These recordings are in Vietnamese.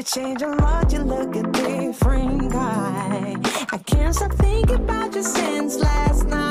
you change a lot, you look a different guy. I can't stop thinking about you since last night.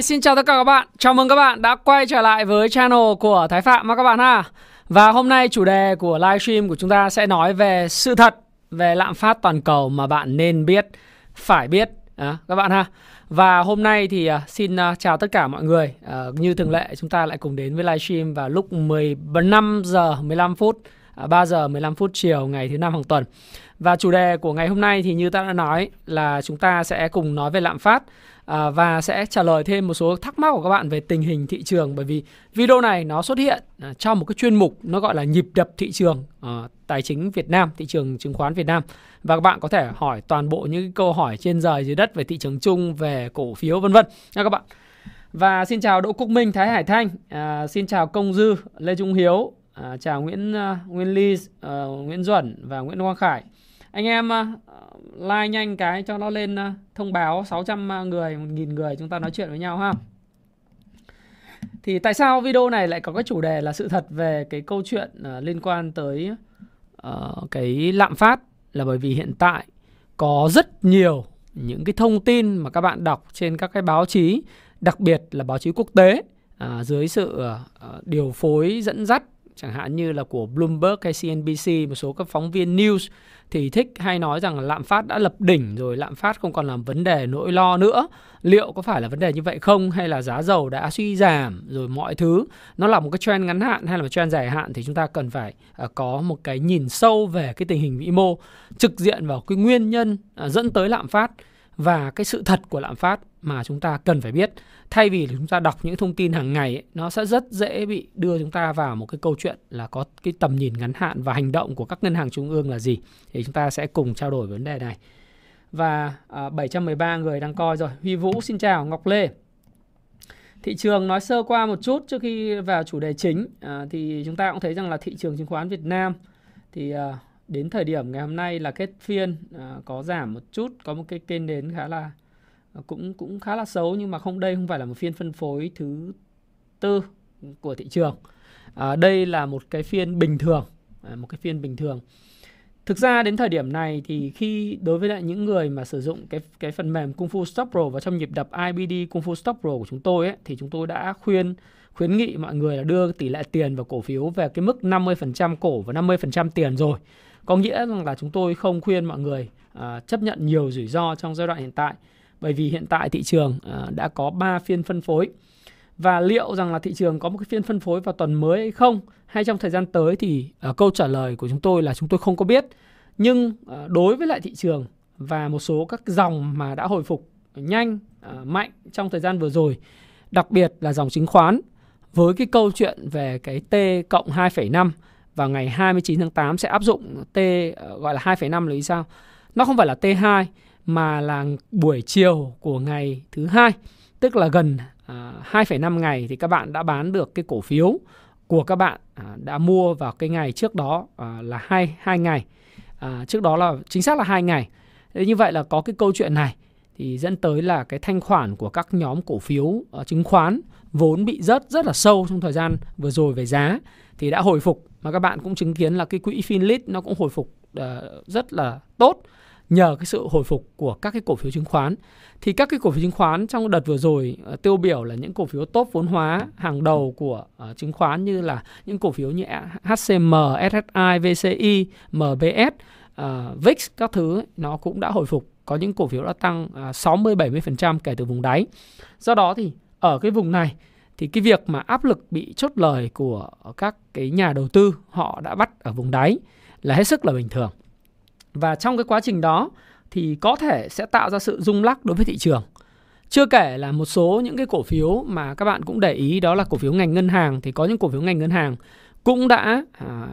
Hi, xin chào tất cả các bạn. Chào mừng các bạn đã quay trở lại với channel của Thái Phạm mà các bạn ha. Và hôm nay chủ đề của livestream của chúng ta sẽ nói về sự thật về lạm phát toàn cầu mà bạn nên biết, phải biết à, các bạn ha. Và hôm nay thì à, xin à, chào tất cả mọi người. À, như thường lệ chúng ta lại cùng đến với livestream vào lúc 15 giờ 15 phút, à, 3 giờ 15 phút chiều ngày thứ năm hàng tuần. Và chủ đề của ngày hôm nay thì như ta đã nói là chúng ta sẽ cùng nói về lạm phát à, và sẽ trả lời thêm một số thắc mắc của các bạn về tình hình thị trường bởi vì video này nó xuất hiện à, trong một cái chuyên mục nó gọi là nhịp đập thị trường à, tài chính Việt Nam, thị trường chứng khoán Việt Nam và các bạn có thể hỏi toàn bộ những câu hỏi trên trời dưới đất về thị trường chung, về cổ phiếu vân vân nha các bạn. Và xin chào Đỗ Quốc Minh, Thái Hải Thanh, à, xin chào Công Dư, Lê Trung Hiếu, à, chào Nguyễn uh, Nguyên Ly, uh, Nguyễn Duẩn và Nguyễn Quang Khải. Anh em uh, like nhanh cái cho nó lên uh, thông báo 600 ờ, người, 1.000 người chúng ta nói chuyện với nhau ha. Thì tại sao video này lại có cái chủ đề là sự thật về cái câu chuyện uh, liên quan tới uh, cái lạm phát là bởi vì hiện tại có rất nhiều những cái thông tin mà các bạn đọc trên các cái báo chí, đặc biệt là báo chí quốc tế uh, dưới sự uh, điều phối dẫn dắt chẳng hạn như là của Bloomberg hay CNBC một số các phóng viên news thì thích hay nói rằng là lạm phát đã lập đỉnh rồi lạm phát không còn là vấn đề nỗi lo nữa. Liệu có phải là vấn đề như vậy không? Hay là giá dầu đã suy giảm rồi mọi thứ nó là một cái trend ngắn hạn hay là một trend dài hạn? Thì chúng ta cần phải à, có một cái nhìn sâu về cái tình hình vĩ mô trực diện vào cái nguyên nhân à, dẫn tới lạm phát và cái sự thật của lạm phát mà chúng ta cần phải biết thay vì chúng ta đọc những thông tin hàng ngày ấy, nó sẽ rất dễ bị đưa chúng ta vào một cái câu chuyện là có cái tầm nhìn ngắn hạn và hành động của các ngân hàng trung ương là gì. Thì chúng ta sẽ cùng trao đổi vấn đề này. Và à, 713 người đang coi rồi. Huy Vũ xin chào Ngọc Lê. Thị trường nói sơ qua một chút trước khi vào chủ đề chính. À, thì chúng ta cũng thấy rằng là thị trường chứng khoán Việt Nam thì à, đến thời điểm ngày hôm nay là kết phiên à, có giảm một chút có một cái kênh đến khá là cũng cũng khá là xấu nhưng mà không đây không phải là một phiên phân phối thứ tư của thị trường. À, đây là một cái phiên bình thường à, một cái phiên bình thường. Thực ra đến thời điểm này thì khi đối với lại những người mà sử dụng cái cái phần mềm Kung Fu Stop Pro và trong nhịp đập IBD Kung Fu Stop Pro của chúng tôi ấy, thì chúng tôi đã khuyên khuyến nghị mọi người là đưa tỷ lệ tiền vào cổ phiếu về cái mức 50% cổ và 50% tiền rồi có nghĩa rằng là chúng tôi không khuyên mọi người à, chấp nhận nhiều rủi ro trong giai đoạn hiện tại bởi vì hiện tại thị trường à, đã có 3 phiên phân phối. Và liệu rằng là thị trường có một cái phiên phân phối vào tuần mới hay không hay trong thời gian tới thì à, câu trả lời của chúng tôi là chúng tôi không có biết. Nhưng à, đối với lại thị trường và một số các dòng mà đã hồi phục nhanh à, mạnh trong thời gian vừa rồi đặc biệt là dòng chứng khoán với cái câu chuyện về cái T cộng 2,5 vào ngày 29 tháng 8 sẽ áp dụng T ờ, gọi là 2,5 là vì sao? Nó không phải là T2 mà là buổi chiều của ngày thứ hai, tức là gần uh, à, 2,5 ngày thì các bạn đã bán được cái cổ phiếu của các bạn uh, đã mua vào cái ngày trước đó uh, là hai hai ngày. Uh, trước đó là chính xác là hai ngày. Thế như vậy là có cái câu chuyện này thì dẫn tới là cái thanh khoản của các nhóm cổ phiếu uh, chứng khoán vốn bị rớt rất là sâu trong thời gian vừa rồi về giá thì đã hồi phục. Mà các bạn cũng chứng kiến là cái quỹ Finlit nó cũng hồi phục ờ, rất là tốt nhờ cái sự hồi phục của các cái cổ phiếu chứng khoán. Thì các cái cổ phiếu chứng khoán trong đợt vừa rồi uh, tiêu biểu là những cổ phiếu top vốn hóa hàng đầu của uh, chứng khoán như là những cổ phiếu như HCM, SSI, VCI, MBS, uh, VIX các thứ nó cũng đã hồi phục. Có những cổ phiếu đã tăng uh, 60 70% kể từ vùng đáy. Do đó thì ở cái vùng này thì cái việc mà áp lực bị chốt lời của các cái nhà đầu tư họ đã bắt ở vùng đáy là hết sức là bình thường. Và trong cái quá trình đó thì có thể sẽ tạo ra sự rung lắc đối với thị trường. Chưa kể là một số những cái cổ phiếu mà các bạn cũng để ý đó là cổ phiếu ngành ngân hàng thì có những cổ phiếu ngành ngân hàng cũng đã à,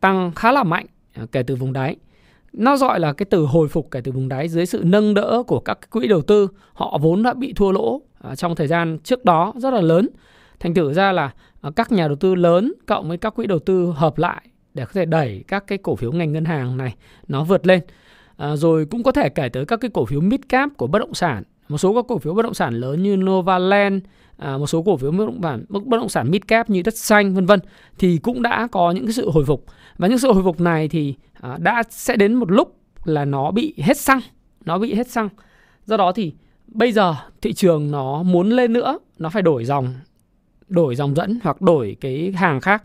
tăng khá là mạnh à, kể từ vùng đáy. Nó gọi là cái từ hồi phục kể từ vùng đáy dưới sự nâng đỡ của các quỹ đầu tư. Họ vốn đã bị thua lỗ À, trong thời gian trước đó rất là lớn. Thành thử ra là à, các nhà đầu tư lớn cộng với các quỹ đầu tư hợp lại để có thể đẩy các cái cổ phiếu ngành ngân hàng này nó vượt lên. à, rồi cũng có thể kể tới các cái cổ phiếu mid cap của bất động sản một số các cổ phiếu bất động sản lớn như Novaland à, một số cổ phiếu bất động sản bất động sản mid cap như đất xanh vân vân thì cũng đã có những cái sự hồi phục và những sự hồi phục này thì à, đã sẽ đến một lúc là nó bị hết xăng nó bị hết xăng do đó thì bây giờ thị trường nó muốn lên nữa nó phải đổi dòng đổi dòng dẫn hoặc đổi cái hàng khác.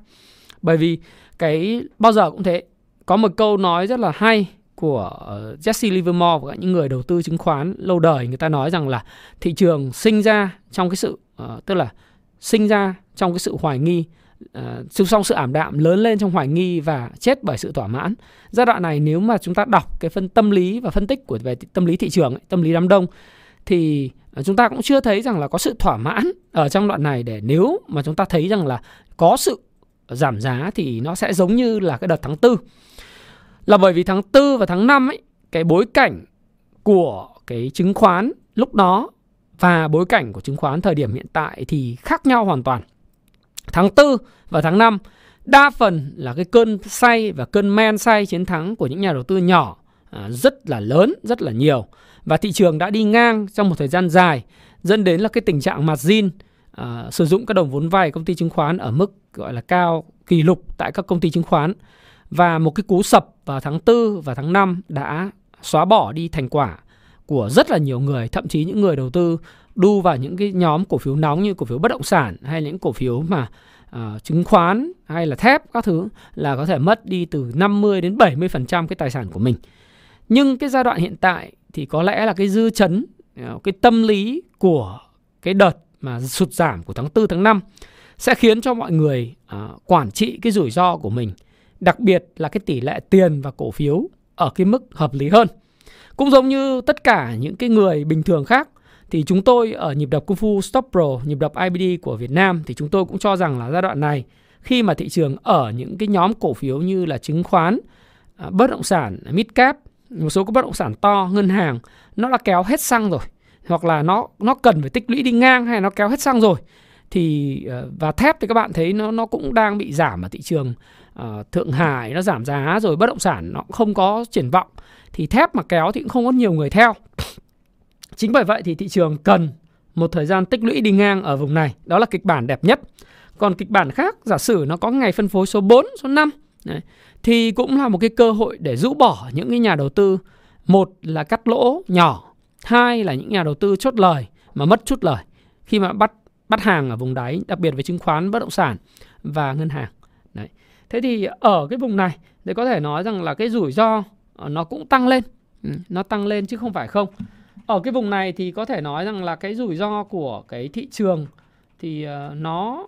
Bởi vì cái bao giờ cũng thế có một câu nói rất là hay của ờ, Jesse Livermore và những người đầu tư chứng khoán lâu đời người ta nói rằng là thị trường sinh ra trong cái sự uh, tức là sinh ra trong cái sự hoài nghi ờ, uh, xong sự ảm đạm lớn lên trong hoài nghi và chết bởi sự thỏa mãn. Giai đoạn này nếu mà chúng ta đọc cái phân tâm lý và phân tích của về tâm lý thị trường ấy, tâm lý đám đông thì ờ, chúng ta cũng chưa thấy rằng là có sự thỏa mãn ở trong đoạn này để nếu mà chúng ta thấy rằng là có sự giảm giá thì nó sẽ giống như là cái đợt tháng tư là bởi vì tháng 4 và tháng 5 ấy, cái bối cảnh của cái chứng khoán lúc đó và bối cảnh của chứng khoán thời điểm hiện tại thì khác nhau hoàn toàn. Tháng 4 và tháng 5 đa phần là cái cơn say và cơn men say chiến thắng của những nhà đầu tư nhỏ À, rất là lớn, rất là nhiều và thị trường đã đi ngang trong một thời gian dài dẫn đến là cái tình trạng margin à, sử dụng các đồng vốn vay công ty chứng khoán ở mức gọi là cao kỷ lục tại các công ty chứng khoán và một cái cú sập vào tháng 4 và tháng 5 đã xóa bỏ đi thành quả của rất là nhiều người, thậm chí những người đầu tư đu vào những cái nhóm cổ phiếu nóng như cổ phiếu bất động sản hay những cổ phiếu mà uh, chứng khoán hay là thép các thứ là có thể mất đi từ 50 đến 70% cái tài sản của mình. Nhưng cái giai đoạn hiện tại thì có lẽ là cái dư chấn, ờ, cái tâm lý của cái đợt mà sụt giảm của tháng 4 tháng 5 sẽ khiến cho mọi người ờ, quản trị cái rủi ro của mình đặc biệt là cái tỷ lệ tiền và cổ phiếu ở cái mức hợp lý hơn. Cũng giống như tất cả những cái người bình thường khác thì chúng tôi ở nhịp đập Kung Fu Stop Pro, nhịp đập IBD của Việt Nam thì chúng tôi cũng cho rằng là giai đoạn này khi mà thị trường ở những cái nhóm cổ phiếu như là chứng khoán, ờ, bất động sản, mid cap, một số các bất động sản to, ngân hàng nó đã kéo hết xăng rồi hoặc là nó nó cần phải tích lũy đi ngang hay nó kéo hết xăng rồi thì ờ, và thép thì các bạn thấy nó nó cũng đang bị giảm ở thị trường uh, Thượng Hải nó giảm giá rồi bất động sản nó cũng không có triển vọng thì thép mà kéo thì cũng không có nhiều người theo. Chính bởi vậy thì thị trường cần một thời gian tích lũy đi ngang ở vùng này, đó là kịch bản đẹp nhất. Còn kịch bản khác, giả sử nó có ngày phân phối số 4, số 5 đấy, thì cũng là một cái cơ hội để rũ bỏ những cái nhà đầu tư một là cắt lỗ nhỏ, hai là những nhà đầu tư chốt lời mà mất chút lời khi mà bắt bắt hàng ở vùng đáy, đặc biệt về chứng khoán, bất động sản và ngân hàng. Đấy. Thế thì ở cái vùng này thì có thể nói rằng là cái rủi ro ờ, nó cũng tăng lên. Ừ, nó tăng lên chứ không phải không. Ở cái vùng này thì có thể nói rằng là cái rủi ro của cái thị trường thì ờ, nó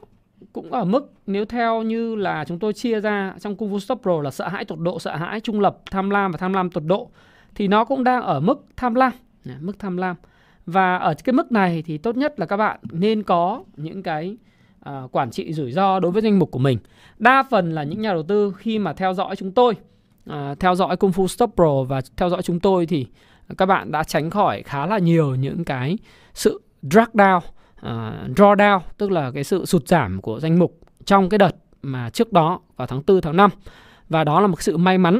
cũng ở mức nếu theo như là chúng tôi chia ra trong Kung Fu Stop Pro là sợ hãi tột độ, sợ hãi trung lập, tham lam và tham lam tột độ thì nó cũng đang ở mức tham lam, mức tham lam. Và ở cái mức này thì tốt nhất là các bạn nên có những cái uh, quản trị rủi ro đối với danh mục của mình. Đa phần là những nhà đầu tư khi mà theo dõi chúng tôi, uh, theo dõi Kung Fu Stop Pro và theo dõi chúng tôi thì các bạn đã tránh khỏi khá là nhiều những cái sự drag down, Ờ, uh, drawdown tức là cái sự sụt giảm của danh mục trong cái đợt mà trước đó vào tháng 4 tháng 5 và đó là một sự may mắn.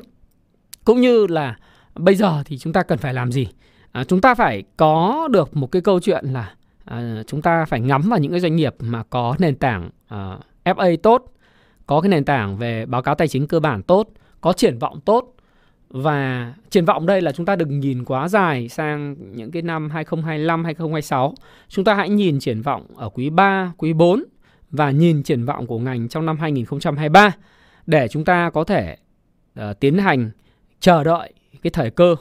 Cũng như là bây giờ thì chúng ta cần phải làm gì? À, chúng ta phải có được một cái câu chuyện là à, chúng ta phải ngắm vào những cái doanh nghiệp mà có nền tảng ờ, à, FA tốt, có cái nền tảng về báo cáo tài chính cơ bản tốt, có triển vọng tốt và triển vọng đây là chúng ta đừng nhìn quá dài sang những cái năm 2025, 2026. Chúng ta hãy nhìn triển vọng ở quý 3, quý 4 và nhìn triển vọng của ngành trong năm 2023 để chúng ta có thể uh, tiến hành chờ đợi cái thời cơ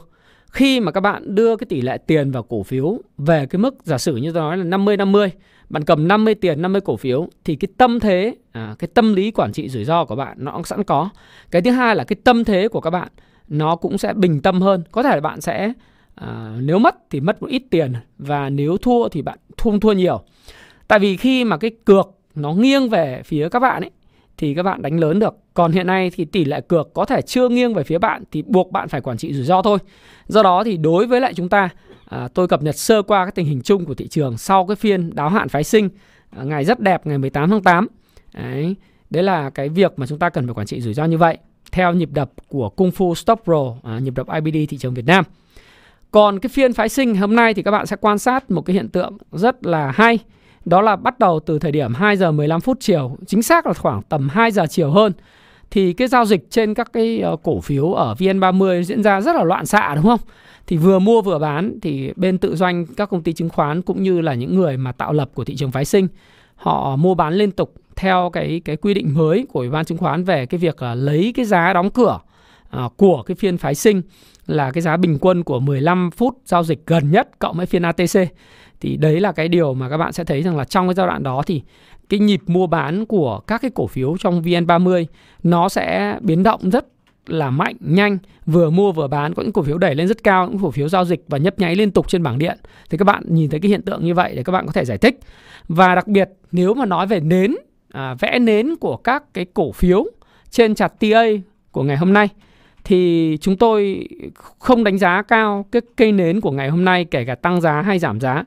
khi mà các bạn đưa cái tỷ lệ tiền vào cổ phiếu về cái mức giả sử như tôi nói là 50 50, bạn cầm 50 tiền 50 cổ phiếu thì cái tâm thế à, cái tâm lý quản trị rủi ro của bạn nó cũng sẵn có. Cái thứ hai là cái tâm thế của các bạn nó cũng sẽ bình tâm hơn. Có thể là bạn sẽ à, nếu mất thì mất một ít tiền và nếu thua thì bạn không thua nhiều. Tại vì khi mà cái cược nó nghiêng về phía các bạn ấy thì các bạn đánh lớn được. Còn hiện nay thì tỷ lệ cược có thể chưa nghiêng về phía bạn thì buộc bạn phải quản trị rủi ro thôi. Do đó thì đối với lại chúng ta, à, tôi cập nhật sơ qua cái tình hình chung của thị trường sau cái phiên đáo hạn phái sinh à, ngày rất đẹp ngày 18 tháng 8. Đấy, đấy là cái việc mà chúng ta cần phải quản trị rủi ro như vậy theo nhịp đập của Kung Fu Stop Pro, à, nhịp đập IBD thị trường Việt Nam. Còn cái phiên phái sinh hôm nay thì các bạn sẽ quan sát một cái hiện tượng rất là hay. Đó là bắt đầu từ thời điểm 2 giờ 15 phút chiều, chính xác là khoảng tầm 2 giờ chiều hơn thì cái giao dịch trên các cái ờ, cổ phiếu ở VN30 diễn ra rất là loạn xạ đúng không? Thì vừa mua vừa bán thì bên tự doanh các công ty chứng khoán cũng như là những người mà tạo lập của thị trường phái sinh họ mua bán liên tục theo cái cái quy định mới của Ủy ban chứng khoán về cái việc là lấy cái giá đóng cửa à, của cái phiên phái sinh là cái giá bình quân của 15 phút giao dịch gần nhất cộng với phiên ATC. Thì đấy là cái điều mà các bạn sẽ thấy rằng là trong cái giai đoạn đó thì cái nhịp mua bán của các cái cổ phiếu trong VN30 nó sẽ biến động rất là mạnh, nhanh, vừa mua vừa bán, có những cổ phiếu đẩy lên rất cao, những cổ phiếu giao dịch và nhấp nháy liên tục trên bảng điện. Thì các bạn nhìn thấy cái hiện tượng như vậy để các bạn có thể giải thích. Và đặc biệt nếu mà nói về nến, à, vẽ nến của các cái cổ phiếu trên chặt TA của ngày hôm nay thì chúng tôi không đánh giá cao cái cây nến của ngày hôm nay kể cả tăng giá hay giảm giá.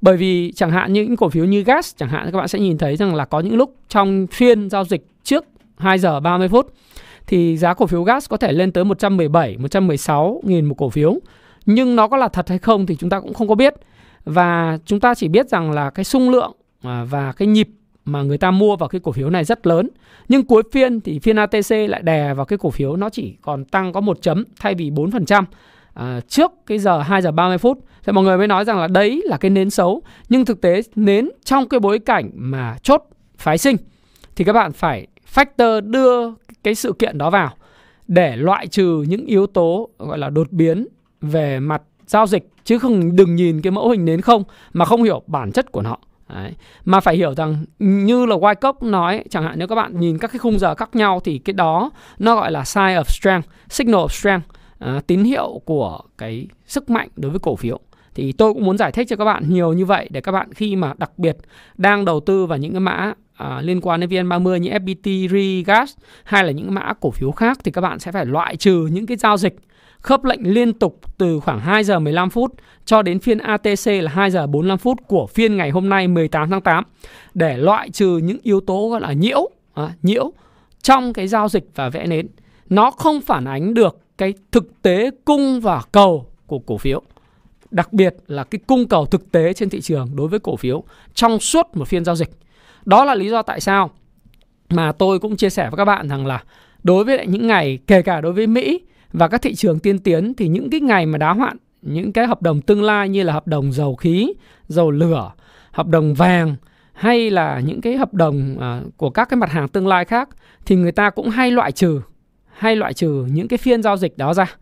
Bởi vì chẳng hạn những cổ phiếu như gas chẳng hạn các bạn sẽ nhìn thấy rằng là có những lúc trong phiên giao dịch trước 2 giờ 30 phút thì giá cổ phiếu gas có thể lên tới 117, 116 nghìn một cổ phiếu. Nhưng nó có là thật hay không thì chúng ta cũng không có biết. Và chúng ta chỉ biết rằng là cái sung lượng à, và cái nhịp mà người ta mua vào cái cổ phiếu này rất lớn. Nhưng cuối phiên thì phiên ATC lại đè vào cái cổ phiếu nó chỉ còn tăng có một chấm thay vì 4% à, trước cái giờ 2 giờ 30 phút. Thì mọi người mới nói rằng là đấy là cái nến xấu. Nhưng thực tế nến trong cái bối cảnh mà chốt phái sinh thì các bạn phải factor đưa cái sự kiện đó vào để loại trừ những yếu tố gọi là đột biến về mặt giao dịch chứ không đừng nhìn cái mẫu hình nến không mà không hiểu bản chất của nó. Đấy. Mà phải hiểu rằng như là Wyckoff nói chẳng hạn nếu các bạn nhìn các cái khung giờ khác nhau thì cái đó nó gọi là sign of strength, signal of strength, à, tín hiệu của cái sức mạnh đối với cổ phiếu. Thì tôi cũng muốn giải thích cho các bạn nhiều như vậy để các bạn khi mà đặc biệt đang đầu tư vào những cái mã à, liên quan đến VN30 như FPT, RE, GAS hay là những mã cổ phiếu khác thì các bạn sẽ phải loại trừ những cái giao dịch khớp lệnh liên tục từ khoảng 2 giờ 15 phút cho đến phiên ATC là 2 giờ 45 phút của phiên ngày hôm nay 18 tháng 8 để loại trừ những yếu tố gọi là nhiễu, à, nhiễu trong cái giao dịch và vẽ nến. Nó không phản ánh được cái thực tế cung và cầu của cổ phiếu. Đặc biệt là cái cung cầu thực tế trên thị trường đối với cổ phiếu trong suốt một phiên giao dịch. Đó là lý do tại sao mà tôi cũng chia sẻ với các bạn rằng là đối với lại những ngày kể cả đối với Mỹ và các thị trường tiên tiến thì những cái ngày mà đáo hạn, những cái hợp đồng tương lai như là hợp đồng dầu khí, dầu lửa, hợp đồng vàng hay là những cái hợp đồng uh, của các cái mặt hàng tương lai khác thì người ta cũng hay loại trừ hay loại trừ những cái phiên giao dịch đó ra.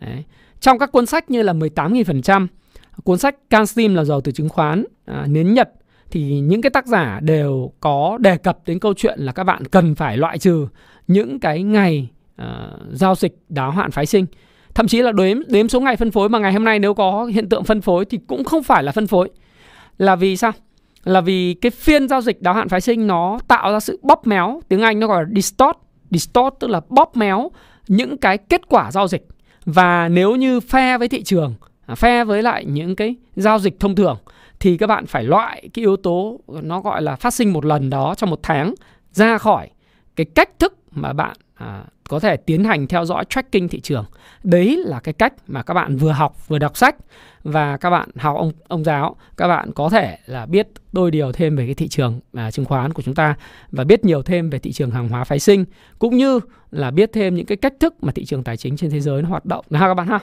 Đấy. Trong các cuốn sách như là 18.000%, cuốn sách CanSteam là giàu từ chứng khoán, à, nến Nhật thì những cái tác giả đều có đề cập đến câu chuyện là các bạn cần phải loại trừ những cái ngày uh, giao dịch đáo hạn phái sinh. Thậm chí là đếm đếm số ngày phân phối mà ngày hôm nay nếu có hiện tượng phân phối thì cũng không phải là phân phối. Là vì sao? Là vì cái phiên giao dịch đáo hạn phái sinh nó tạo ra sự bóp méo tiếng anh nó gọi là distort. Distort tức là bóp méo những cái kết quả giao dịch. Và nếu như phe với thị trường à, phe với lại những cái giao dịch thông thường thì các bạn phải loại cái yếu tố nó gọi là phát sinh một lần đó trong một tháng ra khỏi cái cách thức mà bạn à, có thể tiến hành theo dõi tracking thị trường. Đấy là cái cách mà các bạn vừa học vừa đọc sách và các bạn học ông ông giáo, các bạn có thể là biết đôi điều thêm về cái thị trường à, chứng khoán của chúng ta và biết nhiều thêm về thị trường hàng hóa phái sinh cũng như là biết thêm những cái cách thức mà thị trường tài chính trên thế giới nó hoạt động ha các bạn ha.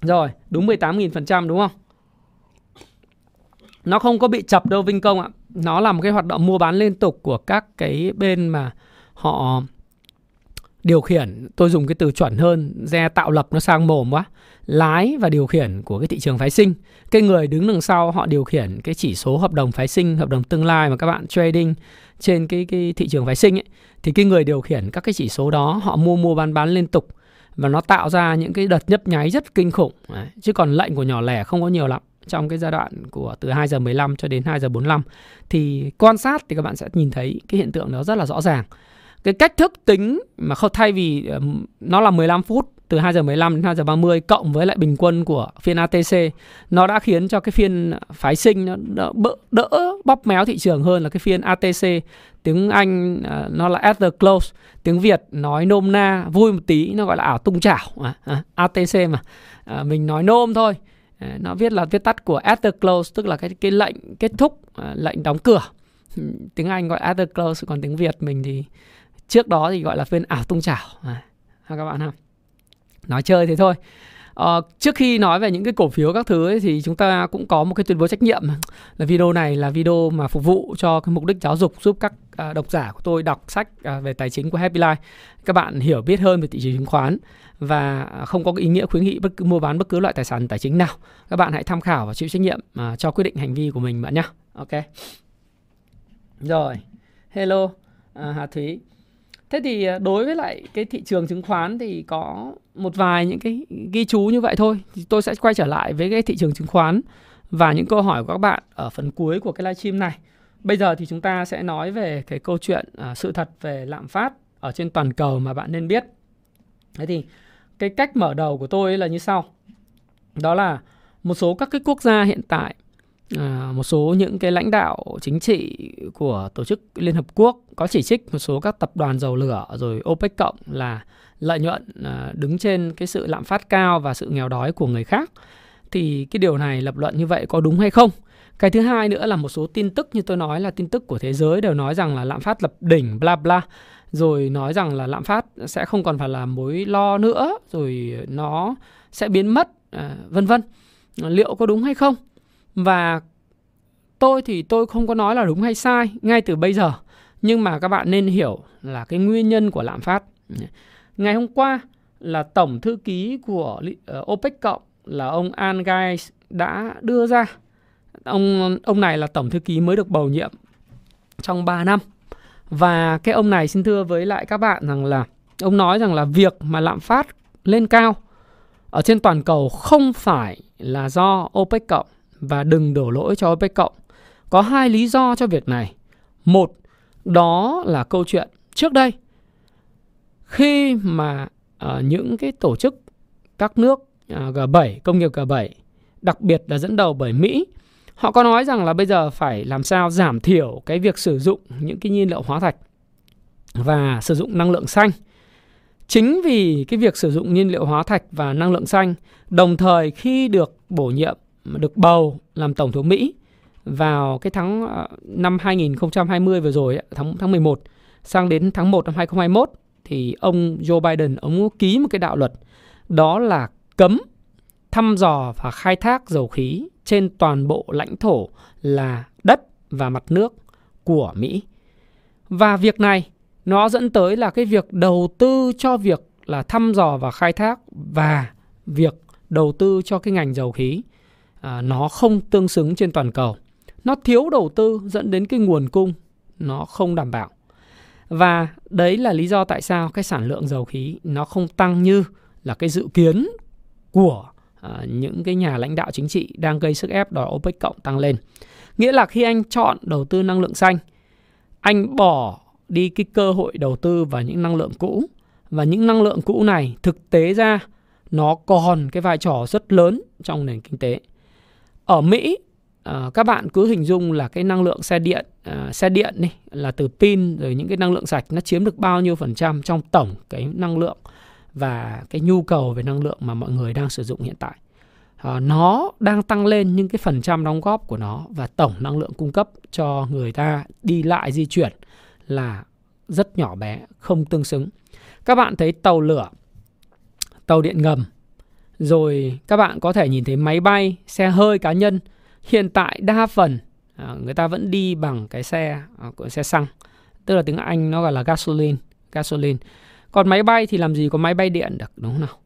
Rồi, đúng 18.000% đúng không? Nó không có bị chập đâu Vinh Công ạ. Nó là một cái hoạt động mua bán liên tục của các cái bên mà họ điều khiển, tôi dùng cái từ chuẩn hơn, re tạo lập nó sang mồm quá. Lái và điều khiển của cái thị trường phái sinh. Cái người đứng đằng sau họ điều khiển cái chỉ số hợp đồng phái sinh, hợp đồng tương lai mà các bạn trading trên cái cái thị trường phái sinh ấy, thì cái người điều khiển các cái chỉ số đó, họ mua mua bán bán liên tục. Và nó tạo ra những cái đợt nhấp nháy rất kinh khủng. Đấy. chứ còn lệnh của nhỏ lẻ không có nhiều lắm. Trong cái giai đoạn của từ 2 giờ 15 cho đến 2 giờ 45 thì quan sát thì các bạn sẽ nhìn thấy cái hiện tượng đó rất là rõ ràng cái cách thức tính mà không thay vì ờ, nó là 15 phút từ 2 giờ 15 đến 2 giờ 30 cộng với lại bình quân của phiên ATC nó đã khiến cho cái phiên phái sinh nó đỡ, đỡ bóp méo thị trường hơn là cái phiên ATC tiếng Anh ờ, nó là at the close. Tiếng Việt nói nôm na vui một tí nó gọi là ảo tung chảo. À, à, ATC mà à, mình nói nôm thôi. À, nó viết là viết tắt của at the close tức là cái cái lệnh kết thúc à, lệnh đóng cửa. Tiếng Anh gọi at the close còn tiếng Việt mình thì trước đó thì gọi là phiên ảo tung chảo. À, các bạn ha? Nói chơi thế thôi. À, trước khi nói về những cái cổ phiếu các thứ ấy, thì chúng ta cũng có một cái tuyên bố trách nhiệm là video này là video mà phục vụ cho cái mục đích giáo dục giúp các à, độc giả của tôi đọc sách à, về tài chính của Happy Life. Các bạn hiểu biết hơn về thị trường chứng khoán và à, không có ý nghĩa khuyến nghị bất cứ mua bán bất cứ loại tài sản tài chính nào. Các bạn hãy tham khảo và chịu trách nhiệm à, cho quyết định hành vi của mình bạn nhé ok. Rồi. Hello. À, Hà Thúy. Thế thì à, đối với lại cái thị trường chứng khoán thì có một vài những cái ghi chú như vậy thôi. Thì tôi sẽ quay trở lại với cái thị trường chứng khoán và những câu hỏi của các bạn ở phần cuối của cái livestream này. Bây giờ thì chúng ta sẽ nói về cái câu chuyện à, sự thật về lạm phát ở trên toàn cầu mà bạn nên biết. Thế thì cái cách mở đầu của tôi là như sau. Đó là một số các cái quốc gia hiện tại à, một số những cái lãnh đạo chính trị của tổ chức Liên Hợp Quốc có chỉ trích một số các tập đoàn dầu lửa rồi OPEC cộng là lợi nhuận à, đứng trên cái sự lạm phát cao và sự nghèo đói của người khác thì cái điều này lập luận như vậy có đúng hay không? Cái thứ hai nữa là một số tin tức như tôi nói là tin tức của thế giới đều nói rằng là lạm phát lập đỉnh bla bla rồi nói rằng là lạm phát sẽ không còn phải là mối lo nữa rồi nó sẽ biến mất à, vân vân. Liệu có đúng hay không? Và tôi thì tôi không có nói là đúng hay sai ngay từ bây giờ. Nhưng mà các bạn nên hiểu là cái nguyên nhân của lạm phát. Ngày hôm qua là tổng thư ký của ờ, OPEC cộng là ông An Guys đã đưa ra ông ông này là tổng thư ký mới được bầu nhiệm trong 3 năm. Và cái ông này xin thưa với lại các bạn rằng là, ông nói rằng là việc mà lạm phát lên cao ở trên toàn cầu không phải là do OPEC cộng và đừng đổ lỗi cho OPEC cộng. Có hai lý do cho việc này. Một, đó là câu chuyện trước đây khi mà uh, những cái tổ chức các nước ờ, uh, G7, công nghiệp G7, đặc biệt là dẫn đầu bởi Mỹ, họ có nói rằng là bây giờ phải làm sao giảm thiểu cái việc sử dụng những cái nhiên liệu hóa thạch và sử dụng năng lượng xanh. Chính vì cái việc sử dụng nhiên liệu hóa thạch và năng lượng xanh, đồng thời khi được bổ nhiệm được bầu làm tổng thống Mỹ vào cái tháng ờ, năm 2020 vừa rồi tháng tháng 11 sang đến tháng 1 năm 2021 thì ông Joe Biden, ông ký một cái đạo luật, đó là cấm thăm dò và khai thác dầu khí trên toàn bộ lãnh thổ là đất và mặt nước của Mỹ. Và việc này nó dẫn tới là cái việc đầu tư cho việc là thăm dò và khai thác và việc đầu tư cho cái ngành dầu khí à, nó không tương xứng trên toàn cầu. Nó thiếu đầu tư dẫn đến cái nguồn cung nó không đảm bảo. Và đấy là lý do tại sao cái sản lượng dầu khí nó không tăng như là cái dự kiến của à, những cái nhà lãnh đạo chính trị đang gây sức ép đòi OPEC cộng tăng lên. Nghĩa là khi anh chọn đầu tư năng lượng xanh, anh bỏ đi cái cơ hội đầu tư vào những năng lượng cũ và những năng lượng cũ này thực tế ra nó còn cái vai trò rất lớn trong nền kinh tế. Ở Mỹ à, các bạn cứ hình dung là cái năng lượng xe điện à, xe điện đi là từ pin rồi những cái năng lượng sạch nó chiếm được bao nhiêu phần trăm trong tổng cái năng lượng và cái nhu cầu về năng lượng mà mọi người đang sử dụng hiện tại. À, nó đang tăng lên những cái phần trăm đóng góp của nó và tổng năng lượng cung cấp cho người ta đi lại di chuyển là rất nhỏ bé không tương xứng. Các bạn thấy tàu lửa tàu điện ngầm rồi các bạn có thể nhìn thấy máy bay, xe hơi cá nhân. Hiện tại đa phần à, người ta vẫn đi bằng cái xe à, của xe xăng. Tức là tiếng Anh nó gọi là gasoline, gasoline. Còn máy bay thì làm gì có máy bay điện được đúng không nào?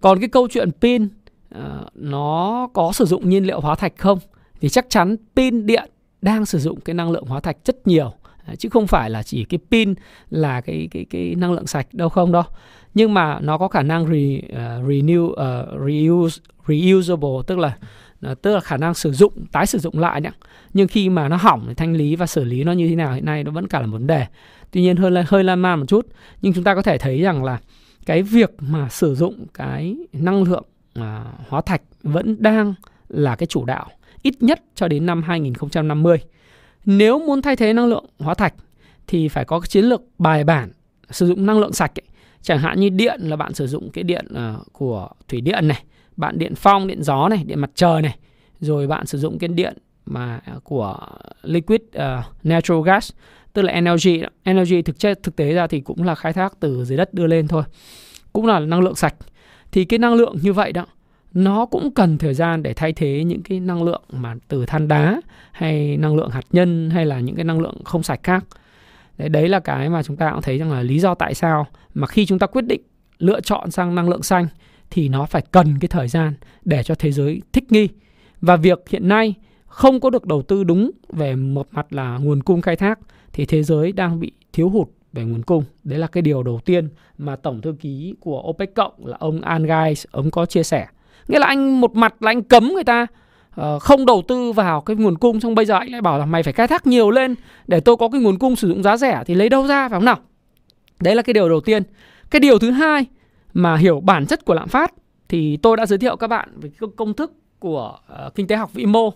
Còn cái câu chuyện pin à, nó có sử dụng nhiên liệu hóa thạch không? Thì chắc chắn pin điện đang sử dụng cái năng lượng hóa thạch rất nhiều chứ không phải là chỉ cái pin là cái cái cái năng lượng sạch đâu không đâu. Nhưng mà nó có khả năng re, uh, renew uh, reuse reusable tức là uh, tức là khả năng sử dụng tái sử dụng lại nhá. Nhưng khi mà nó hỏng thì thanh lý và xử lý nó như thế nào hiện nay nó vẫn cả là vấn đề. Tuy nhiên hơi hơi lan man một chút nhưng chúng ta có thể thấy rằng là cái việc mà sử dụng cái năng lượng uh, hóa thạch vẫn đang là cái chủ đạo ít nhất cho đến năm 2050 nếu muốn thay thế năng lượng hóa thạch thì phải có cái chiến lược bài bản sử dụng năng lượng sạch ấy. chẳng hạn như điện là bạn sử dụng cái điện uh, của thủy điện này bạn điện phong điện gió này điện mặt trời này rồi bạn sử dụng cái điện mà ờ, của liquid uh, natural gas tức là energy energy thực chất thực tế ra thì cũng là khai thác từ dưới đất đưa lên thôi cũng là năng lượng sạch thì cái năng lượng như vậy đó nó cũng cần thời gian để thay thế những cái năng lượng mà từ than đá hay năng lượng hạt nhân hay là những cái năng lượng không sạch khác đấy, đấy là cái mà chúng ta cũng thấy rằng là lý do tại sao mà khi chúng ta quyết định lựa chọn sang năng lượng xanh thì nó phải cần cái thời gian để cho thế giới thích nghi và việc hiện nay không có được đầu tư đúng về một mặt là nguồn cung khai thác thì thế giới đang bị thiếu hụt về nguồn cung. Đấy là cái điều đầu tiên mà tổng thư ký của OPEC cộng là ông Al ông có chia sẻ. Nghĩa là anh một mặt là anh cấm người ta uh, không đầu tư vào cái nguồn cung xong bây giờ anh lại bảo là mày phải khai thác nhiều lên để tôi có cái nguồn cung sử dụng giá rẻ thì lấy đâu ra phải không nào? Đấy là cái điều đầu tiên. Cái điều thứ hai mà hiểu bản chất của lạm phát thì tôi đã giới thiệu các bạn về công thức của uh, kinh tế học vĩ mô.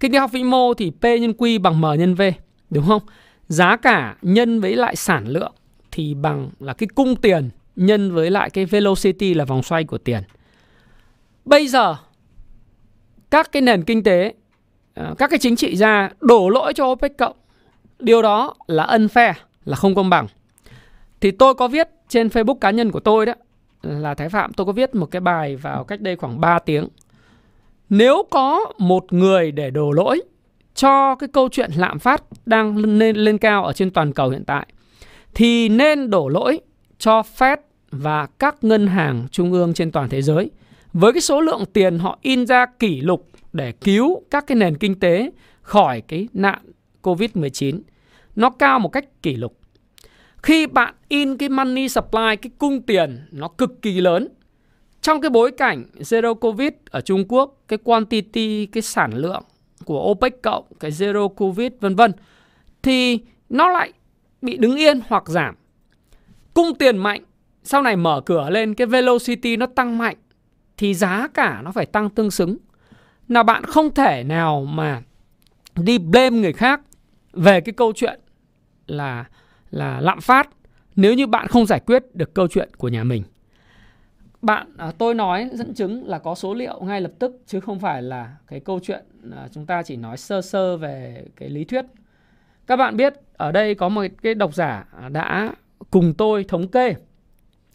Kinh tế học vĩ mô thì P nhân Q bằng M nhân V, đúng không? Giá cả nhân với lại sản lượng thì bằng là cái cung tiền nhân với lại cái velocity là vòng xoay của tiền. Bây giờ các cái nền kinh tế, ờ, các cái chính trị gia đổ lỗi cho OPEC cộng. Điều đó là unfair, là không công bằng. Thì tôi có viết trên Facebook cá nhân của tôi đó là Thái Phạm tôi có viết một cái bài vào cách đây khoảng 3 tiếng. Nếu có một người để đổ lỗi cho cái câu chuyện lạm phát đang lên lên cao ở trên toàn cầu hiện tại thì nên đổ lỗi cho Fed và các ngân hàng trung ương trên toàn thế giới với cái số lượng tiền họ in ra kỷ lục để cứu các cái nền kinh tế khỏi cái nạn Covid-19 nó cao một cách kỷ lục. Khi bạn in cái money supply, cái cung tiền nó cực kỳ lớn. Trong cái bối cảnh zero covid ở Trung Quốc, cái quantity, cái sản lượng của OPEC cộng, cái zero covid vân vân thì nó lại bị đứng yên hoặc giảm. Cung tiền mạnh, sau này mở cửa lên cái velocity nó tăng mạnh thì giá cả nó phải tăng tương xứng. là bạn không thể nào mà đi blame người khác về cái câu chuyện là là lạm phát nếu như bạn không giải quyết được câu chuyện của nhà mình. Bạn à, tôi nói dẫn chứng là có số liệu ngay lập tức chứ không phải là cái câu chuyện à, chúng ta chỉ nói sơ sơ về cái lý thuyết. Các bạn biết ở đây có một cái độc giả à, đã cùng tôi thống kê.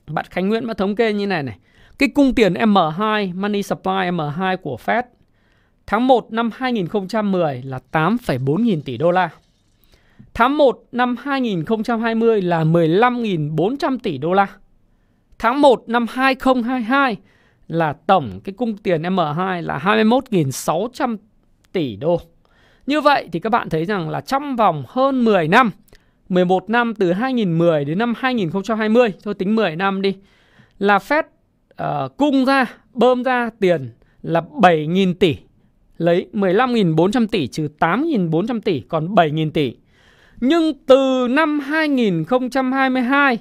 Bạn Khánh Nguyễn đã thống kê như này này cái cung tiền M2 money supply M2 của Fed tháng 1 năm 2010 là 8,4 nghìn tỷ đô la Tháng 1 năm 2020 là 15.400 tỷ đô la. Tháng 1 năm 2022 là tổng cái cung tiền M2 là 21.600 tỷ đô. Như vậy thì các bạn thấy rằng là trong vòng hơn 10 năm, 11 năm từ 2010 đến năm 2020, thôi tính 10 năm đi, là Fed uh, cung ra, bơm ra tiền là 7.000 tỷ. Lấy 15.400 tỷ trừ 8.400 tỷ còn 7.000 tỷ. Nhưng từ năm 2022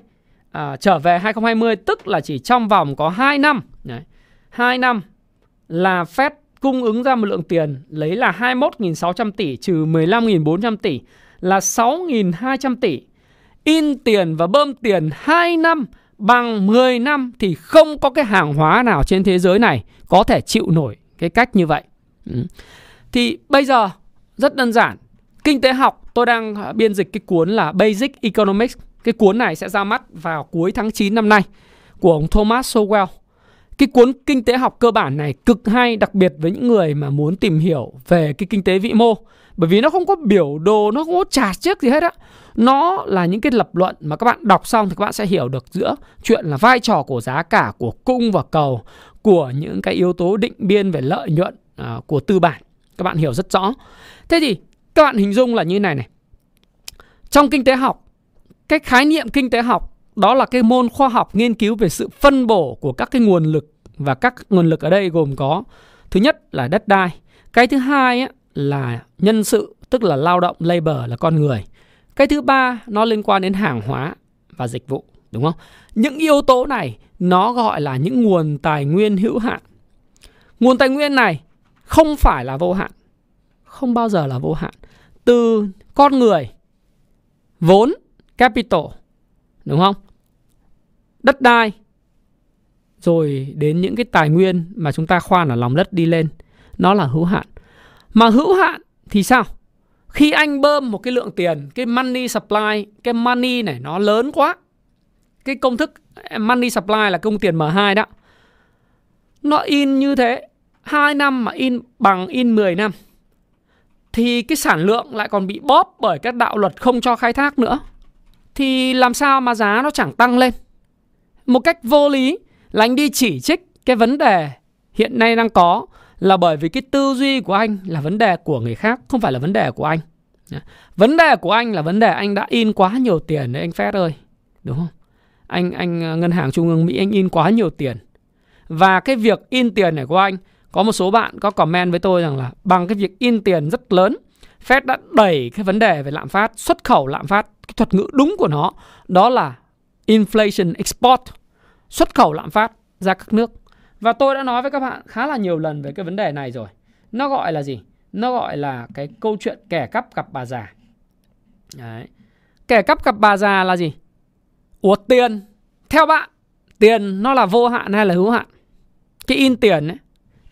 à, trở về 2020 tức là chỉ trong vòng có 2 năm. Đấy, 2 năm là Fed cung ứng ra một lượng tiền lấy là 21.600 tỷ trừ 15.400 tỷ là 6.200 tỷ. In tiền và bơm tiền 2 năm bằng 10 năm thì không có cái hàng hóa nào trên thế giới này có thể chịu nổi cái cách như vậy. Ừ. Thì bây giờ rất đơn giản, kinh tế học tôi đang biên dịch cái cuốn là Basic Economics. Cái cuốn này sẽ ra mắt vào cuối tháng 9 năm nay của ông Thomas Sowell. Cái cuốn kinh tế học cơ bản này cực hay đặc biệt với những người mà muốn tìm hiểu về cái kinh tế vĩ mô. Bởi vì nó không có biểu đồ, nó không có trả chiếc gì hết á. Nó là những cái lập luận mà các bạn đọc xong thì các bạn sẽ hiểu được giữa chuyện là vai trò của giá cả, của cung và cầu, của những cái yếu tố định biên về lợi nhuận à, của tư bản. Các bạn hiểu rất rõ. Thế thì các bạn hình dung là như này này. Trong kinh tế học, cái khái niệm kinh tế học đó là cái môn khoa học nghiên cứu về sự phân bổ của các cái nguồn lực và các nguồn lực ở đây gồm có thứ nhất là đất đai, cái thứ hai ấy, là nhân sự tức là lao động labor là con người. Cái thứ ba nó liên quan đến hàng hóa và dịch vụ, đúng không? Những yếu tố này nó gọi là những nguồn tài nguyên hữu hạn. Nguồn tài nguyên này không phải là vô hạn, không bao giờ là vô hạn từ con người, vốn capital đúng không đất đai rồi đến những cái tài nguyên mà chúng ta khoan ở lòng đất đi lên nó là hữu hạn mà hữu hạn thì sao? Khi anh bơm một cái lượng tiền, cái money supply, cái money này nó lớn quá. Cái công thức money supply là công tiền M2 đó. Nó in như thế 2 năm mà in bằng in 10 năm, thì cái sản lượng lại còn bị bóp bởi các đạo luật không cho khai thác nữa. Thì làm sao mà giá nó chẳng tăng lên? Một cách vô lý là anh đi chỉ trích cái vấn đề hiện nay đang có là bởi vì cái tư duy của anh là vấn đề của người khác, không phải là vấn đề của anh. Vấn đề của anh là vấn đề anh đã in quá nhiều tiền đấy, anh Fed ơi. Đúng không? Anh anh ờ, ngân hàng trung ương Mỹ, anh in quá nhiều tiền. Và cái việc in tiền này của anh, có một số bạn có comment với tôi rằng là bằng cái việc in tiền rất lớn, Fed đã đẩy cái vấn đề về lạm phát, xuất khẩu lạm phát, cái thuật ngữ đúng của nó, đó là inflation export, xuất khẩu lạm phát ra các nước và tôi đã nói với các bạn khá là nhiều lần về cái vấn đề này rồi. Nó gọi là gì? Nó gọi là cái câu chuyện kẻ cắp gặp bà già. Đấy. kẻ cắp gặp bà già là gì? Ủa tiền. Theo bạn tiền nó là vô hạn hay là hữu hạn? Cái in tiền ấy.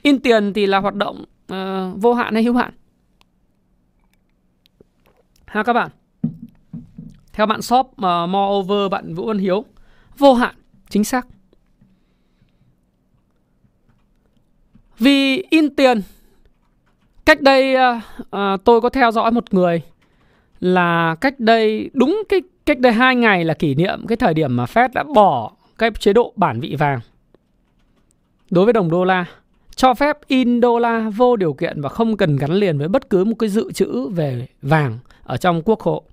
In tiền thì là hoạt động uh, vô hạn hay hữu hạn? Ha các bạn. Theo bạn shop uh, moreover bạn vũ văn hiếu. Vô hạn chính xác. Vì in tiền cách đây uh, tôi có theo dõi một người là cách đây đúng cái cách đây hai ngày là kỷ niệm cái thời điểm mà Fed đã bỏ cái chế độ bản vị vàng đối với đồng đô la cho phép in đô la vô điều kiện và không cần gắn liền với bất cứ một cái dự trữ về vàng ở trong quốc hộ.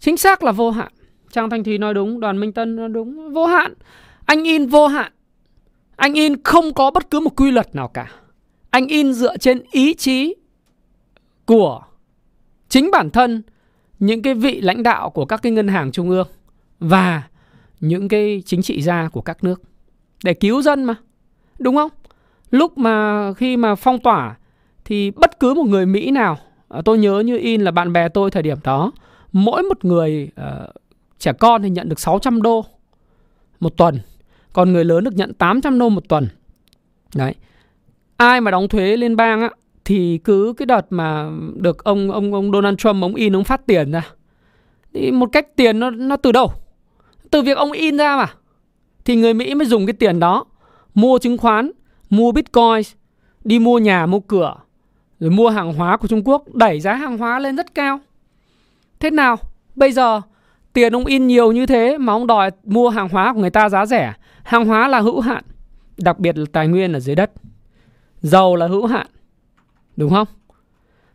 Chính xác là vô hạn. Trang Thanh Thùy nói đúng, Đoàn Minh Tân nói đúng, vô hạn. Anh in vô hạn. Anh in không có bất cứ một quy luật nào cả. Anh in dựa trên ý chí của chính bản thân những cái vị lãnh đạo của các cái ngân hàng trung ương và những cái chính trị gia của các nước để cứu dân mà. Đúng không? Lúc mà khi mà phong tỏa thì bất cứ một người Mỹ nào à, tôi nhớ như in là bạn bè tôi thời điểm đó mỗi một người uh, trẻ con thì nhận được 600 đô một tuần còn người lớn được nhận 800 đô một tuần đấy ai mà đóng thuế liên bang á thì cứ cái đợt mà được ông ông ông Donald Trump ông in ông phát tiền ra thì một cách tiền nó nó từ đâu từ việc ông in ra mà thì người Mỹ mới dùng cái tiền đó mua chứng khoán, mua bitcoin, đi mua nhà, mua cửa, rồi mua hàng hóa của Trung Quốc, đẩy giá hàng hóa lên rất cao. Thế nào? Bây giờ tiền ông in nhiều như thế mà ông đòi mua hàng hóa của người ta giá rẻ. Hàng hóa là hữu hạn, đặc biệt là tài nguyên ở dưới đất. Dầu là hữu hạn. Đúng không?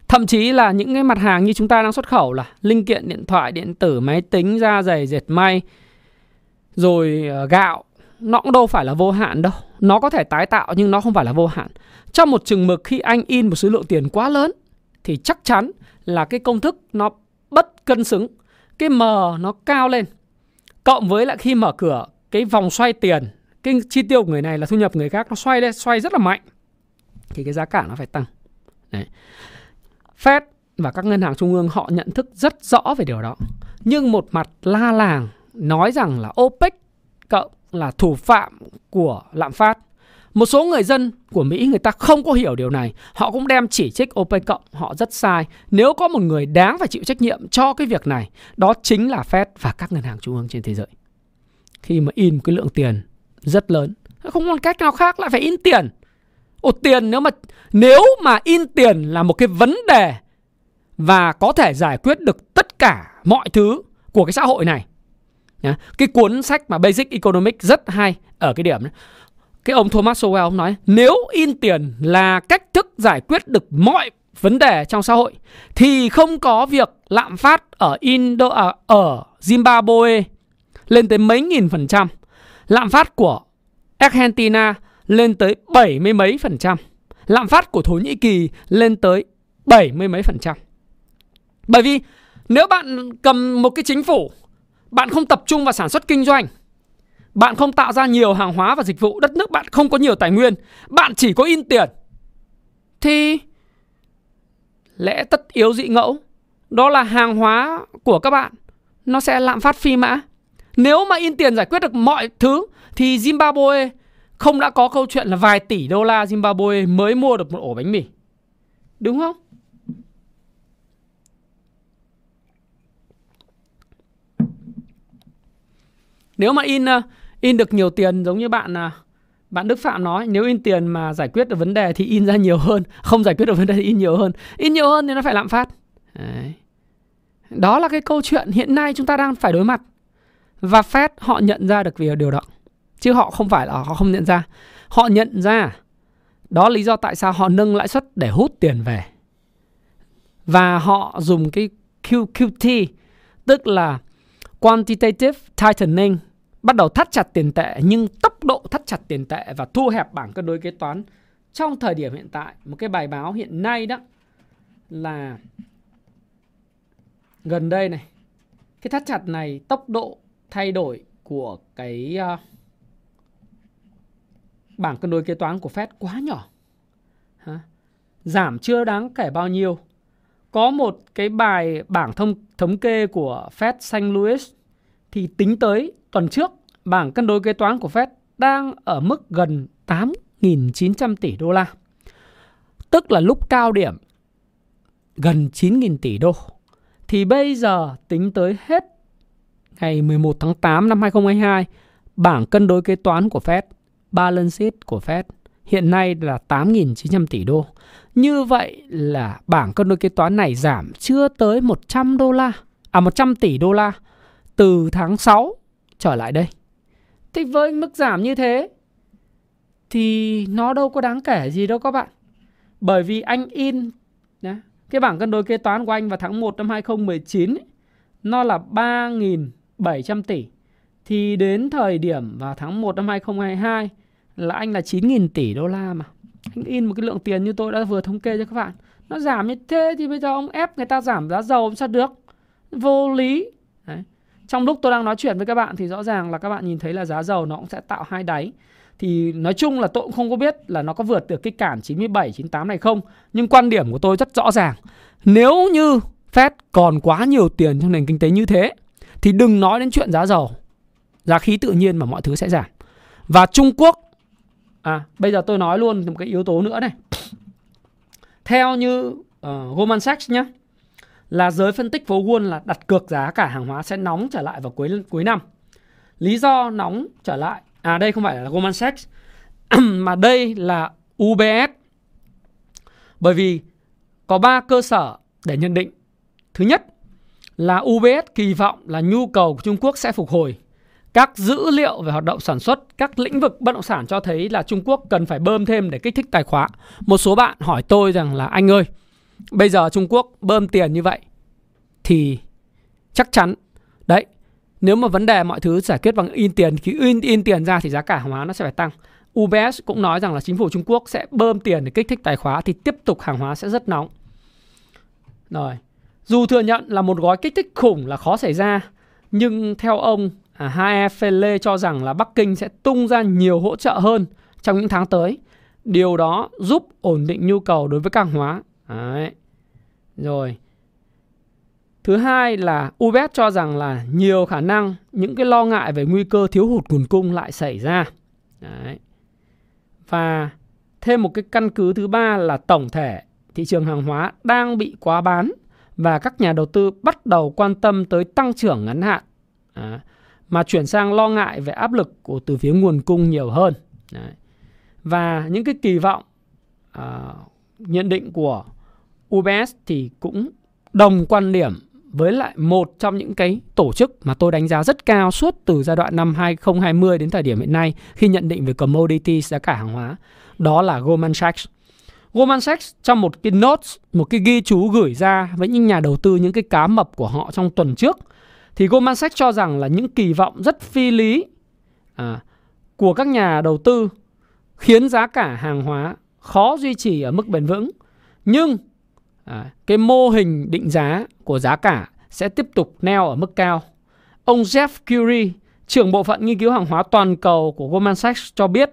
Thậm chí là những cái mặt hàng như chúng ta đang xuất khẩu là linh kiện điện thoại, điện tử, máy tính, da giày, dệt may, rồi ờ, gạo, nó cũng đâu phải là vô hạn đâu. Nó có thể tái tạo nhưng nó không phải là vô hạn. Trong một chừng mực khi anh in một số lượng tiền quá lớn thì chắc chắn là cái công thức nó bất cân xứng. Cái M nó cao lên. Cộng với lại khi mở cửa cái vòng xoay tiền, cái chi tiêu của người này là thu nhập người khác nó xoay lên, xoay rất là mạnh. Thì cái giá cả nó phải tăng. Đấy. Fed và các ngân hàng trung ương họ nhận thức rất rõ về điều đó. Nhưng một mặt la làng nói rằng là OPEC cộng là thủ phạm của lạm phát. Một số người dân của Mỹ người ta không có hiểu điều này, họ cũng đem chỉ trích OPEC cộng, họ rất sai. Nếu có một người đáng phải chịu trách nhiệm cho cái việc này, đó chính là Fed và các ngân hàng trung ương trên thế giới. Khi mà in một cái lượng tiền rất lớn, không còn cách nào khác lại phải in tiền. Ồ tiền nếu mà nếu mà in tiền là một cái vấn đề và có thể giải quyết được tất cả mọi thứ của cái xã hội này Nhá. Cái cuốn sách mà Basic Economics rất hay ở cái điểm đó. Cái ông Thomas Sowell ông nói nếu in tiền là cách thức giải quyết được mọi vấn đề trong xã hội thì không có việc lạm phát ở Indo à, ở Zimbabwe lên tới mấy nghìn phần trăm, lạm phát của Argentina lên tới bảy mươi mấy phần trăm, lạm phát của Thổ Nhĩ Kỳ lên tới bảy mươi mấy phần trăm. Bởi vì nếu bạn cầm một cái chính phủ bạn không tập trung vào sản xuất kinh doanh bạn không tạo ra nhiều hàng hóa và dịch vụ đất nước bạn không có nhiều tài nguyên bạn chỉ có in tiền thì lẽ tất yếu dị ngẫu đó là hàng hóa của các bạn nó sẽ lạm phát phi mã. Nếu mà in tiền giải quyết được mọi thứ thì Zimbabwe không đã có câu chuyện là vài tỷ đô la Zimbabwe mới mua được một ổ bánh mì. Đúng không? Nếu mà in uh, in được nhiều tiền giống như bạn uh, bạn Đức Phạm nói nếu in tiền mà giải quyết được vấn đề thì in ra nhiều hơn, không giải quyết được vấn đề thì in nhiều hơn. In nhiều hơn thì nó phải lạm phát. Đấy. Đó là cái câu chuyện hiện nay chúng ta đang phải đối mặt. Và Fed, họ nhận ra được việc điều đó. Chứ họ không phải là họ không nhận ra. Họ nhận ra đó là lý do tại sao họ nâng lãi suất để hút tiền về. Và họ dùng cái QQT tức là quantitative tightening, bắt đầu thắt chặt tiền tệ, nhưng tốc độ thắt chặt tiền tệ và thu hẹp bảng cân đối kế toán trong thời điểm hiện tại một cái bài báo hiện nay đó là gần đây này cái thắt chặt này, tốc độ thay đổi của cái uh, bảng cân đối kế toán của Fed quá nhỏ Hả? giảm chưa đáng kể bao nhiêu có một cái bài bảng thông thống kê của Fed St. Louis thì tính tới tuần trước bảng cân đối kế toán của Fed đang ở mức gần 8.900 tỷ đô la. Tức là lúc cao điểm gần 9.000 tỷ đô. Thì bây giờ tính tới hết ngày 11 tháng 8 năm 2022, bảng cân đối kế toán của Fed, balance sheet của Fed hiện nay là 8.900 tỷ đô. Như vậy là bảng cân đối kế toán này giảm chưa tới 100 đô la, à 100 tỷ đô la từ tháng 6 trở lại đây. Thì với mức giảm như thế thì nó đâu có đáng kể gì đâu các bạn. Bởi vì anh in cái bảng cân đối kế toán của anh vào tháng 1 năm 2019 ấy, nó là 700 tỷ. Thì đến thời điểm vào tháng 1 năm 2022 là anh là 9.000 tỷ đô la mà. Anh in một cái lượng tiền như tôi đã vừa thống kê cho các bạn. Nó giảm như thế thì bây giờ ông ép người ta giảm giá dầu sao được? Vô lý. Đấy. Trong lúc tôi đang nói chuyện với các bạn thì rõ ràng là các bạn nhìn thấy là giá dầu nó cũng sẽ tạo hai đáy. Thì nói chung là tôi cũng không có biết là nó có vượt được cái cản 97, 98 này không. Nhưng quan điểm của tôi rất rõ ràng. Nếu như Fed còn quá nhiều tiền trong nền kinh tế như thế thì đừng nói đến chuyện giá dầu. Giá khí tự nhiên mà mọi thứ sẽ giảm. Và Trung Quốc À, bây giờ tôi nói luôn một cái yếu tố nữa này. Theo như uh, Goldman Sachs nhé, là giới phân tích phố Wall là đặt cược giá cả hàng hóa sẽ nóng trở lại vào cuối cuối năm. Lý do nóng trở lại, à đây không phải là Goldman Sachs, mà đây là UBS. Bởi vì có ba cơ sở để nhận định. Thứ nhất là UBS kỳ vọng là nhu cầu của Trung Quốc sẽ phục hồi. Các dữ liệu về hoạt động sản xuất, các lĩnh vực bất động sản cho thấy là Trung Quốc cần phải bơm thêm để kích thích tài khoá. Một số bạn hỏi tôi rằng là anh ơi, bây giờ Trung Quốc bơm tiền như vậy thì chắc chắn đấy nếu mà vấn đề mọi thứ giải quyết bằng in tiền khi in in tiền ra thì giá cả hàng hóa nó sẽ phải tăng. UBS cũng nói rằng là chính phủ Trung Quốc sẽ bơm tiền để kích thích tài khoá thì tiếp tục hàng hóa sẽ rất nóng. Rồi, dù thừa nhận là một gói kích thích khủng là khó xảy ra, nhưng theo ông à, Hae Fele cho rằng là Bắc Kinh sẽ tung ra nhiều hỗ trợ hơn trong những tháng tới. Điều đó giúp ổn định nhu cầu đối với hàng hóa. Đấy. Rồi. Thứ hai là UBS cho rằng là nhiều khả năng những cái lo ngại về nguy cơ thiếu hụt nguồn cung lại xảy ra. Đấy. Và thêm một cái căn cứ thứ ba là tổng thể thị trường hàng hóa đang bị quá bán và các nhà đầu tư bắt đầu quan tâm tới tăng trưởng ngắn hạn à, mà chuyển sang lo ngại về áp lực của từ phía nguồn cung nhiều hơn. Đấy. Và những cái kỳ vọng à, nhận định của UBS thì cũng đồng quan điểm với lại một trong những cái tổ chức mà tôi đánh giá rất cao suốt từ giai đoạn năm 2020 đến thời điểm hiện nay khi nhận định về commodity giá cả hàng hóa đó là Goldman Sachs. Goldman Sachs trong một cái notes, một cái ghi chú gửi ra với những nhà đầu tư những cái cá mập của họ trong tuần trước thì Goldman Sachs cho rằng là những kỳ vọng rất phi lý à, của các nhà đầu tư khiến giá cả hàng hóa khó duy trì ở mức bền vững. Nhưng à, cái mô hình định giá của giá cả sẽ tiếp tục neo ở mức cao. Ông Jeff Curie, trưởng bộ phận nghiên cứu hàng hóa toàn cầu của Goldman Sachs cho biết,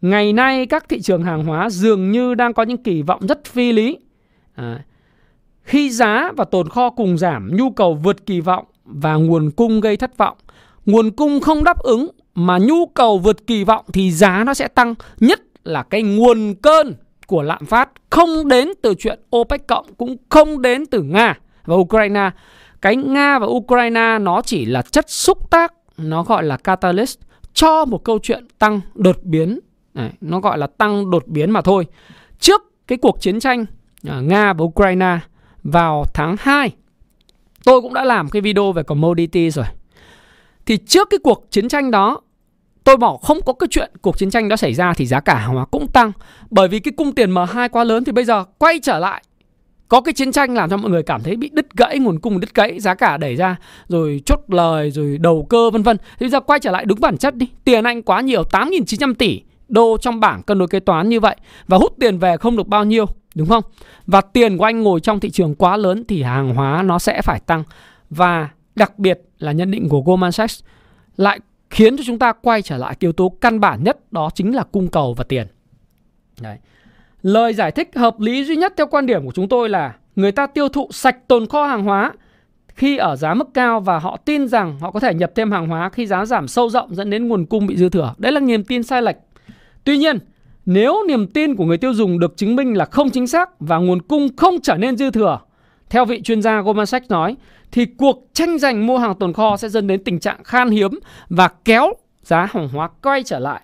ngày nay các thị trường hàng hóa dường như đang có những kỳ vọng rất phi lý. À, Khi giá và tồn kho cùng giảm, nhu cầu vượt kỳ vọng và nguồn cung gây thất vọng. Nguồn cung không đáp ứng mà nhu cầu vượt kỳ vọng thì giá nó sẽ tăng. Nhất là cái nguồn cơn của lạm phát không đến từ chuyện OPEC cộng cũng không đến từ Nga và Ukraine. Cái Nga và Ukraine nó chỉ là chất xúc tác, nó gọi là catalyst cho một câu chuyện tăng đột biến. Đấy, nó gọi là tăng đột biến mà thôi. Trước cái cuộc chiến tranh à, Nga và Ukraine vào tháng 2 Tôi cũng đã làm cái video về commodity rồi. Thì trước cái cuộc chiến tranh đó Tôi bảo không có cái chuyện cuộc chiến tranh đó xảy ra thì giá cả hàng hóa cũng tăng. Bởi vì cái cung tiền M2 quá lớn thì bây giờ quay trở lại có cái chiến tranh làm cho mọi người cảm thấy bị đứt gãy nguồn cung đứt gãy giá cả đẩy ra rồi chốt lời rồi đầu cơ vân vân. Thì bây giờ quay trở lại đúng bản chất đi. Tiền anh quá nhiều 8.900 tỷ đô trong bảng cân đối kế toán như vậy và hút tiền về không được bao nhiêu, đúng không và tiền của anh ngồi trong thị trường quá lớn thì hàng hóa nó sẽ phải tăng và đặc biệt là nhận định của Goldman Sachs lại khiến cho chúng ta quay trở lại yếu tố căn bản nhất, đó chính là cung cầu và tiền. Đấy. Lời giải thích hợp lý duy nhất theo quan điểm của chúng tôi là người ta tiêu thụ sạch tồn kho hàng hóa khi ở giá mức cao và họ tin rằng họ có thể nhập thêm hàng hóa khi giá giảm sâu rộng dẫn đến nguồn cung bị dư thừa. Đấy là niềm tin sai lệch. Tuy nhiên, nếu niềm tin của người tiêu dùng được chứng minh là không chính xác và nguồn cung không trở nên dư thừa, theo vị chuyên gia Goldman Sachs nói, thì cuộc tranh giành mua hàng tồn kho sẽ dẫn đến tình trạng khan hiếm và kéo giá hàng hóa quay trở lại.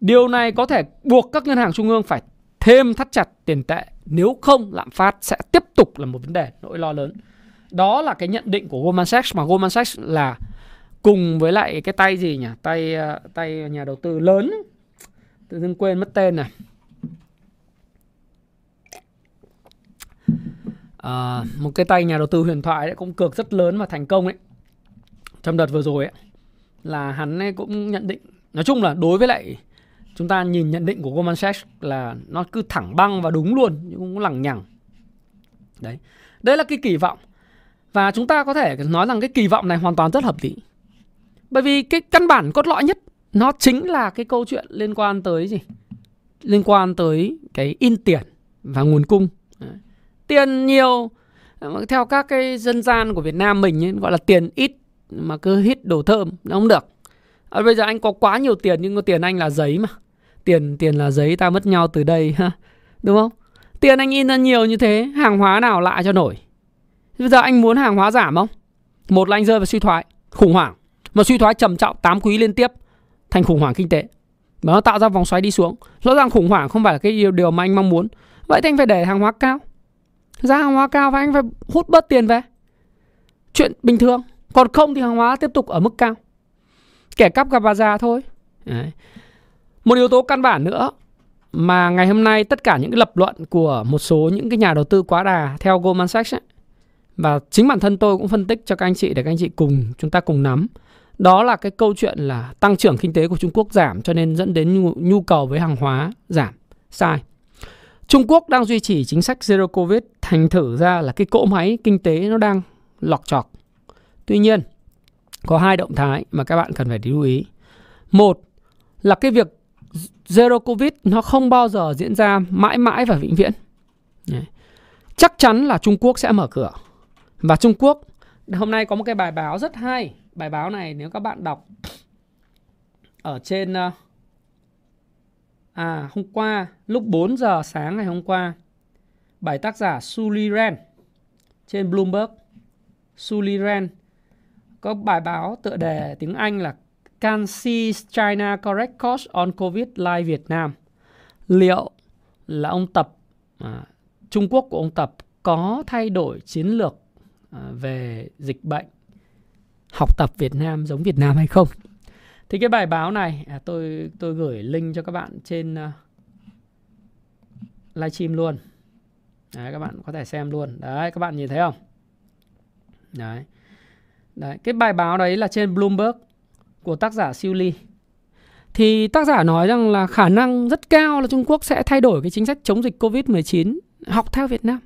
Điều này có thể buộc các ngân hàng trung ương phải thêm thắt chặt tiền tệ, nếu không lạm phát sẽ tiếp tục là một vấn đề nỗi lo lớn. Đó là cái nhận định của Goldman Sachs mà Goldman Sachs là cùng với lại cái tay gì nhỉ? Tay ờ, tay nhà đầu tư lớn tự dưng quên mất tên này. À, một cái tay nhà đầu tư huyền thoại đấy cũng cược rất lớn và thành công ấy. Trong đợt vừa rồi ấy là hắn ấy cũng nhận định nói chung là đối với lại chúng ta nhìn nhận định của Goldman Sachs là nó cứ thẳng băng và đúng luôn nhưng cũng lằng nhằng. Đấy đây là cái kỳ vọng. Và chúng ta có thể nói rằng cái kỳ vọng này hoàn toàn rất hợp lý. Bởi vì cái căn bản cốt lõi nhất nó chính là cái câu chuyện liên quan tới gì? Liên quan tới cái in tiền và nguồn cung. Tiền nhiều à, theo các cái dân gian của Việt Nam mình ấy, gọi là tiền ít mà cứ hít đồ thơm nó không được. À, bây giờ anh có quá nhiều tiền nhưng có tiền anh là giấy mà. Tiền tiền là giấy ta mất nhau từ đây ha đúng không? Tiền anh in ra nhiều như thế hàng hóa nào lại cho nổi? Bây giờ anh muốn hàng hóa giảm không? Một là anh rơi vào suy thoái khủng hoảng. Mà suy thoái trầm trọng 8 quý liên tiếp thành khủng hoảng kinh tế. Và nó tạo ra vòng xoáy đi xuống. Rõ ràng khủng hoảng không phải là cái điều, điều mà anh mong muốn. Vậy thì anh phải để hàng hóa cao. Giá hàng hóa cao và anh phải hút bớt tiền về. Chuyện bình thường. Còn không thì hàng hóa tiếp tục ở mức cao. Kẻ cắp gặp bà già thôi. Đấy. một yếu tố căn bản nữa mà ngày hôm nay tất cả những cái lập luận của một số những cái nhà đầu tư quá đà theo Goldman Sachs ấy, và chính bản thân tôi cũng phân tích cho các anh chị để các anh chị cùng chúng ta cùng nắm đó là cái câu chuyện là tăng trưởng kinh tế của Trung Quốc giảm cho nên dẫn đến nhu, nhu cầu với hàng hóa giảm. Sai. Trung Quốc đang duy trì chính sách Zero Covid thành thử ra là cái cỗ máy kinh tế nó đang lọc chọc. Tuy nhiên, có hai động thái mà các bạn cần phải lưu ý. Một là cái việc Zero Covid nó không bao giờ diễn ra mãi mãi và vĩnh viễn. Chắc chắn là Trung Quốc sẽ mở cửa. Và Trung Quốc hôm nay có một cái bài báo rất hay bài báo này nếu các bạn đọc ở trên ờ, à hôm qua lúc 4 giờ sáng ngày hôm qua bài tác giả Suli Ren trên Bloomberg. Suli Ren có bài báo tựa đề tiếng Anh là Can see China correct course on COVID live Việt Nam? Liệu là ông Tập à, Trung Quốc của ông Tập có thay đổi chiến lược à, về dịch bệnh học tập Việt Nam giống Việt Nam hay không. Thì cái bài báo này à, tôi tôi gửi link cho các bạn trên uh, livestream luôn. Đấy các bạn có thể xem luôn. Đấy các bạn nhìn thấy không? Đấy. Đấy, cái bài báo đấy là trên Bloomberg của tác giả Siêu Ly. Thì tác giả nói rằng là khả năng rất cao là Trung Quốc sẽ thay đổi cái chính sách chống dịch Covid-19 học theo Việt Nam.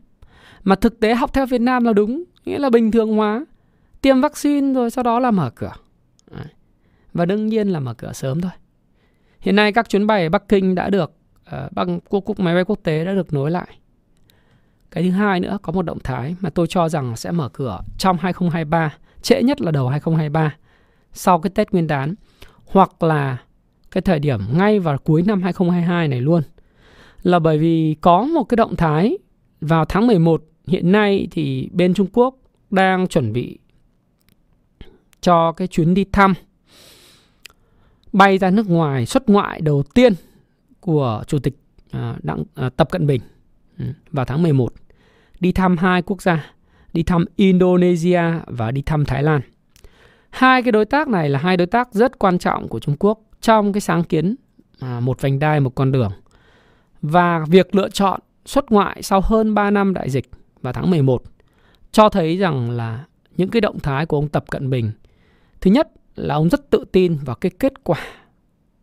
Mà thực tế học theo Việt Nam là đúng, nghĩa là bình thường hóa tiêm vaccine rồi sau đó là mở cửa. Đấy. và đương nhiên là mở cửa sớm thôi. Hiện nay các chuyến bay ở Bắc Kinh đã được ờ, uh, bằng quốc quốc máy bay quốc tế đã được nối lại. Cái thứ hai nữa có một động thái mà tôi cho rằng sẽ mở cửa trong 2023 trễ nhất là đầu 2023 sau cái Tết Nguyên đán hoặc là cái thời điểm ngay vào cuối năm 2022 này luôn. Là bởi vì có một cái động thái vào tháng 11 hiện nay thì bên Trung Quốc đang chuẩn bị cho cái chuyến đi thăm. Bay ra nước ngoài xuất ngoại đầu tiên của Chủ tịch à, Đặng, à, Tập Cận Bình ừ, vào tháng 11 đi thăm hai quốc gia đi thăm Indonesia và đi thăm Thái Lan. Hai cái đối tác này là hai đối tác rất quan trọng của Trung Quốc trong cái sáng kiến à, một vành đai một con đường. Và việc lựa chọn xuất ngoại sau hơn 3 năm đại dịch vào tháng 11 cho thấy rằng là những cái động thái của ông Tập Cận Bình thứ nhất là ông rất tự tin vào cái kết quả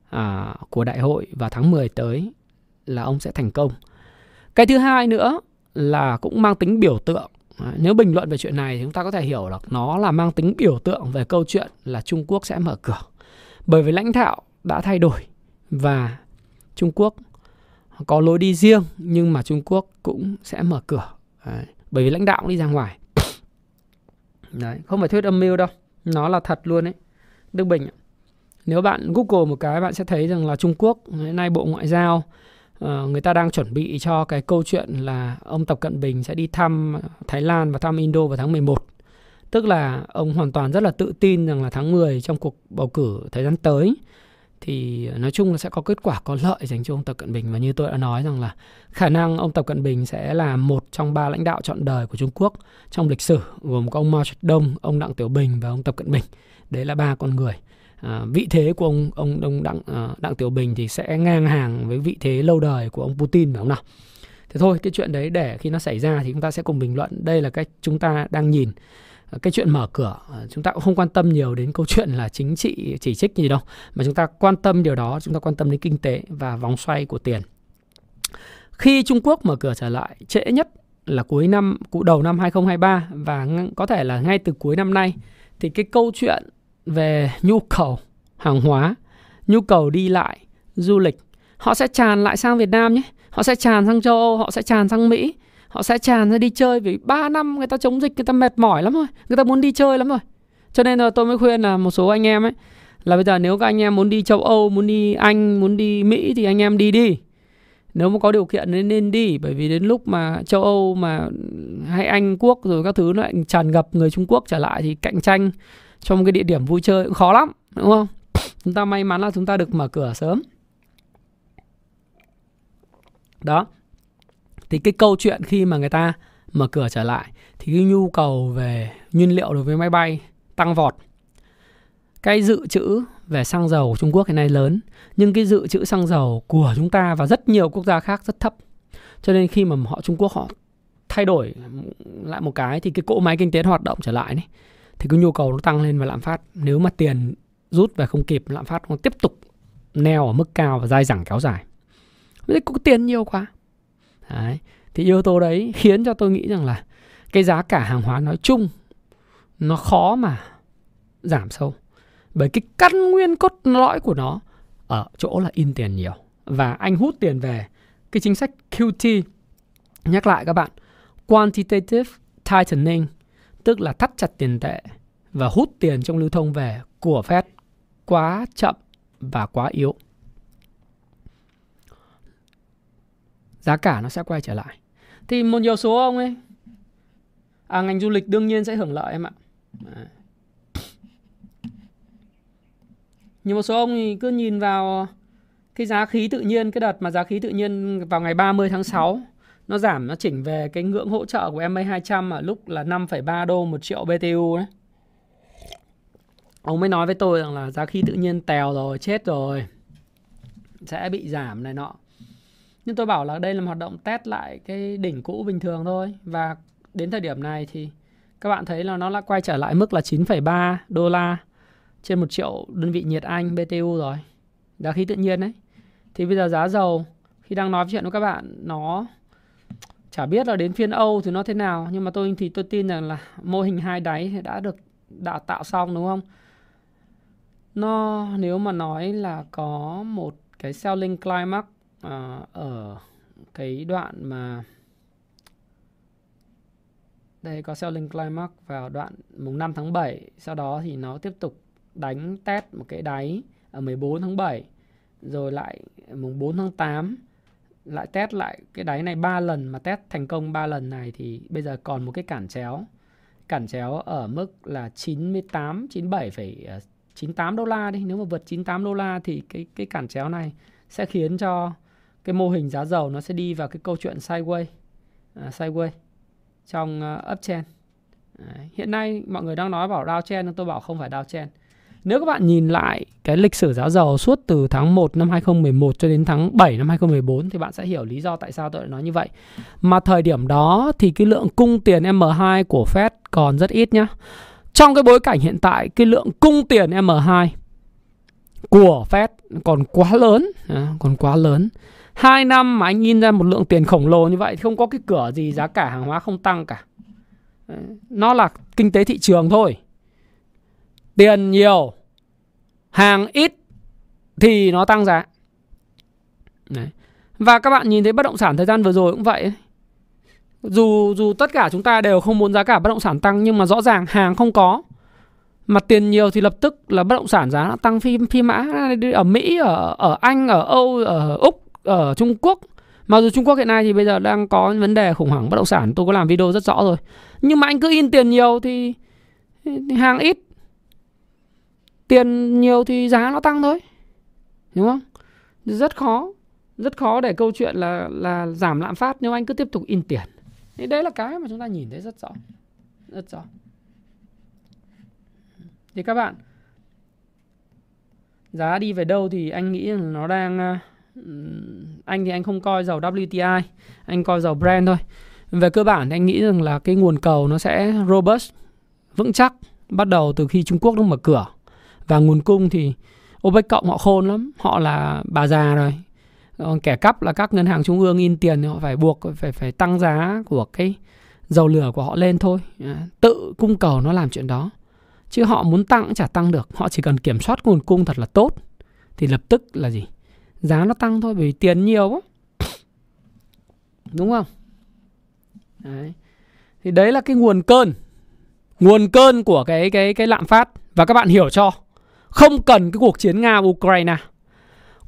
à, của đại hội vào tháng 10 tới là ông sẽ thành công. Cái thứ hai nữa là cũng mang tính biểu tượng. À, nếu bình luận về chuyện này thì chúng ta có thể hiểu là nó là mang tính biểu tượng về câu chuyện là Trung Quốc sẽ mở cửa. Bởi vì lãnh đạo đã thay đổi và Trung Quốc có lối đi riêng nhưng mà Trung Quốc cũng sẽ mở cửa. Đấy. Bởi vì lãnh đạo cũng đi ra ngoài. Đấy, không phải thuyết âm mưu đâu. Nó là thật luôn đấy. Đức Bình nếu bạn Google một cái bạn sẽ thấy rằng là Trung Quốc hiện nay Bộ Ngoại giao ờ, người ta đang chuẩn bị cho cái câu chuyện là ông Tập Cận Bình sẽ đi thăm Thái Lan và thăm Indo vào tháng 11. Tức là ông hoàn toàn rất là tự tin rằng là tháng 10 trong cuộc bầu cử thời gian tới thì nói chung là sẽ có kết quả có lợi dành cho ông Tập Cận Bình và như tôi đã nói rằng là khả năng ông Tập Cận Bình sẽ là một trong ba lãnh đạo chọn đời của Trung Quốc trong lịch sử gồm có ông Mao Trạch Đông, ông Đặng Tiểu Bình và ông Tập Cận Bình. Đấy là ba con người. À, vị thế của ông ông ông Đặng à, Đặng Tiểu Bình thì sẽ ngang hàng với vị thế lâu đời của ông Putin phải không nào? Thế thôi, cái chuyện đấy để khi nó xảy ra thì chúng ta sẽ cùng bình luận. Đây là cách chúng ta đang nhìn Ờ, cái chuyện mở cửa ờ, chúng ta cũng không quan tâm nhiều đến câu chuyện là chính trị chỉ trích gì đâu, mà chúng ta quan tâm điều đó, chúng ta quan tâm đến kinh tế và vòng xoay của tiền. Khi Trung Quốc mở cửa trở lại, trễ nhất là cuối năm, cụ đầu năm 2023 và có thể là ngay từ cuối năm nay, thì cái câu chuyện về nhu cầu hàng hóa, nhu cầu đi lại, du lịch, họ sẽ tràn lại sang Việt Nam nhé, họ sẽ tràn sang châu Âu, họ sẽ tràn sang Mỹ họ sẽ tràn ra đi chơi vì 3 năm người ta chống dịch, người ta mệt mỏi lắm rồi người ta muốn đi chơi lắm rồi cho nên là tôi mới khuyên là một số anh em ấy, là bây giờ nếu các anh em muốn đi châu Âu, muốn đi Anh, muốn đi Mỹ thì anh em đi đi. Nếu mà có điều kiện nên nên đi, bởi vì đến lúc mà châu Âu mà hay Anh Quốc rồi các thứ lại tràn ngập người Trung Quốc trở lại thì cạnh tranh trong cái địa điểm vui chơi cũng khó lắm, đúng không? Chúng ta may mắn là chúng ta được mở cửa sớm. Đó thì cái câu chuyện khi mà người ta mở cửa trở lại, thì cái nhu cầu về nhiên liệu đối với máy bay tăng vọt. Cái dự trữ về xăng dầu của Trung Quốc hiện nay lớn, nhưng cái dự trữ xăng dầu của chúng ta và rất nhiều quốc gia khác rất thấp. Cho nên khi mà họ, Trung Quốc họ thay đổi lại một cái, thì cái cỗ máy kinh tế hoạt động trở lại này, thì cái nhu cầu nó tăng lên và lạm phát. Nếu mà tiền rút về không kịp, lạm phát nó tiếp tục neo ở mức cao và dai dẳng kéo dài. Vậy có tiền nhiều quá đấy. thì yếu tố đấy khiến cho tôi nghĩ rằng là cái giá cả hàng hóa nói chung nó khó mà giảm sâu bởi cái căn nguyên cốt lõi của nó ở chỗ là in tiền nhiều và anh hút tiền về, cái chính sách QT nhắc lại các bạn, quantitative tightening, tức là thắt chặt tiền tệ và hút tiền trong lưu thông về của Fed quá chậm và quá yếu. Giá cả nó sẽ quay trở lại. Thì một nhiều số ông ấy à ngành du lịch đương nhiên sẽ hưởng lợi em ạ. À. Nhưng một số ông thì cứ nhìn vào cái giá khí tự nhiên cái đợt mà giá khí tự nhiên vào ngày 30 tháng 6 nó giảm nó chỉnh về cái ngưỡng hỗ trợ của MA 200 ở lúc là 5,3 đô một triệu BTU đấy. Ông mới nói với tôi rằng là giá khí tự nhiên tèo rồi, chết rồi. Sẽ bị giảm này nọ. Nhưng tôi bảo là đây là một hoạt động test lại cái đỉnh cũ bình thường thôi. Và đến thời điểm này thì các bạn thấy là nó đã quay trở lại mức là 9,3 đô la trên một triệu đơn vị nhiệt Anh BTU rồi. Giá khí tự nhiên đấy. Thì bây giờ giá dầu khi đang nói chuyện với các bạn nó chả biết là đến phiên Âu thì nó thế nào nhưng mà tôi thì tôi tin rằng là mô hình hai đáy đã được đã tạo xong đúng không? Nó nếu mà nói là có một cái selling climax uh, ở cái đoạn mà đây có selling climax vào đoạn mùng 5 tháng 7 sau đó thì nó tiếp tục đánh test một cái đáy ở 14 tháng 7 rồi lại mùng 4 tháng 8 lại test lại cái đáy này 3 lần. Mà test thành công 3 lần này thì bây giờ còn một cái cản chéo. Cản chéo ở mức là 98 97 98 đô la đi. Nếu mà vượt 98 đô la thì cái cái cản chéo này sẽ khiến cho cái mô hình giá dầu nó sẽ đi vào cái câu chuyện sideways uh, à, sideways trong à, uh, uptrend Đấy. hiện nay mọi người đang nói bảo downtrend nhưng tôi bảo không phải downtrend nếu các bạn nhìn lại cái lịch sử giá dầu suốt từ tháng 1 năm 2011 cho đến tháng 7 năm 2014 thì bạn sẽ hiểu lý do tại sao tôi lại nói như vậy. Mà thời điểm đó thì cái lượng cung tiền M2 của Fed còn rất ít nhá. Trong cái bối cảnh hiện tại cái lượng cung tiền M2 của Fed còn quá lớn, à, còn quá lớn. Hai năm mà anh in ra một lượng tiền khổng lồ như vậy thì không có cái cửa gì giá cả hàng hóa không tăng cả. Nó là kinh tế thị trường thôi. Tiền nhiều, hàng ít thì nó tăng giá. Đấy. Và các bạn nhìn thấy bất động sản thời gian vừa rồi cũng vậy. Dù dù tất cả chúng ta đều không muốn giá cả bất động sản tăng nhưng mà rõ ràng hàng không có mà tiền nhiều thì lập tức là bất động sản giá nó tăng phi phi mã ở Mỹ ở ở Anh ở Âu ở Úc ở Trung Quốc. Mặc dù Trung Quốc hiện nay thì bây giờ đang có vấn đề khủng hoảng bất động sản. Tôi có làm video rất rõ rồi. Nhưng mà anh cứ in tiền nhiều thì, thì hàng ít. Tiền nhiều thì giá nó tăng thôi. Đúng không? Rất khó. Rất khó để câu chuyện là là giảm lạm phát nếu anh cứ tiếp tục in tiền. Thì đấy là cái mà chúng ta nhìn thấy rất rõ. Rất rõ. Thì các bạn giá đi về đâu thì anh nghĩ là nó đang anh thì anh không coi dầu WTI anh coi dầu Brent thôi. Về cơ bản thì anh nghĩ rằng là cái nguồn cầu nó sẽ robust, vững chắc, bắt đầu từ khi Trung Quốc nó mở cửa. Và nguồn cung thì OPEC cộng họ khôn lắm, họ là bà già rồi. Còn kẻ cắp là các ngân hàng trung ương in tiền thì họ phải buộc, phải phải tăng giá của cái dầu lửa của họ lên thôi. À, tự cung cầu nó làm chuyện đó. Chứ họ muốn tăng cũng chả tăng được, họ chỉ cần kiểm soát nguồn cung thật là tốt, thì lập tức là gì? Giá nó tăng thôi, bởi vì tiền nhiều quá. Đúng không? Đấy. thì đấy là cái nguồn cơn. Nguồn cơn của cái cái cái lạm phát. Và các bạn hiểu cho. Không cần cái cuộc chiến nga và ukraine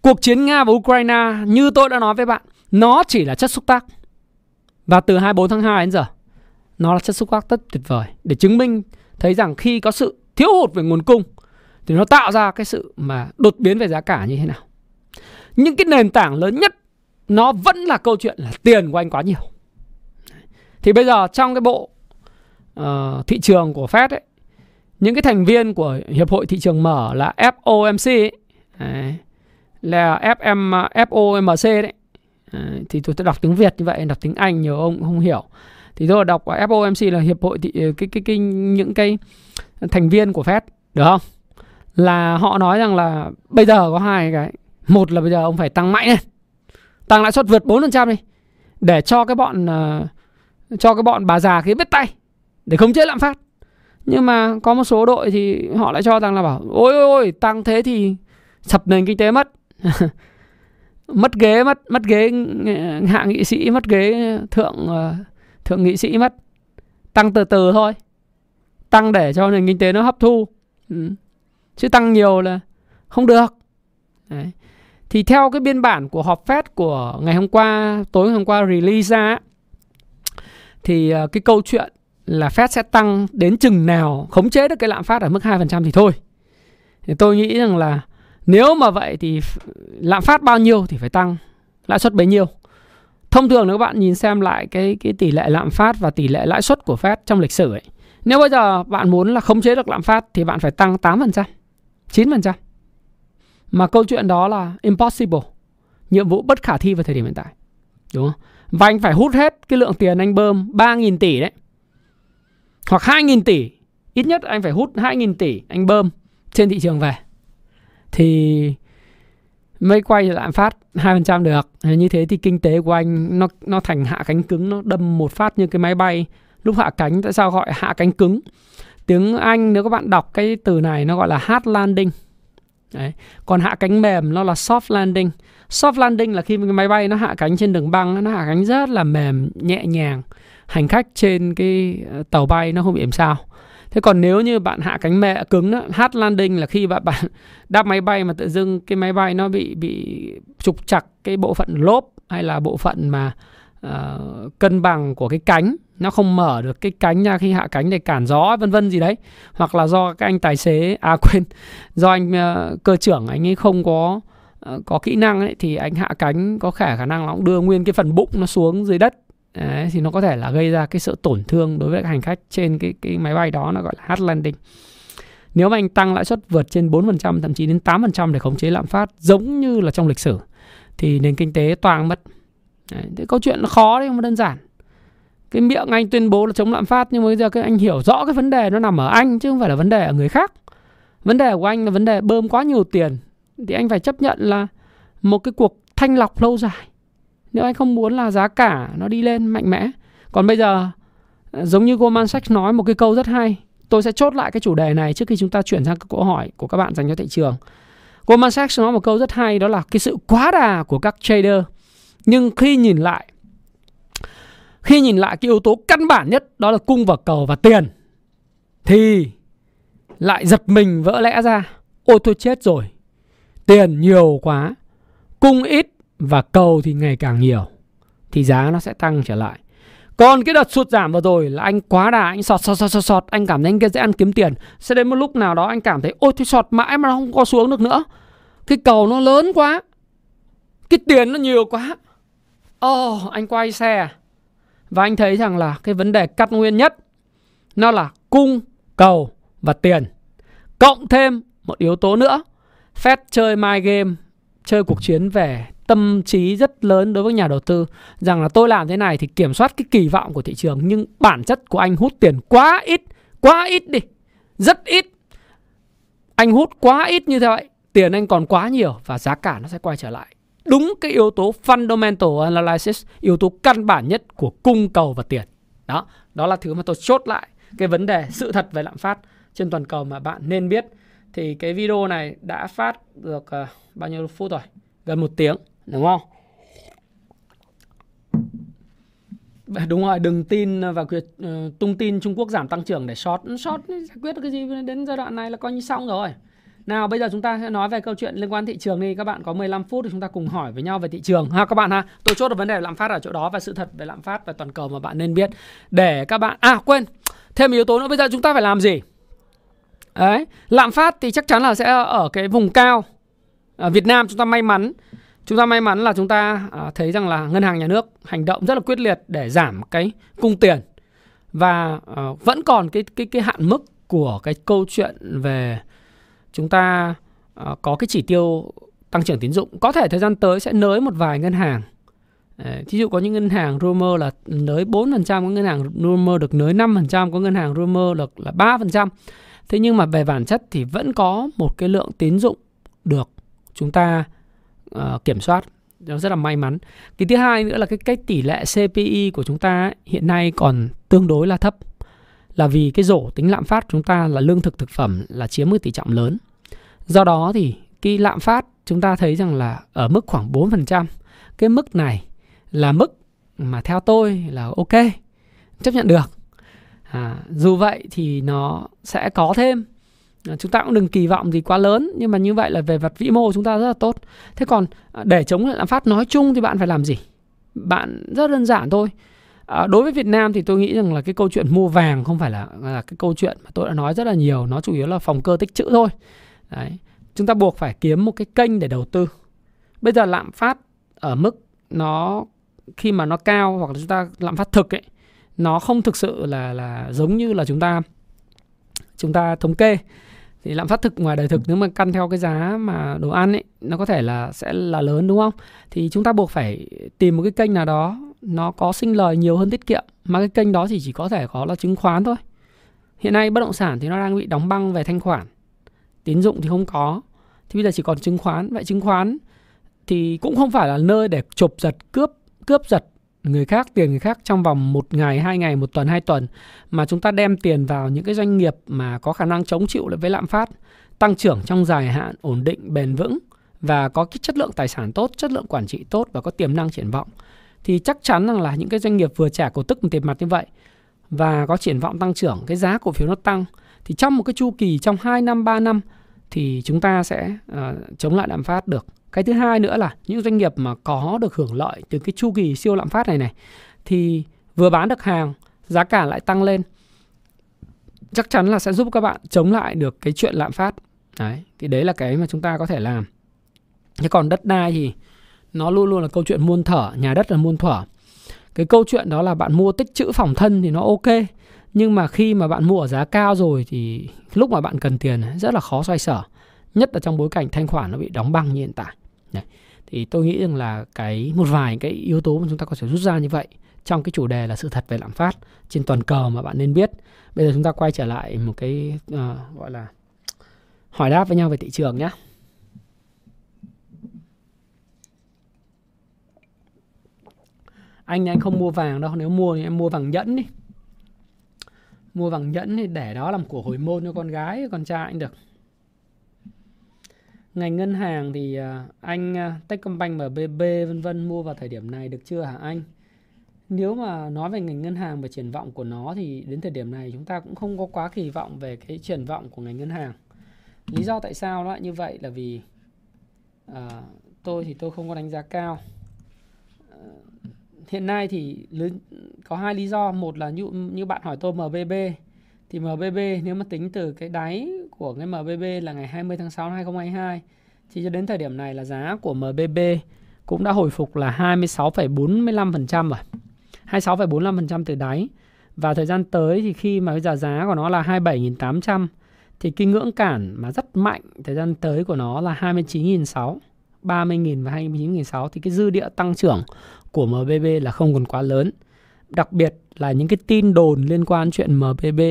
cuộc chiến nga và ukraine như tôi đã nói với bạn, nó chỉ là chất xúc tác. Và từ 24 tháng 2 đến giờ, nó là chất xúc tác rất tuyệt vời. Để chứng minh, thấy rằng khi có sự thiếu hụt về nguồn cung, thì nó tạo ra cái sự mà đột biến về giá cả như thế nào. Nhưng cái nền tảng lớn nhất nó vẫn là câu chuyện là tiền của anh quá nhiều. Thì bây giờ trong cái bộ uh, thị trường của Fed ấy, những cái thành viên của hiệp hội thị trường mở là FOMC ấy, đấy, là FM FOMC đấy. đấy thì tôi, tôi đọc tiếng Việt như vậy, đọc tiếng Anh nhiều ông không hiểu thì tôi đọc FOMC là hiệp hội thị cái cái cái, cái những cái thành viên của Fed được không? Là họ nói rằng là bây giờ có hai cái, một là bây giờ ông phải tăng mạnh lên. Tăng lãi suất vượt 4% đi để cho cái bọn uh, cho cái bọn bà già kia biết tay để không chế lạm phát. Nhưng mà có một số đội thì họ lại cho rằng là bảo ôi ôi ôi tăng thế thì sập nền kinh tế mất. mất ghế mất mất ghế hạ nghị sĩ mất ghế thượng ờ, thượng nghị sĩ mất tăng từ từ thôi tăng để cho nền kinh tế nó hấp thu ừ. chứ tăng nhiều là không được Đấy thì theo cái biên bản của họp Fed của ngày hôm qua tối hôm qua release ra thì ờ, cái câu chuyện là Fed sẽ tăng đến chừng nào khống chế được cái lạm phát ở mức 2% thì thôi. Thì tôi nghĩ rằng là nếu mà vậy thì lạm phát bao nhiêu thì phải tăng lãi suất bấy nhiêu. Thông thường nếu các bạn nhìn xem lại cái cái tỷ lệ lạm phát và tỷ lệ lãi suất của Fed trong lịch sử ấy. Nếu bây giờ bạn muốn là khống chế được lạm phát thì bạn phải tăng 8%, 9%. Mà câu chuyện đó là impossible. Nhiệm vụ bất khả thi vào thời điểm hiện tại. Đúng không? Và anh phải hút hết cái lượng tiền anh bơm 3.000 tỷ đấy. Hoặc 2.000 tỷ. Ít nhất anh phải hút 2.000 tỷ anh bơm trên thị trường về. Thì mới quay lạm phát 2% được. Như thế thì kinh tế của anh nó nó thành hạ cánh cứng, nó đâm một phát như cái máy bay lúc hạ cánh. Tại sao gọi hạ cánh cứng? Tiếng Anh nếu các bạn đọc cái từ này nó gọi là hard landing. Đấy. Còn hạ cánh mềm nó là soft landing. Soft landing là khi cái máy bay nó hạ cánh trên đường băng, nó hạ cánh rất là mềm, nhẹ nhàng hành khách trên cái ờ, tàu bay nó không bị làm sao thế còn nếu như bạn hạ cánh mẹ cứng đó, hard landing là khi bạn bạn đáp máy bay mà tự dưng cái máy bay nó bị bị trục chặt cái bộ phận lốp hay là bộ phận mà uh, cân bằng của cái cánh nó không mở được cái cánh ra khi hạ cánh để cản gió vân vân gì đấy. Hoặc là do các anh tài xế à quên do anh uh, cơ trưởng anh ấy không có uh, có kỹ năng ấy thì anh hạ cánh có khả khả năng nó cũng đưa nguyên cái phần bụng nó xuống dưới đất. Đấy, thì nó có thể là gây ra cái sự tổn thương đối với các hành khách trên cái cái máy bay đó nó gọi là hard landing. Nếu mà anh tăng lãi suất vượt trên 4% thậm chí đến 8% để khống chế lạm phát giống như là trong lịch sử thì nền kinh tế toàn mất. Đấy, thế câu chuyện nó khó đấy không đơn giản. Cái miệng anh tuyên bố là chống lạm phát nhưng mà bây giờ cái anh hiểu rõ cái vấn đề nó nằm ở anh chứ không phải là vấn đề ở người khác. Vấn đề của anh là vấn đề bơm quá nhiều tiền thì anh phải chấp nhận là một cái cuộc thanh lọc lâu dài. Nếu anh không muốn là giá cả nó đi lên mạnh mẽ. Còn bây giờ à, giống như Goldman Sachs nói một cái câu rất hay tôi sẽ chốt lại cái chủ đề này trước khi chúng ta chuyển sang câu hỏi của các bạn dành cho thị trường. Goldman Sachs nói một câu rất hay đó là cái sự quá đà của các trader. Nhưng khi nhìn lại khi nhìn lại cái yếu tố căn bản nhất đó là cung và cầu và tiền thì lại giật mình vỡ lẽ ra. Ôi tôi chết rồi. Tiền nhiều quá, cung ít và cầu thì ngày càng nhiều thì giá nó sẽ tăng trở lại. Còn cái đợt sụt giảm vừa rồi là anh quá đà, anh sọt sọt sọt sọt, sọt. anh cảm thấy anh dễ ăn kiếm tiền. Sẽ đến một lúc nào đó anh cảm thấy ôi tôi sọt mãi mà nó không có xuống được nữa. Cái cầu nó lớn quá. Cái tiền nó nhiều quá. Ồ, oh, anh quay xe. À? Và anh thấy rằng là cái vấn đề cắt nguyên nhất nó là cung, cầu và tiền. Cộng thêm một yếu tố nữa. Fed chơi my game, chơi cuộc chiến về tâm trí rất lớn đối với nhà đầu tư rằng là tôi làm thế này thì kiểm soát cái kỳ vọng của thị trường nhưng bản chất của anh hút tiền quá ít, quá ít đi, rất ít. Anh hút quá ít như vậy, tiền anh còn quá nhiều và giá cả nó sẽ quay trở lại. Đúng cái yếu tố fundamental analysis, yếu tố căn bản nhất của cung cầu và tiền. Đó, đó là thứ mà tôi chốt lại cái vấn đề sự thật về lạm phát trên toàn cầu mà bạn nên biết. Thì cái video này đã phát được uh, bao nhiêu phút rồi? Gần một tiếng đúng không đúng rồi đừng tin và việc uh, ờ, tung tin Trung Quốc giảm tăng trưởng để short short giải quyết được cái gì đến giai đoạn này là coi như xong rồi nào, bây giờ chúng ta sẽ nói về câu chuyện liên quan thị trường đi. Các bạn có 15 phút thì chúng ta cùng hỏi với nhau về thị trường ha, các bạn ha. Tôi chốt được vấn đề lạm phát ở chỗ đó và sự thật về lạm phát và toàn cầu mà bạn nên biết. Để các bạn à quên, thêm yếu tố nữa. Bây giờ chúng ta phải làm gì? Đấy, lạm phát thì chắc chắn là sẽ ở cái vùng cao. Ở Việt Nam chúng ta may mắn, Chúng ta may mắn là chúng ta à, thấy rằng là ngân hàng nhà nước hành động rất là quyết liệt để giảm cái cung tiền. Và ờ, vẫn còn cái cái cái hạn mức của cái câu chuyện về chúng ta uh, có cái chỉ tiêu tăng trưởng tín dụng có thể thời gian tới sẽ nới một vài ngân hàng. Thí dụ có những ngân hàng rumor là nới 4%, có ngân hàng rumor được nới 5%, có ngân hàng rumor được là 3%. Thế nhưng mà về bản chất thì vẫn có một cái lượng tín dụng được chúng ta uh, kiểm soát. Nó rất là may mắn. Cái thứ hai nữa là cái cách tỷ lệ CPI của chúng ta hiện nay còn tương đối là thấp là vì cái rổ tính lạm phát chúng ta là lương thực thực phẩm là chiếm một tỷ trọng lớn. Do đó thì cái lạm phát chúng ta thấy rằng là ở mức khoảng 4% cái mức này là mức mà theo tôi là ok chấp nhận được. À, dù vậy thì nó sẽ có thêm. À, chúng ta cũng đừng kỳ vọng gì quá lớn nhưng mà như vậy là về vật vĩ mô chúng ta rất là tốt. Thế còn à, để chống lạm phát nói chung thì bạn phải làm gì? Bạn rất đơn giản thôi à, đối với Việt Nam thì tôi nghĩ rằng là cái câu chuyện mua vàng không phải là, là cái câu chuyện mà tôi đã nói rất là nhiều nó chủ yếu là phòng cơ tích trữ thôi Đấy. chúng ta buộc phải kiếm một cái kênh để đầu tư bây giờ lạm phát ở mức nó khi mà nó cao hoặc là chúng ta lạm phát thực ấy nó không thực sự là là giống như là chúng ta chúng ta thống kê thì lạm phát thực ngoài đời thực, nếu mà căn theo cái giá mà đồ ăn ấy, nó có thể là sẽ là lớn, đúng không? Thì chúng ta buộc phải tìm một cái kênh nào đó nó có sinh lời nhiều hơn tiết kiệm, mà cái kênh đó thì chỉ có thể có là chứng khoán thôi. Hiện nay bất động sản thì nó đang bị đóng băng về thanh khoản, tín dụng thì không có. Thì bây giờ chỉ còn chứng khoán. Vậy chứng khoán thì cũng không phải là nơi để chụp giật, cướp cướp giật người khác tiền người khác trong vòng một ngày hai ngày một tuần hai tuần mà chúng ta đem tiền vào những cái doanh nghiệp mà có khả năng chống chịu lại với lạm phát tăng trưởng trong dài hạn ổn định bền vững và có cái chất lượng tài sản tốt chất lượng quản trị tốt và có tiềm năng triển vọng thì chắc chắn rằng là những cái doanh nghiệp vừa trả cổ tức bằng tiền mặt như vậy và có triển vọng tăng trưởng, cái giá cổ phiếu nó tăng thì trong một cái chu kỳ trong 2 năm 3 năm thì chúng ta sẽ uh, chống lại lạm phát được. Cái thứ hai nữa là những doanh nghiệp mà có được hưởng lợi từ cái chu kỳ siêu lạm phát này này thì vừa bán được hàng, giá cả lại tăng lên. Chắc chắn là sẽ giúp các bạn chống lại được cái chuyện lạm phát. Đấy, thì đấy là cái mà chúng ta có thể làm. Thế còn đất đai thì nó luôn luôn là câu chuyện muôn thở, nhà đất là muôn thở. Cái câu chuyện đó là bạn mua tích trữ phòng thân thì nó ok. Nhưng mà khi mà bạn mua ở giá cao rồi thì lúc mà bạn cần tiền rất là khó xoay sở. Nhất là trong bối cảnh thanh khoản nó bị đóng băng như hiện tại. Đấy. Thì tôi nghĩ rằng là cái một vài cái yếu tố mà chúng ta có thể rút ra như vậy trong cái chủ đề là sự thật về lạm phát trên toàn cầu mà bạn nên biết. Bây giờ chúng ta quay trở lại một cái uh, gọi là hỏi đáp với nhau về thị trường nhé. anh anh không mua vàng đâu nếu mua thì em mua vàng nhẫn đi mua vàng nhẫn thì để đó làm của hồi môn cho con gái con trai anh được ngành ngân hàng thì à, anh à, Techcombank Techcombank MBB vân vân mua vào thời điểm này được chưa hả anh? Nếu mà nói về ngành ngân hàng và triển vọng của nó thì đến thời điểm này chúng ta cũng không có quá kỳ vọng về cái triển vọng của ngành ngân hàng. Lý do tại sao nó lại như vậy là vì à, tôi thì tôi không có đánh giá cao. Ờ, hiện nay thì có hai lý do. Một là như như bạn hỏi tôi MBB thì MBB nếu mà tính từ cái đáy của cái MBB là ngày 20 tháng 6 năm 2022 thì cho đến thời điểm này là giá của MBB cũng đã hồi phục là 26,45% rồi. 26,45% từ đáy. Và thời gian tới thì khi mà bây giờ giá của nó là 27.800 thì cái ngưỡng cản mà rất mạnh thời gian tới của nó là 29.600, 30.000 và 29.600 thì cái dư địa tăng trưởng của MBB là không còn quá lớn. Đặc biệt là những cái tin đồn liên quan chuyện MBB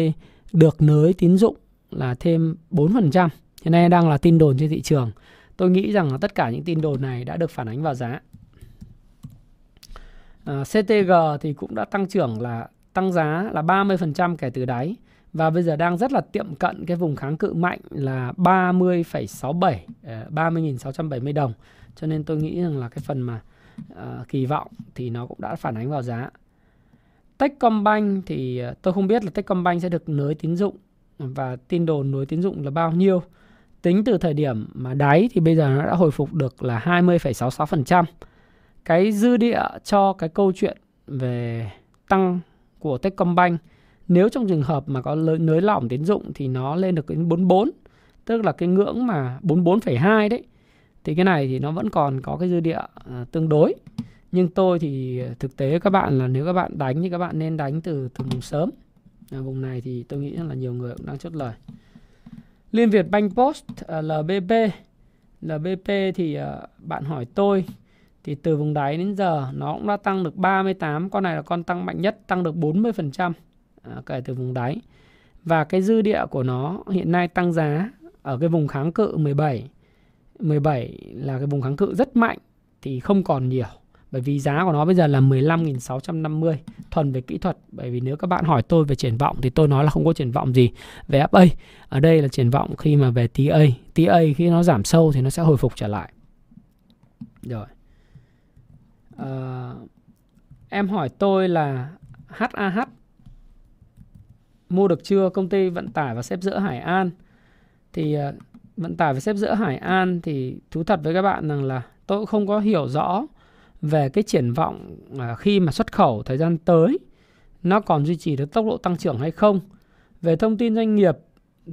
được nới tín dụng là thêm 4%. Hiện nay đang là tin đồn trên thị trường. Tôi nghĩ rằng là tất cả những tin đồn này đã được phản ánh vào giá. À, CTG thì cũng đã tăng trưởng là tăng giá là 30% kể từ đáy và bây giờ đang rất là tiệm cận cái vùng kháng cự mạnh là 30,67 30.670 ờ, đồng. Cho nên tôi nghĩ rằng là cái phần mà uh, kỳ vọng thì nó cũng đã phản ánh vào giá. Techcombank thì ờ, tôi không biết là Techcombank sẽ được nới tín dụng và tin đồn nới tín dụng là bao nhiêu. Tính từ thời điểm mà đáy thì bây giờ nó đã hồi phục được là 20,66%. Cái dư địa cho cái câu chuyện về tăng của Techcombank nếu trong trường hợp mà có nới lỏng tín dụng thì nó lên được đến 44, tức là cái ngưỡng mà 44,2 đấy thì cái này thì nó vẫn còn có cái dư địa ờ, tương đối nhưng tôi thì ờ, thực tế các bạn là nếu các bạn đánh thì các bạn nên đánh từ từ vùng sớm. À, vùng này thì tôi nghĩ là nhiều người cũng đang chốt lời. Liên Việt Bank Post ờ, uh, à, LBP LBP thì uh, bạn hỏi tôi thì từ vùng đáy đến giờ nó cũng đã tăng được 38 con này là con tăng mạnh nhất tăng được 40% à, kể từ vùng đáy. Và cái dư địa của nó hiện nay tăng giá ở cái vùng kháng cự 17 17 là cái vùng kháng cự rất mạnh thì không còn nhiều bởi vì giá của nó bây giờ là 15.650 thuần về kỹ thuật. Bởi vì nếu các bạn hỏi tôi về triển vọng thì tôi nói là không có triển vọng gì về FA ở đây là triển vọng khi mà về TA TA khi nó giảm sâu thì nó sẽ hồi phục trở lại. Rồi. À, em hỏi tôi là HAH mua được chưa? Công ty vận tải và xếp dỡ Hải An. Thì ờ, vận tải và xếp dỡ Hải An thì thú thật với các bạn rằng là tôi cũng không có hiểu rõ về cái triển vọng à, khi mà xuất khẩu thời gian tới nó còn duy trì được tốc độ tăng trưởng hay không. Về thông tin doanh nghiệp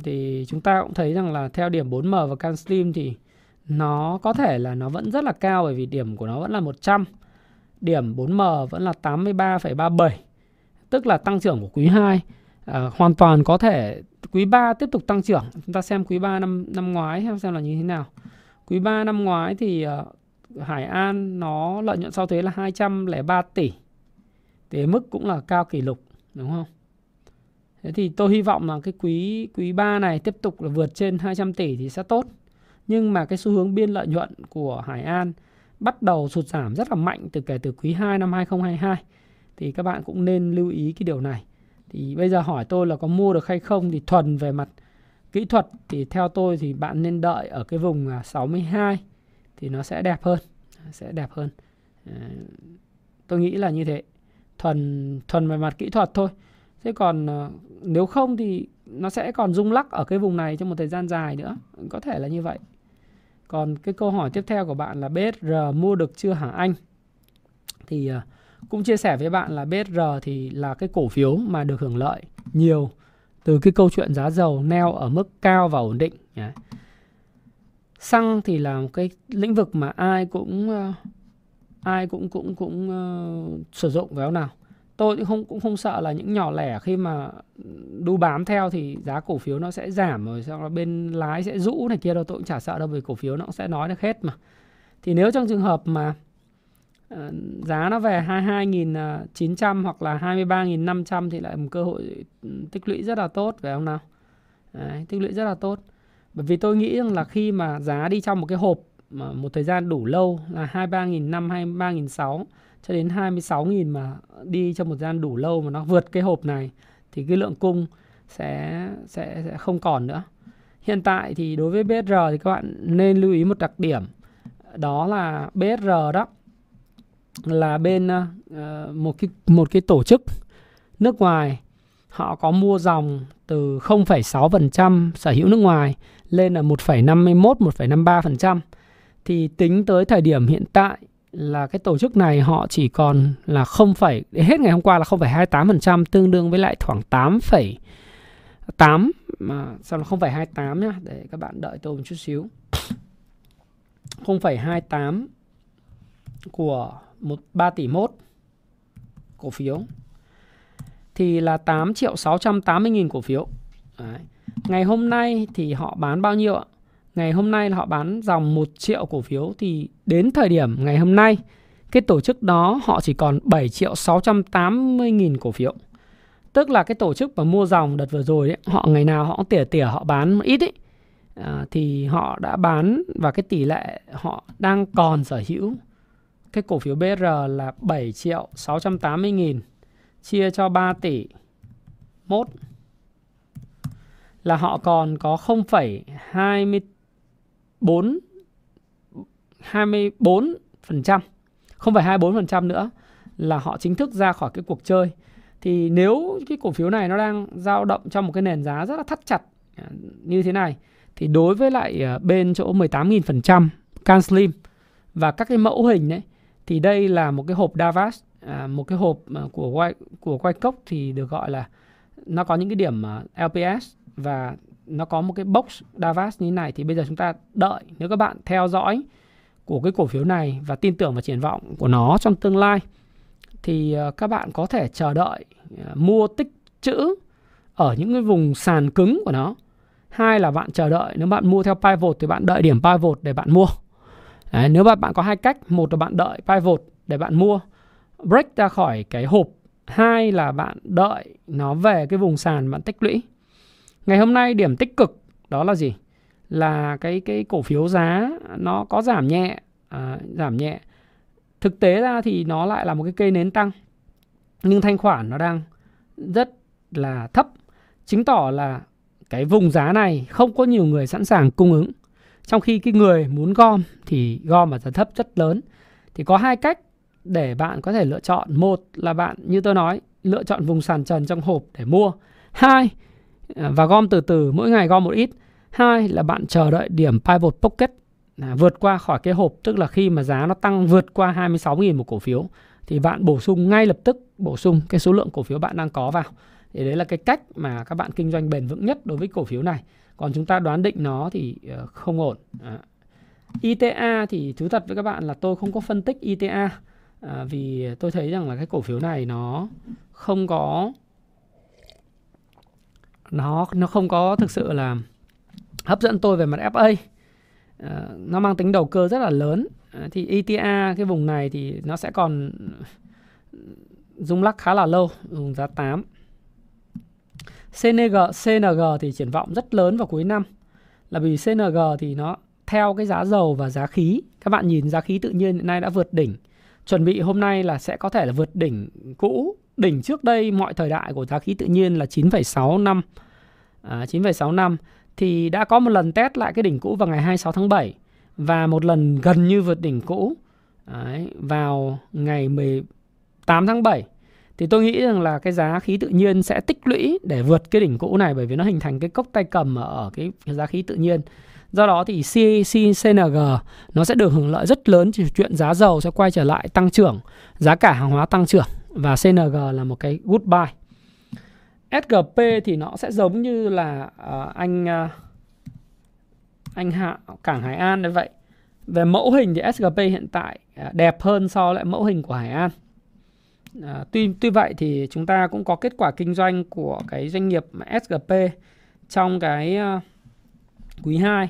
thì chúng ta cũng thấy rằng là theo điểm 4M và CanSlim thì nó có thể là nó vẫn rất là cao bởi vì điểm của nó vẫn là 100. Điểm 4M vẫn là 83,37 tức là tăng trưởng của quý 2 à, hoàn toàn có thể quý 3 tiếp tục tăng trưởng. Chúng ta xem quý 3 năm năm ngoái xem xem là như thế nào. Quý 3 năm ngoái thì uh, Hải An nó lợi nhuận sau thuế là 203 tỷ. Thì mức cũng là cao kỷ lục, đúng không? Thế thì tôi hy vọng là cái quý quý 3 này tiếp tục là vượt trên 200 tỷ thì sẽ tốt. Nhưng mà cái xu hướng biên lợi nhuận của Hải An bắt đầu sụt giảm rất là mạnh từ kể từ quý 2 năm 2022 thì các bạn cũng nên lưu ý cái điều này thì bây giờ hỏi tôi là có mua được hay không thì thuần về mặt kỹ thuật thì theo tôi thì bạn nên đợi ở cái vùng à, 62 thì nó sẽ đẹp hơn, sẽ đẹp hơn. Ờ, tôi nghĩ là như thế. Thuần thuần về mặt kỹ thuật thôi. Thế còn ờ, nếu không thì nó sẽ còn rung lắc ở cái vùng này trong một thời gian dài nữa. Có thể là như vậy. Còn cái câu hỏi tiếp theo của bạn là BSR mua được chưa hả anh? Thì ờ, cũng chia sẻ với bạn là BSR thì là cái cổ phiếu mà được hưởng lợi nhiều từ cái câu chuyện giá dầu neo ở mức cao và ổn định xăng thì là một cái lĩnh vực mà ai cũng uh, ai cũng cũng cũng uh, sử dụng phải không nào? Tôi cũng không cũng không sợ là những nhỏ lẻ khi mà đu bám theo thì giá cổ phiếu nó sẽ giảm rồi sau đó bên lái sẽ rũ này kia đâu tôi cũng chả sợ đâu vì cổ phiếu nó cũng sẽ nói được hết mà. Thì nếu trong trường hợp mà uh, giá nó về 22.900 hoặc là 23.500 thì lại một cơ hội tích lũy rất là tốt phải không nào? Đấy, tích lũy rất là tốt bởi vì tôi nghĩ rằng là khi mà giá đi trong một cái hộp mà một thời gian đủ lâu là 23.500 23.600 cho đến 26.000 mà đi trong một gian đủ lâu mà nó vượt cái hộp này thì cái lượng cung sẽ sẽ sẽ không còn nữa. Hiện tại thì đối với BSR thì các bạn nên lưu ý một đặc điểm đó là BSR đó là bên uh, một cái một cái tổ chức nước ngoài họ có mua dòng từ 0,6% sở hữu nước ngoài lên là 1,51 1,53% thì tính tới thời điểm hiện tại là cái tổ chức này họ chỉ còn là 0, hết ngày hôm qua là 0,28% tương đương với lại khoảng 8,8 mà sao là 0,28 nhá? Để các bạn đợi tôi một chút xíu. 0,28 của 1 3 tỷ 1 cổ phiếu. Thì là 8 triệu 680 nghìn cổ phiếu. Đấy ngày hôm nay thì họ bán bao nhiêu ạ ngày hôm nay là họ bán dòng 1 triệu cổ phiếu thì đến thời điểm ngày hôm nay cái tổ chức đó họ chỉ còn 7 triệu 680 nghìn cổ phiếu. Tức là cái tổ chức mà mua dòng đợt vừa rồi ấy, họ ngày nào họ cũng tỉa tỉa họ bán ít ấy. À, thì họ đã bán và cái tỷ lệ họ đang còn sở hữu cái cổ phiếu BR là 7 triệu 680 nghìn chia cho 3 tỷ 1 là họ còn có 0,24 24% 0,24% nữa là họ chính thức ra khỏi cái cuộc chơi. Thì nếu cái cổ phiếu này nó đang dao động trong một cái nền giá rất là thắt chặt à, như thế này thì đối với lại à, bên chỗ 18.000% Can Slim và các cái mẫu hình đấy thì đây là một cái hộp Davas, à, một cái hộp của quay của quay cốc thì được gọi là nó có những cái điểm LPS và nó có một cái box Davas như thế này thì bây giờ chúng ta đợi nếu các bạn theo dõi của cái cổ phiếu này và tin tưởng vào triển vọng của nó trong tương lai thì ờ, các bạn có thể chờ đợi ờ, mua tích trữ ở những cái vùng sàn cứng của nó. Hai là bạn chờ đợi nếu bạn mua theo pivot thì bạn đợi điểm pivot để bạn mua. Đấy, nếu bạn bạn có hai cách, một là bạn đợi pivot để bạn mua, break ra khỏi cái hộp. Hai là bạn đợi nó về cái vùng sàn bạn tích lũy. Ngày hôm nay điểm tích cực đó là gì? Là cái cái cổ phiếu giá nó có giảm nhẹ, à, giảm nhẹ. Thực tế ra thì nó lại là một cái cây nến tăng. Nhưng thanh khoản nó đang rất là thấp. Chứng tỏ là cái vùng giá này không có nhiều người sẵn sàng cung ứng. Trong khi cái người muốn gom thì gom ở giá thấp rất lớn. Thì có hai cách để bạn có thể lựa chọn. Một là bạn như tôi nói, lựa chọn vùng sàn trần trong hộp để mua. Hai Ờ, và gom từ từ mỗi ngày gom một ít. Hai là bạn chờ đợi điểm pivot pocket à, vượt qua khỏi cái hộp tức là khi mà giá nó tăng vượt qua 26.000 một cổ phiếu thì bạn bổ sung ngay lập tức bổ sung cái số lượng cổ phiếu bạn đang có vào. Thì đấy là cái cách mà các bạn kinh doanh bền vững nhất đối với cổ phiếu này. Còn chúng ta đoán định nó thì ờ, không ổn. À. ITA thì thú thật với các bạn là tôi không có phân tích ITA à, vì tôi thấy rằng là cái cổ phiếu này nó không có nó nó không có thực sự là hấp dẫn tôi về mặt FA uh, ờ, nó mang tính đầu cơ rất là lớn. Uh, thì ETA cái vùng này thì nó sẽ còn rung lắc khá là lâu vùng giá 8 CNG CNG thì triển vọng rất lớn vào cuối năm. Là vì CNG thì nó theo cái giá dầu và giá khí. Các bạn nhìn giá khí tự nhiên hiện nay đã vượt đỉnh. Chuẩn bị hôm nay là sẽ có thể là vượt đỉnh cũ đỉnh trước đây mọi thời đại của giá khí tự nhiên là 9,6 năm. À, 9,6 năm thì đã có một lần test lại cái đỉnh cũ vào ngày 26 tháng 7 và một lần gần như vượt đỉnh cũ Đấy, vào ngày 10, 8 tháng 7 thì tôi nghĩ rằng là cái giá khí tự nhiên sẽ tích lũy để vượt cái đỉnh cũ này bởi vì nó hình thành cái cốc tay cầm ở cái, giá khí tự nhiên. Do đó thì CNG nó sẽ được hưởng lợi rất lớn chỉ chuyện giá dầu sẽ quay trở lại tăng trưởng, giá cả hàng hóa tăng trưởng và CNG là một cái goodbye. SGP thì nó sẽ giống như là uh, anh uh, anh Hạ cảng Hải An như vậy. Về mẫu hình thì SGP hiện tại uh, đẹp hơn so với mẫu hình của Hải An. Uh, tuy tuy vậy thì chúng ta cũng có kết quả kinh doanh của cái doanh nghiệp SGP trong cái uh, quý 2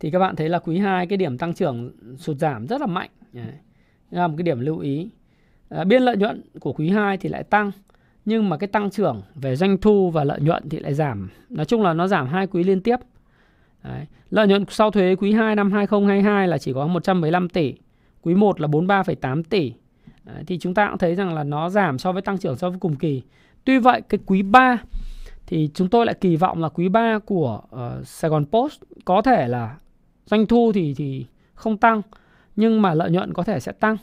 thì các bạn thấy là quý 2 cái điểm tăng trưởng sụt giảm rất là mạnh. Đấy. là một cái điểm lưu ý. À, biên lợi nhuận của quý 2 thì lại tăng nhưng mà cái tăng trưởng về doanh thu và lợi nhuận thì lại giảm. Nói chung là nó giảm hai quý liên tiếp. Đấy. Lợi nhuận sau thuế quý 2 năm 2022 là chỉ có 115 tỷ, quý 1 là 43,8 tỷ. Đấy. Thì chúng ta cũng thấy rằng là nó giảm so với tăng trưởng so với cùng kỳ. Tuy vậy cái quý 3 thì chúng tôi lại kỳ vọng là quý 3 của ờ, uh, Sài Gòn Post có thể là doanh thu thì thì không tăng nhưng mà lợi nhuận có thể sẽ tăng.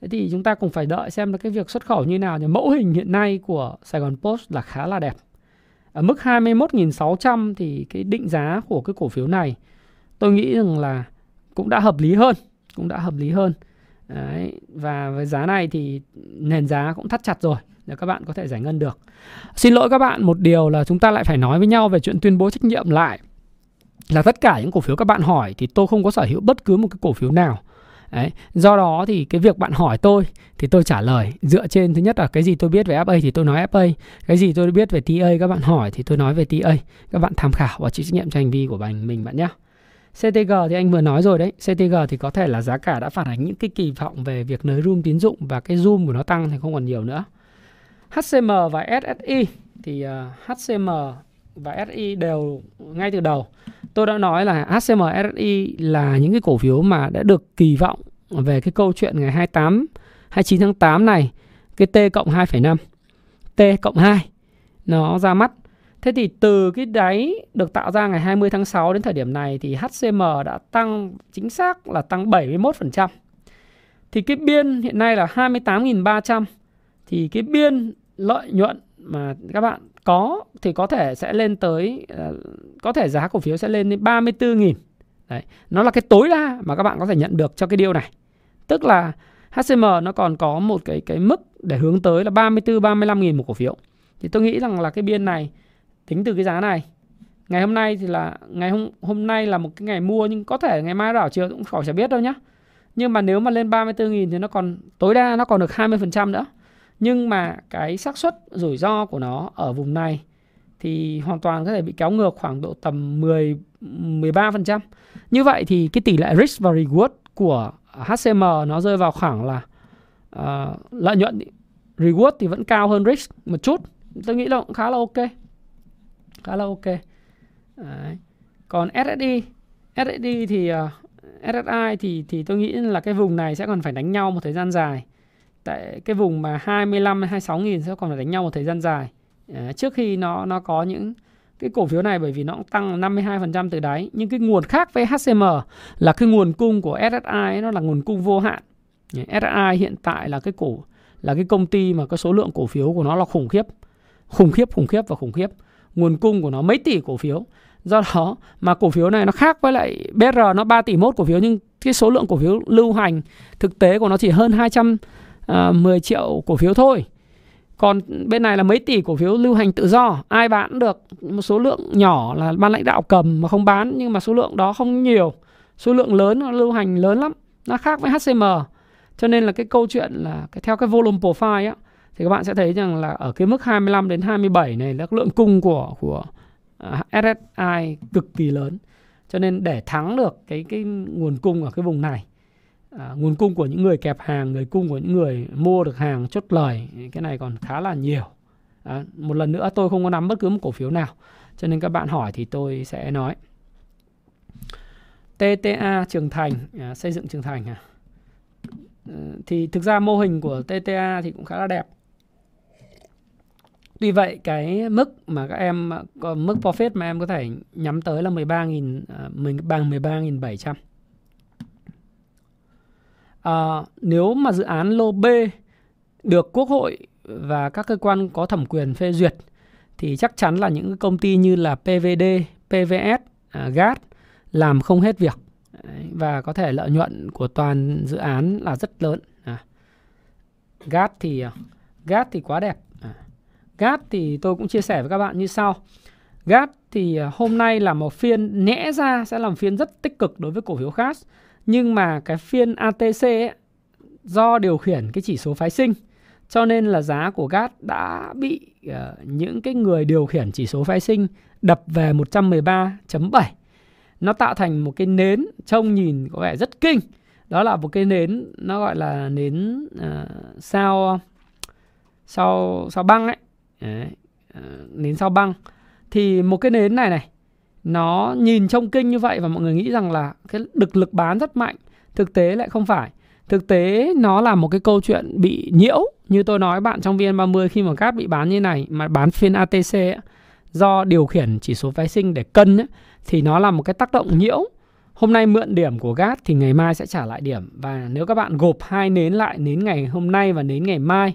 Thế thì chúng ta cũng phải đợi xem là cái việc xuất khẩu như nào. thì mẫu hình hiện nay của Sài Gòn Post là khá là đẹp. Ở mức 21.600 thì cái định giá của cái cổ phiếu này tôi nghĩ rằng là cũng đã hợp lý hơn, cũng đã hợp lý hơn. Đấy, và với giá này thì nền giá cũng thắt chặt rồi để các bạn có thể giải ngân được. Xin lỗi các bạn một điều là chúng ta lại phải nói với nhau về chuyện tuyên bố trách nhiệm lại là tất cả những cổ phiếu các bạn hỏi thì tôi không có sở hữu bất cứ một cái cổ phiếu nào Đấy. Do đó thì cái việc bạn hỏi tôi thì tôi trả lời dựa trên thứ nhất là cái gì tôi biết về FA thì tôi nói FA, cái gì tôi biết về TA các bạn hỏi thì tôi nói về TA. Các bạn tham khảo và chịu trách nhiệm cho hành vi của mình mình bạn nhé. CTG thì anh vừa nói rồi đấy, CTG thì có thể là giá cả đã phản ánh những cái kỳ vọng về việc nới room tín dụng và cái zoom của nó tăng thì không còn nhiều nữa. HCM và SSI thì à, uh, HCM và SI đều ngay từ đầu tôi đã nói là HCM SI là những cái cổ phiếu mà đã được kỳ vọng về cái câu chuyện ngày 28 29 tháng 8 này cái T cộng 2,5 T cộng 2 nó ra mắt Thế thì từ cái đáy được tạo ra ngày 20 tháng 6 đến thời điểm này thì HCM đã tăng chính xác là tăng 71%. Thì cái biên hiện nay là 28.300 thì cái biên lợi nhuận mà các bạn có thì có thể sẽ lên tới ờ, có thể giá cổ phiếu sẽ lên đến 34.000. Đấy, nó là cái tối đa mà các bạn có thể nhận được cho cái điều này. Tức là HCM nó còn có một cái cái mức để hướng tới là 34 35 000 một cổ phiếu. Thì tôi nghĩ rằng là cái biên này tính từ cái giá này ngày hôm nay thì là ngày hôm hôm nay là một cái ngày mua nhưng có thể ngày mai đảo chiều cũng khỏi sẽ biết đâu nhá. Nhưng mà nếu mà lên 34 000 thì nó còn tối đa nó còn được 20% nữa nhưng mà cái xác suất rủi ro của nó ở vùng này thì hoàn toàn có thể bị kéo ngược khoảng độ tầm 10 13%. Như vậy thì cái tỷ lệ risk và reward của HCM nó rơi vào khoảng là uh, lợi nhuận reward thì vẫn cao hơn risk một chút. Tôi nghĩ là cũng khá là ok. Khá là ok. Đấy. Còn SSI, SSI thì ờ, uh, SSI thì thì tôi nghĩ là cái vùng này sẽ còn phải đánh nhau một thời gian dài tại cái vùng mà 25 26 nghìn sẽ còn phải đánh nhau một thời gian dài. À, trước khi nó nó có những cái cổ phiếu này bởi vì nó cũng tăng 52% từ đáy. Nhưng cái nguồn khác với HCM là cái nguồn cung của SSI nó là nguồn cung vô hạn. SSI hiện tại là cái cổ là cái công ty mà cái số lượng cổ phiếu của nó là khủng khiếp. Khủng khiếp khủng khiếp và khủng khiếp. Nguồn cung của nó mấy tỷ cổ phiếu. Do đó mà cổ phiếu này nó khác với lại BR nó 3 tỷ mốt cổ phiếu nhưng cái số lượng cổ phiếu lưu hành thực tế của nó chỉ hơn 200 Ờ, uh, 10 triệu cổ phiếu thôi. Còn bên này là mấy tỷ cổ phiếu lưu hành tự do. Ai bán được? Một số lượng nhỏ là ban lãnh đạo cầm mà không bán nhưng mà số lượng đó không nhiều. Số lượng lớn nó lưu hành lớn lắm. Nó khác với HCM cho nên là cái câu chuyện là cái theo cái volume profile á thì các bạn sẽ thấy rằng là ở cái mức 25 đến 27 này là lượng cung của của ờ, SSI cực kỳ lớn. Cho nên để thắng được cái cái nguồn cung ở cái vùng này à, nguồn cung của những người kẹp hàng người cung của những người mua được hàng chốt lời cái này còn khá là nhiều. À, một lần nữa tôi không có nắm bất cứ một cổ phiếu nào cho nên các bạn hỏi thì tôi sẽ nói. TTA Trường Thành à, xây dựng Trường Thành à. Ờ, thì thực ra mô hình của TTA thì cũng khá là đẹp. Tuy vậy cái mức mà các em à, mức profit mà em có thể nhắm tới là 13.000 à, mình bằng 13.700 à, nếu mà dự án lô B được Quốc hội và các cơ quan có thẩm quyền phê duyệt thì chắc chắn là những công ty như là PVD, PVS, à, GAT làm không hết việc và có thể lợi nhuận của toàn dự án là rất lớn. À. GAT thì à, GAT thì quá đẹp. À. GAT thì tôi cũng chia sẻ với các bạn như sau. GAT thì à, hôm nay là một phiên nhẽ ra sẽ làm phiên rất tích cực đối với cổ phiếu khác nhưng mà cái phiên ATC ấy, do điều khiển cái chỉ số phái sinh cho nên là giá của gas đã bị uh, những cái người điều khiển chỉ số phái sinh đập về 113.7 nó tạo thành một cái nến trông nhìn có vẻ rất kinh. Đó là một cái nến nó gọi là nến uh, sao sao sao băng ấy. Đấy, uh, nến sao băng. Thì một cái nến này này nó nhìn trông kinh như vậy và mọi người nghĩ rằng là cái lực lực bán rất mạnh. Thực tế lại không phải. Thực tế nó là một cái câu chuyện bị nhiễu. Như tôi nói bạn trong VN30 khi mà cáp bị bán như này mà bán phiên ATC ấy, do điều khiển chỉ số phái sinh để cân ấy, thì nó là một cái tác động nhiễu. Hôm nay mượn điểm của gas thì ngày mai sẽ trả lại điểm. Và nếu các bạn gộp hai nến lại nến ngày hôm nay và nến ngày mai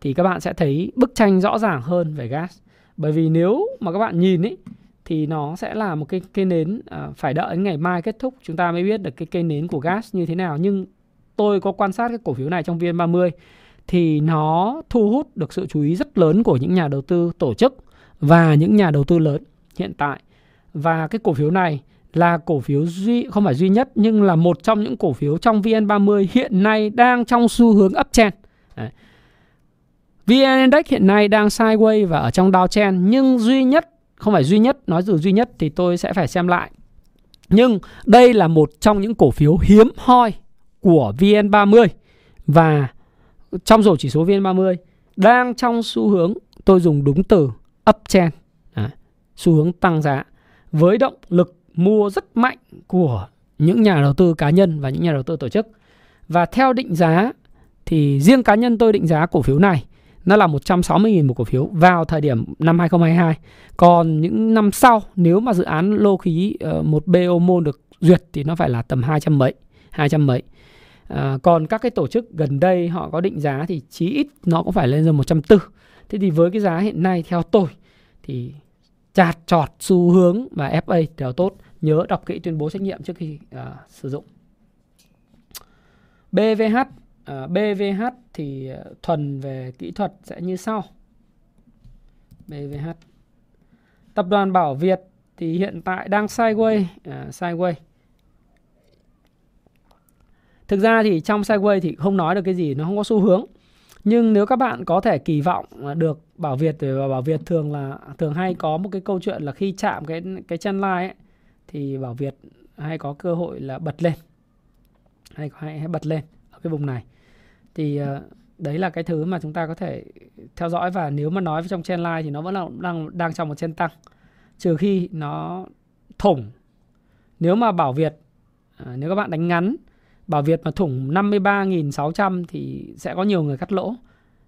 thì các bạn sẽ thấy bức tranh rõ ràng hơn về gas. Bởi vì nếu mà các bạn nhìn ấy thì nó sẽ là một cái cây nến à, phải đợi đến ngày mai kết thúc chúng ta mới biết được cái cây nến của gas như thế nào nhưng tôi có quan sát cái cổ phiếu này trong VN30 thì nó thu hút được sự chú ý rất lớn của những nhà đầu tư tổ chức và những nhà đầu tư lớn hiện tại và cái cổ phiếu này là cổ phiếu duy không phải duy nhất nhưng là một trong những cổ phiếu trong VN30 hiện nay đang trong xu hướng uptrend. Đấy. VN Index hiện nay đang sideways và ở trong downtrend nhưng duy nhất không phải duy nhất, nói từ duy nhất thì tôi sẽ phải xem lại. Nhưng đây là một trong những cổ phiếu hiếm hoi của VN30 và trong rổ chỉ số VN30 đang trong xu hướng tôi dùng đúng từ uptrend, à, xu hướng tăng giá với động lực mua rất mạnh của những nhà đầu tư cá nhân và những nhà đầu tư tổ chức. Và theo định giá thì riêng cá nhân tôi định giá cổ phiếu này nó là 160.000 một cổ phiếu vào thời điểm năm 2022. Còn những năm sau nếu mà dự án lô khí uh, một BO môn được duyệt thì nó phải là tầm 200 mấy, 200 mấy. À, còn các cái tổ chức gần đây họ có định giá thì chí ít nó cũng phải lên ra 140. Thế thì với cái giá hiện nay theo tôi thì chạt trọt xu hướng và FA đều tốt. Nhớ đọc kỹ tuyên bố trách nhiệm trước khi uh, sử dụng. BVH Ờ, à, BVH thì ờ, thuần về kỹ thuật sẽ như sau. BVH Tập đoàn Bảo Việt thì hiện tại đang sideways, à, ờ, sideways Thực ra thì trong sideways thì không nói được cái gì, nó không có xu hướng. Nhưng nếu các bạn có thể kỳ vọng được Bảo Việt và Bảo Việt thường là thường hay có một cái câu chuyện là khi chạm cái cái chân line ấy thì Bảo Việt hay có cơ hội là bật lên. Hay hay, hay bật lên cái vùng này. Thì ờ, đấy là cái thứ mà chúng ta có thể theo dõi và nếu mà nói trong trend line thì nó vẫn là đang đang trong một trend tăng trừ khi nó thủng nếu mà bảo việt ờ, nếu các bạn đánh ngắn Bảo Việt mà thủng 53.600 thì sẽ có nhiều người cắt lỗ.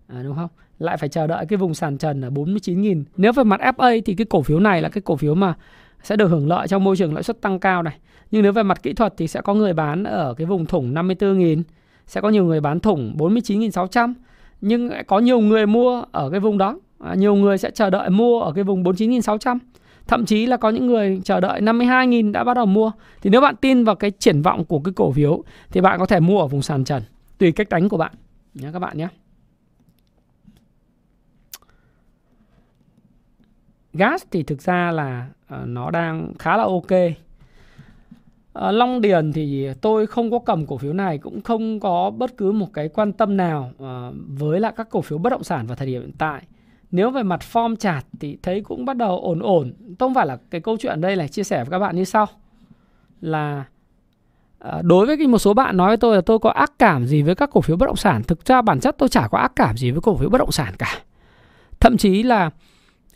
À, đúng không? Lại phải chờ đợi cái vùng sàn trần ở 49.000. Nếu về mặt FA thì cái cổ phiếu này là cái cổ phiếu mà sẽ được hưởng lợi trong môi trường lãi suất tăng cao này. Nhưng nếu về mặt kỹ thuật thì sẽ có người bán ở cái vùng thủng 54.000, sẽ có nhiều người bán thủng 49.600. Nhưng có nhiều người mua ở cái vùng đó. À, nhiều người sẽ chờ đợi mua ở cái vùng 49.600 thậm chí là có những người chờ đợi 52.000 đã bắt đầu mua thì nếu bạn tin vào cái triển vọng của cái cổ phiếu thì bạn có thể mua ở vùng sàn trần tùy cách đánh của bạn nhé các bạn nhé gas thì thực ra là uh, nó đang khá là ok Ờ, Long Điền thì tôi không có cầm cổ phiếu này, cũng không có bất cứ một cái quan tâm nào ờ, với lại các cổ phiếu bất động sản vào thời điểm hiện tại. Nếu về mặt form chart thì thấy cũng bắt đầu ổn ổn. Không phải là cái câu chuyện đây là chia sẻ với các bạn như sau. Là ờ, đối với một số bạn nói với tôi là tôi có ác cảm gì với các cổ phiếu bất động sản. Thực ra bản chất tôi chả có ác cảm gì với cổ phiếu bất động sản cả. Thậm chí là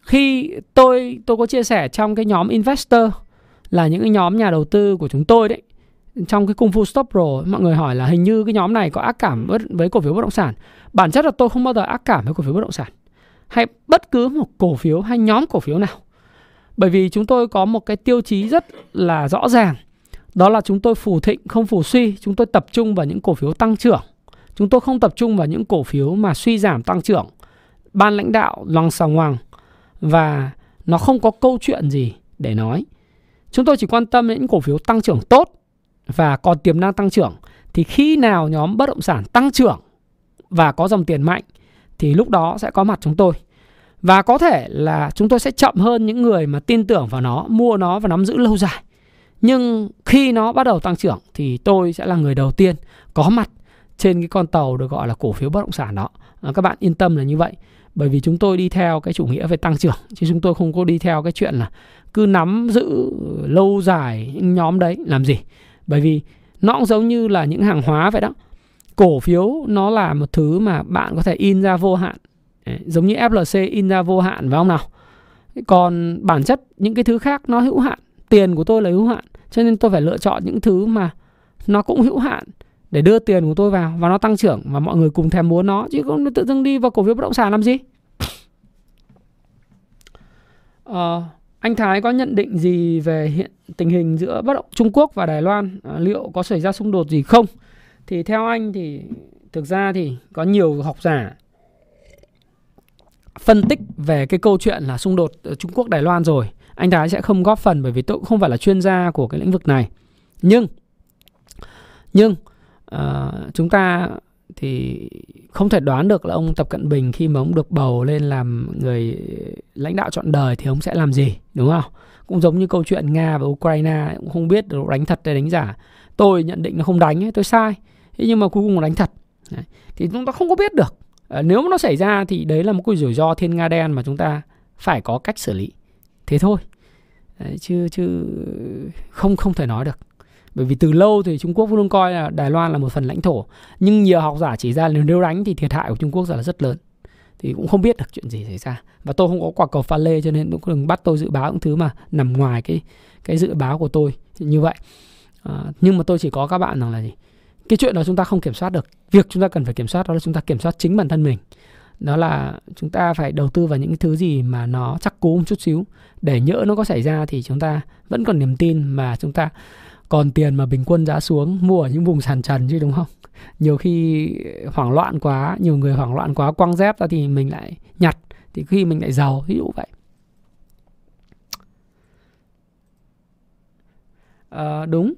khi tôi tôi có chia sẻ trong cái nhóm investor là những cái nhóm nhà đầu tư của chúng tôi đấy trong cái cung phu stop pro mọi người hỏi là hình như cái nhóm này có ác cảm với, với cổ phiếu bất động sản bản chất là tôi không bao giờ ác cảm với cổ phiếu bất động sản hay bất cứ một cổ phiếu hay nhóm cổ phiếu nào. Bởi vì chúng tôi có một cái tiêu chí rất là rõ ràng. Đó là chúng tôi phù thịnh không phù suy, chúng tôi tập trung vào những cổ phiếu tăng trưởng. chúng tôi không tập trung vào những cổ phiếu mà suy giảm tăng trưởng ban lãnh đạo loằng xà ngoằng và nó không có câu chuyện gì để nói chúng tôi chỉ quan tâm đến những cổ phiếu tăng trưởng tốt và còn tiềm năng tăng trưởng. Thì khi nào nhóm bất động sản tăng trưởng và có dòng tiền mạnh thì lúc đó sẽ có mặt chúng tôi. Và có thể là chúng tôi sẽ chậm hơn những người mà tin tưởng vào nó mua nó và nắm giữ lâu dài. Nhưng khi nó bắt đầu tăng trưởng thì tôi sẽ là người đầu tiên có mặt trên cái con tàu được gọi là cổ phiếu bất động sản đó. À, các bạn yên tâm là như vậy. Bởi vì chúng tôi đi theo cái chủ nghĩa về tăng trưởng chứ chúng tôi không có đi theo cái chuyện là cứ nắm giữ lâu dài những nhóm đấy. Làm gì? Bởi vì nó cũng giống như là những hàng hóa vậy đó. Cổ phiếu nó là một thứ mà bạn có thể in ra vô hạn. Giống như FLC in ra vô hạn phải không nào? Còn bản chất những cái thứ khác nó hữu hạn. Tiền của tôi là hữu hạn cho nên tôi phải lựa chọn những thứ mà nó cũng hữu hạn để đưa tiền của tôi vào và nó tăng trưởng và mọi người cùng thèm muốn nó chứ không tự dưng đi vào cổ phiếu bất động sản làm gì? Uh, anh Thái có nhận định gì về hiện tình hình giữa bất động Trung Quốc và Đài Loan à, liệu có xảy ra xung đột gì không? Thì theo anh thì thực ra thì có nhiều học giả phân tích về cái câu chuyện là xung đột Trung Quốc Đài Loan rồi. Anh Thái sẽ không góp phần bởi vì tôi cũng không phải là chuyên gia của cái lĩnh vực này. Nhưng nhưng uh, chúng ta thì không thể đoán được là ông Tập Cận Bình khi mà ông được bầu lên làm người lãnh đạo chọn đời thì ông sẽ làm gì đúng không? Cũng giống như câu chuyện Nga và Ukraine cũng không biết được đánh thật hay đánh giả. Tôi nhận định nó không đánh ấy, tôi sai. Thế nhưng mà cuối cùng đánh thật. Đấy. Thì chúng ta không có biết được. À, nếu mà nó xảy ra thì đấy là một cái rủi ro thiên nga đen mà chúng ta phải có cách xử lý. Thế thôi. Đấy, chứ chứ không không thể nói được bởi vì từ lâu thì Trung Quốc luôn coi là Đài Loan là một phần lãnh thổ nhưng nhiều học giả chỉ ra là nếu đánh thì thiệt hại của Trung Quốc là rất lớn. Thì cũng không biết được chuyện gì xảy ra. Và tôi không có quả cầu pha lê cho nên cũng đừng bắt tôi dự báo những thứ mà nằm ngoài cái cái dự báo của tôi như vậy. À, nhưng mà tôi chỉ có các bạn rằng là gì? Cái chuyện đó chúng ta không kiểm soát được. Việc chúng ta cần phải kiểm soát đó là chúng ta kiểm soát chính bản thân mình. Đó là chúng ta phải đầu tư vào những thứ gì mà nó chắc cú một chút xíu. Để nhỡ nó có xảy ra thì chúng ta vẫn còn niềm tin mà chúng ta còn tiền mà bình quân giá xuống mua ở những vùng sàn trần chứ đúng không? Nhiều khi hoảng loạn quá nhiều người hoảng loạn quá quăng dép ra thì mình lại nhặt thì khi mình lại giàu ví dụ vậy. À, đúng.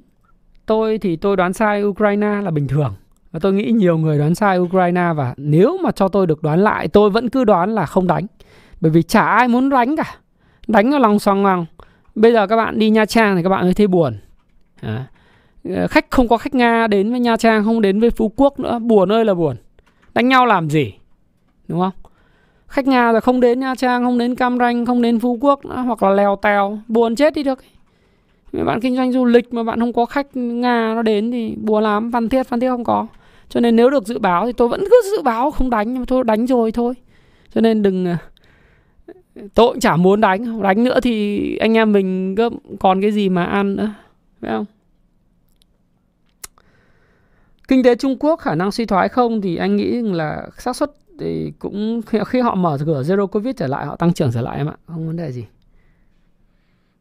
Tôi thì tôi đoán sai Ukraine là bình thường. Và tôi nghĩ nhiều người đoán sai Ukraine và nếu mà cho tôi được đoán lại tôi vẫn cứ đoán là không đánh. Bởi vì chả ai muốn đánh cả. Đánh ở lòng xoang ngoằng. Bây giờ các bạn đi Nha Trang thì các bạn thấy buồn à. khách không có khách nga đến với nha trang, không đến với phú quốc nữa, buồn ơi là buồn. Đánh nhau làm gì? Đúng không? Khách nga là không đến nha trang, không đến cam ranh, không đến phú quốc nữa, hoặc là lèo tèo, buồn chết đi được. Nếu bạn kinh doanh du lịch mà bạn không có khách nga nó đến thì buồn lắm, phan thiết phan thiết không có. Cho nên nếu được dự báo thì tôi vẫn cứ dự báo, không đánh nhưng mà thôi, đánh rồi thôi. Cho nên đừng ờ, tôi cũng chả muốn đánh. Đánh nữa thì anh em mình còn cái gì mà ăn nữa phải không? Kinh tế Trung Quốc khả năng suy thoái không thì anh nghĩ là xác suất thì cũng khi, họ mở cửa zero covid trở lại họ tăng trưởng trở lại em ạ không vấn đề gì.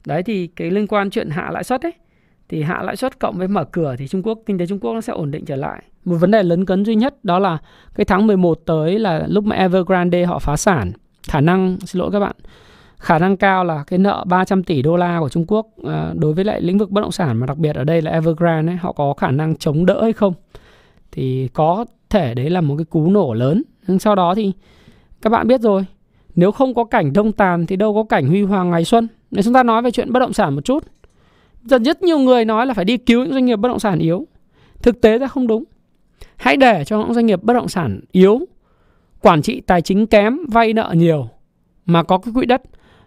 Đấy thì cái liên quan chuyện hạ lãi suất ấy thì hạ lãi suất cộng với mở cửa thì Trung Quốc kinh tế Trung Quốc nó sẽ ổn định trở lại. Một vấn đề lớn cấn duy nhất đó là cái tháng 11 tới là lúc mà Evergrande họ phá sản khả năng xin lỗi các bạn khả năng cao là cái nợ 300 tỷ đô la của Trung Quốc à, đối với lại lĩnh vực bất động sản mà đặc biệt ở đây là Evergrande ấy, họ có khả năng chống đỡ hay không? Thì có thể đấy là một cái cú nổ lớn. Nhưng sau đó thì các bạn biết rồi nếu không có cảnh đông tàn thì đâu có cảnh huy hoàng ngày xuân. Nếu chúng ta nói về chuyện bất động sản một chút. Dần rất nhiều người nói là phải đi cứu những doanh nghiệp bất động sản yếu. Thực tế ra không đúng. Hãy để cho những doanh nghiệp bất động sản yếu quản trị tài chính kém vay nợ nhiều mà có cái quỹ đất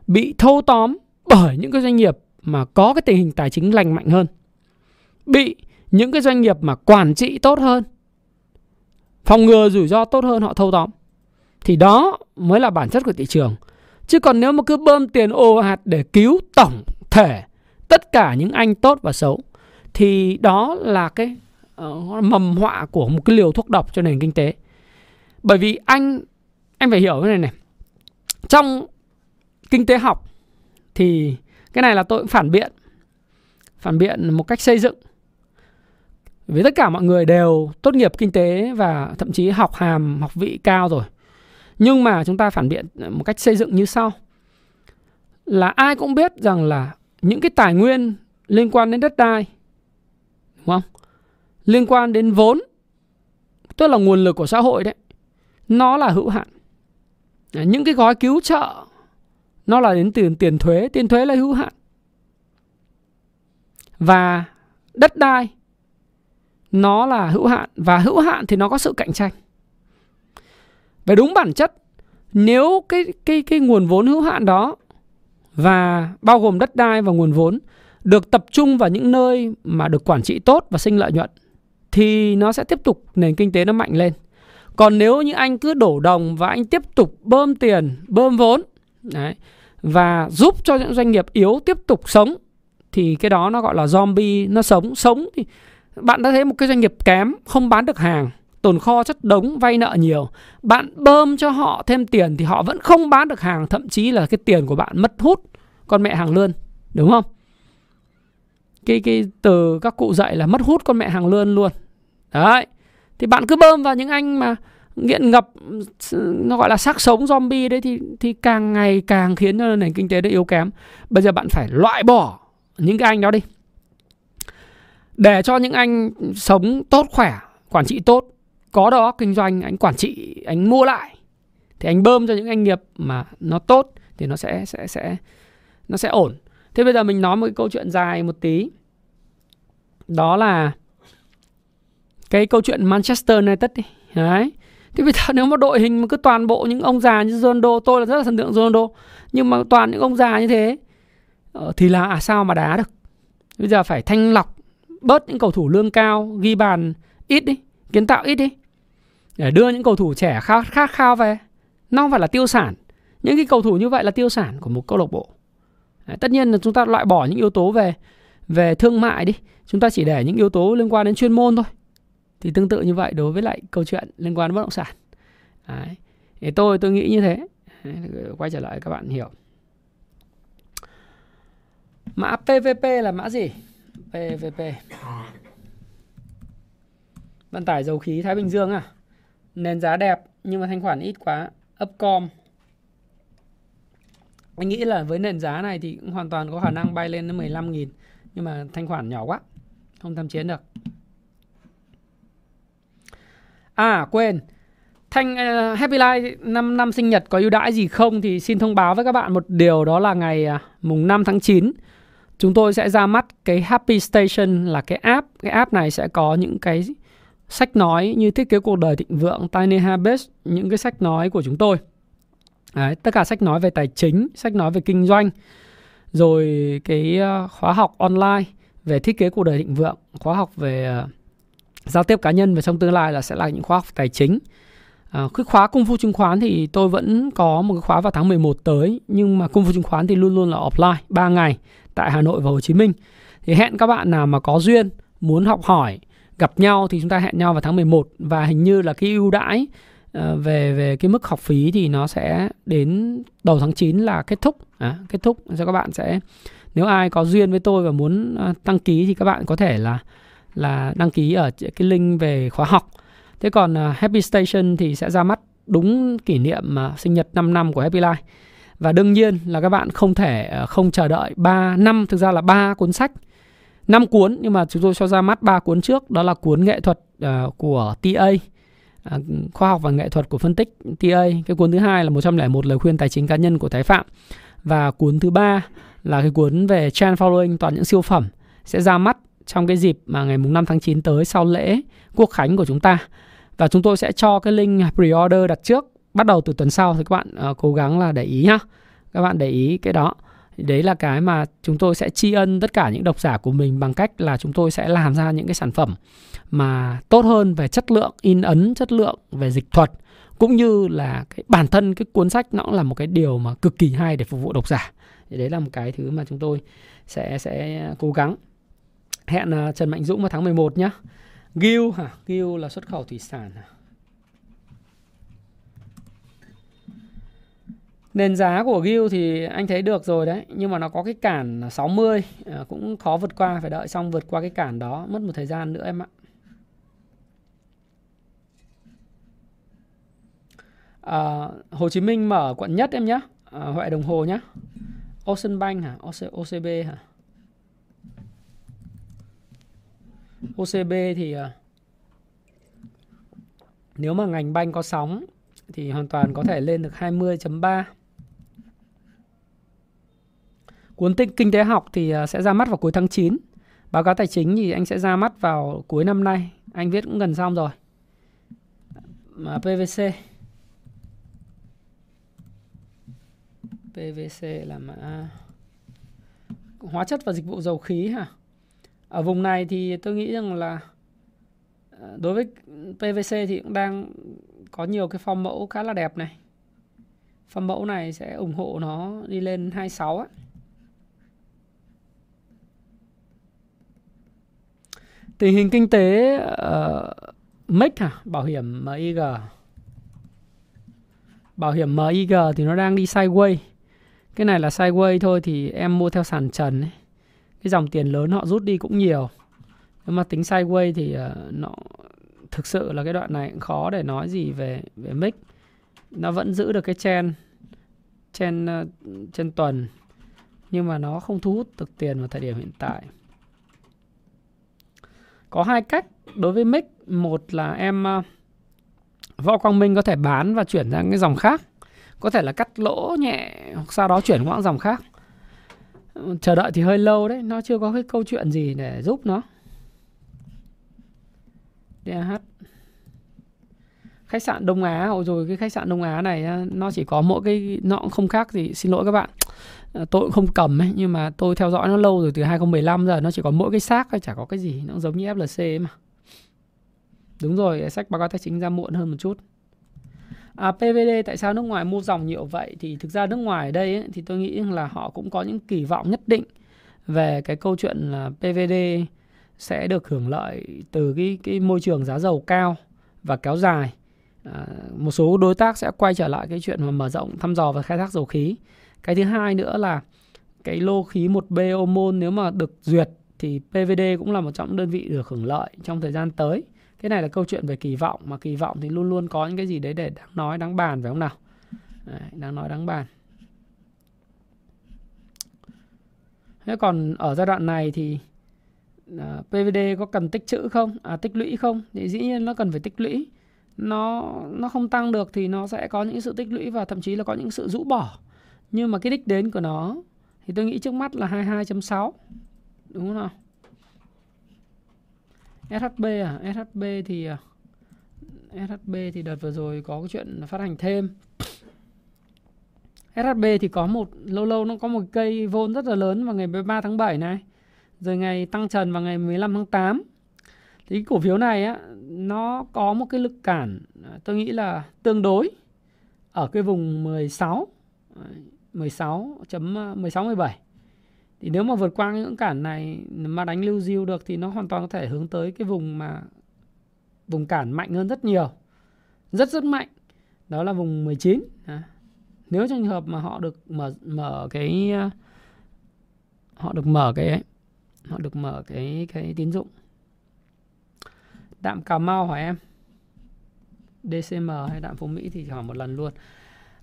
bị thâu tóm bởi những cái doanh nghiệp mà có cái tình hình tài chính lành mạnh hơn bị những cái doanh nghiệp mà quản trị tốt hơn phòng ngừa rủi ro tốt hơn họ thâu tóm thì đó mới là bản chất của thị trường. Chứ còn nếu mà cứ bơm tiền ồ hạt để cứu tổng thể tất cả những anh tốt và xấu thì đó là cái uh, mầm họa của một cái liều thuốc độc cho nền kinh tế. Bởi vì anh anh phải hiểu cái này này. Trong kinh tế học thì cái này là tôi cũng phản biện phản biện một cách xây dựng Vì tất cả mọi người đều tốt nghiệp kinh tế và thậm chí học hàm, học vị cao rồi. Nhưng mà chúng ta phản biện một cách xây dựng như sau. Là ai cũng biết rằng là những cái tài nguyên liên quan đến đất đai, đúng không? Liên quan đến vốn, tức là nguồn lực của xã hội đấy, nó là hữu hạn. Những cái gói cứu trợ nó là đến từ tiền thuế, tiền thuế là hữu hạn. Và đất đai nó là hữu hạn và hữu hạn thì nó có sự cạnh tranh. Về đúng bản chất, nếu cái cái cái nguồn vốn hữu hạn đó và bao gồm đất đai và nguồn vốn được tập trung vào những nơi mà được quản trị tốt và sinh lợi nhuận thì nó sẽ tiếp tục nền kinh tế nó mạnh lên. Còn nếu như anh cứ đổ đồng và anh tiếp tục bơm tiền, bơm vốn đấy, và giúp cho những doanh nghiệp yếu tiếp tục sống thì cái đó nó gọi là zombie, nó sống, sống thì bạn đã thấy một cái doanh nghiệp kém không bán được hàng tồn kho chất đống vay nợ nhiều. Bạn bơm cho họ thêm tiền thì họ vẫn không bán được hàng thậm chí là cái tiền của bạn mất hút con mẹ hàng lươn đúng không? Cái cái từ các cụ dạy là mất hút con mẹ hàng lươn luôn. Đấy. Thì bạn cứ bơm vào những anh mà nghiện ngập, nó gọi là xác sống zombie đấy, thì thì càng ngày càng khiến cho nền kinh tế nó yếu kém. Bây giờ bạn phải loại bỏ những cái anh đó đi. Để cho những anh sống tốt khỏe, quản trị tốt, có đó kinh doanh, anh quản trị, anh mua lại, thì anh bơm cho những doanh nghiệp mà nó tốt thì nó sẽ sẽ sẽ, nó sẽ ổn. Thế bây giờ mình nói một cái câu chuyện dài một tí. Đó là cái câu chuyện Manchester United đi. Đấy thì bây giờ nếu mà đội hình mà cứ toàn bộ những ông già như Ronaldo tôi là rất là thần tượng Ronaldo nhưng mà toàn những ông già như thế ờ, thì là à, sao mà đá được? Bây giờ phải thanh lọc bớt những cầu thủ lương cao ghi bàn ít đi kiến tạo ít đi để đưa những cầu thủ trẻ khát khát khao về. Nó không phải là tiêu sản. Những cái cầu thủ như vậy là tiêu sản của một câu lạc bộ. Đấy, tất nhiên là chúng ta loại bỏ những yếu tố về về thương mại đi. Chúng ta chỉ để những yếu tố liên quan đến chuyên môn thôi thì tương tự như vậy đối với lại câu chuyện liên quan đến bất động sản. Đấy. thì tôi tôi nghĩ như thế. Đấy, quay trở lại các bạn hiểu. Mã PVP là mã gì? PVP vận tải dầu khí Thái Bình Dương à? Nền giá đẹp nhưng mà thanh khoản ít quá. Upcom. Anh nghĩ là với nền giá này thì cũng hoàn toàn có khả năng bay lên đến 15.000 nhưng mà thanh khoản nhỏ quá không tham chiến được à quên Thanh uh, Happy Life năm năm sinh nhật có ưu đãi gì không thì xin thông báo với các bạn một điều đó là ngày uh, mùng 5 tháng 9 chúng tôi sẽ ra mắt cái Happy Station là cái app. Cái app này sẽ có những cái sách nói như thiết kế cuộc đời thịnh vượng, Tiny Habits, những cái sách nói của chúng tôi. Đấy, tất cả sách nói về tài chính, sách nói về kinh doanh, rồi cái uh, khóa học online về thiết kế cuộc đời thịnh vượng, khóa học về uh, giao tiếp cá nhân và trong tương lai là sẽ là những khóa học tài chính. À, cái khóa cung phu chứng khoán thì tôi vẫn có một cái khóa vào tháng 11 tới nhưng mà cung phu chứng khoán thì luôn luôn là offline 3 ngày tại Hà Nội và Hồ Chí Minh. Thì hẹn các bạn nào mà có duyên muốn học hỏi gặp nhau thì chúng ta hẹn nhau vào tháng 11 và hình như là cái ưu đãi ờ, về về cái mức học phí thì nó sẽ đến đầu tháng 9 là kết thúc à, kết thúc cho các bạn sẽ nếu ai có duyên với tôi và muốn ờ, đăng ký thì các bạn có thể là là đăng ký ở cái link về khóa học. Thế còn à, Happy Station thì sẽ ra mắt đúng kỷ niệm uh, sinh nhật 5 năm của Happy Life. Và đương nhiên là các bạn không thể uh, không chờ đợi 3 năm thực ra là ba cuốn sách 5 cuốn nhưng mà chúng tôi cho ra mắt ba cuốn trước đó là cuốn nghệ thuật uh, của TA uh, khoa học và nghệ thuật của phân tích TA cái cuốn thứ hai là 101 lời khuyên tài chính cá nhân của Thái Phạm và cuốn thứ ba là cái cuốn về trend following toàn những siêu phẩm sẽ ra mắt trong cái dịp mà ngày mùng 5 tháng 9 tới sau lễ quốc khánh của chúng ta. Và chúng tôi sẽ cho cái link pre-order đặt trước bắt đầu từ tuần sau thì các bạn uh, cố gắng là để ý nhá. Các bạn để ý cái đó. Đấy là cái mà chúng tôi sẽ tri ân tất cả những độc giả của mình bằng cách là chúng tôi sẽ làm ra những cái sản phẩm mà tốt hơn về chất lượng in ấn chất lượng về dịch thuật cũng như là cái bản thân cái cuốn sách nó cũng là một cái điều mà cực kỳ hay để phục vụ độc giả. Thì đấy là một cái thứ mà chúng tôi sẽ sẽ cố gắng hẹn uh, Trần Mạnh Dũng vào tháng 11 nhé Gil hả? Gil là xuất khẩu thủy sản hả? Nền giá của Gil thì anh thấy được rồi đấy Nhưng mà nó có cái cản 60 à, Cũng khó vượt qua Phải đợi xong vượt qua cái cản đó Mất một thời gian nữa em ạ. À, Hồ Chí Minh mở quận nhất em nhé à, Huệ Đồng Hồ nhé Ocean Bank hả? OC, OCB hả? OCB thì à, nếu mà ngành banh có sóng thì hoàn toàn có thể lên được 20.3. Cuốn tích kinh tế học thì à, sẽ ra mắt vào cuối tháng 9. Báo cáo tài chính thì anh sẽ ra mắt vào cuối năm nay. Anh viết cũng gần xong rồi. Mà PVC PVC là mã hóa chất và dịch vụ dầu khí hả? Ở vùng này thì tôi nghĩ rằng là ờ, đối với PVC thì cũng đang có nhiều cái form mẫu khá là đẹp này. Form mẫu này sẽ ủng hộ nó đi lên 26 á. Tình hình kinh tế ờ, uh, MEC hả? Bảo hiểm MIG. Bảo hiểm MIG thì nó đang đi sideways cái này là sideways thôi thì em mua theo sàn trần ấy cái dòng tiền lớn họ rút đi cũng nhiều. Nhưng mà tính sideways thì uh, nó thực sự là cái đoạn này cũng khó để nói gì về về mic. Nó vẫn giữ được cái chen chen ờ, uh, trên tuần nhưng mà nó không thu hút được tiền vào thời điểm hiện tại. Có hai cách đối với mic. Một là em uh, võ quang minh có thể bán và chuyển sang cái dòng khác. Có thể là cắt lỗ nhẹ hoặc sau đó chuyển qua dòng khác chờ đợi thì hơi lâu đấy, nó chưa có cái câu chuyện gì để giúp nó. DH khách sạn Đông Á rồi cái khách sạn Đông Á này nó chỉ có mỗi cái, nó cũng không khác gì, xin lỗi các bạn. À, tôi cũng không cầm ấy, nhưng mà tôi theo dõi nó lâu rồi, từ 2015 giờ, nó chỉ có mỗi cái xác thôi, chả có cái gì, nó giống như FLC ấy mà. Đúng rồi, sách báo cáo tài chính ra muộn hơn một chút. À, PVD tại sao nước ngoài mua dòng nhiều vậy thì thực ra nước ngoài ở đây ấy, thì tôi nghĩ là họ cũng có những kỳ vọng nhất định về cái câu chuyện là PVD sẽ được hưởng lợi từ cái cái môi trường giá dầu cao và kéo dài. À, một số đối tác sẽ quay trở lại cái chuyện mà mở rộng thăm dò và khai thác dầu khí. Cái thứ hai nữa là cái lô khí 1B môn nếu mà được duyệt thì PVD cũng là một trong những đơn vị được hưởng lợi trong thời gian tới cái này là câu chuyện về kỳ vọng mà kỳ vọng thì luôn luôn có những cái gì đấy để đáng nói đáng bàn phải không nào? Đấy, đáng nói đáng bàn. Thế còn ở giai đoạn này thì à, uh, PVD có cần tích trữ không? À, tích lũy không? Thì dĩ nhiên nó cần phải tích lũy. Nó nó không tăng được thì nó sẽ có những sự tích lũy và thậm chí là có những sự rũ bỏ. Nhưng mà cái đích đến của nó thì tôi nghĩ trước mắt là 22.6 đúng không nào? SHB à? SHB thì à, SHB thì đợt vừa rồi có cái chuyện phát hành thêm. SHB thì có một, lâu lâu nó có một cây vôn rất là lớn vào ngày 13 tháng 7 này. Rồi ngày tăng trần vào ngày 15 tháng 8 thì cái cổ phiếu này á, nó có một cái lực cản à, tôi nghĩ là tương đối ở cái vùng 16 16 à, chấm 16 17 thì nếu mà vượt qua những cản này mà đánh lưu diêu được thì nó hoàn toàn có thể hướng tới cái vùng mà vùng cản mạnh hơn rất nhiều. Rất rất mạnh. Đó là vùng 19 à. nếu trong trường hợp mà họ được mở mở cái họ được mở cái ấy, họ được mở cái cái tín dụng. Đạm Cà Mau hỏi em DCM hay đạm Phú Mỹ thì hỏi một lần luôn.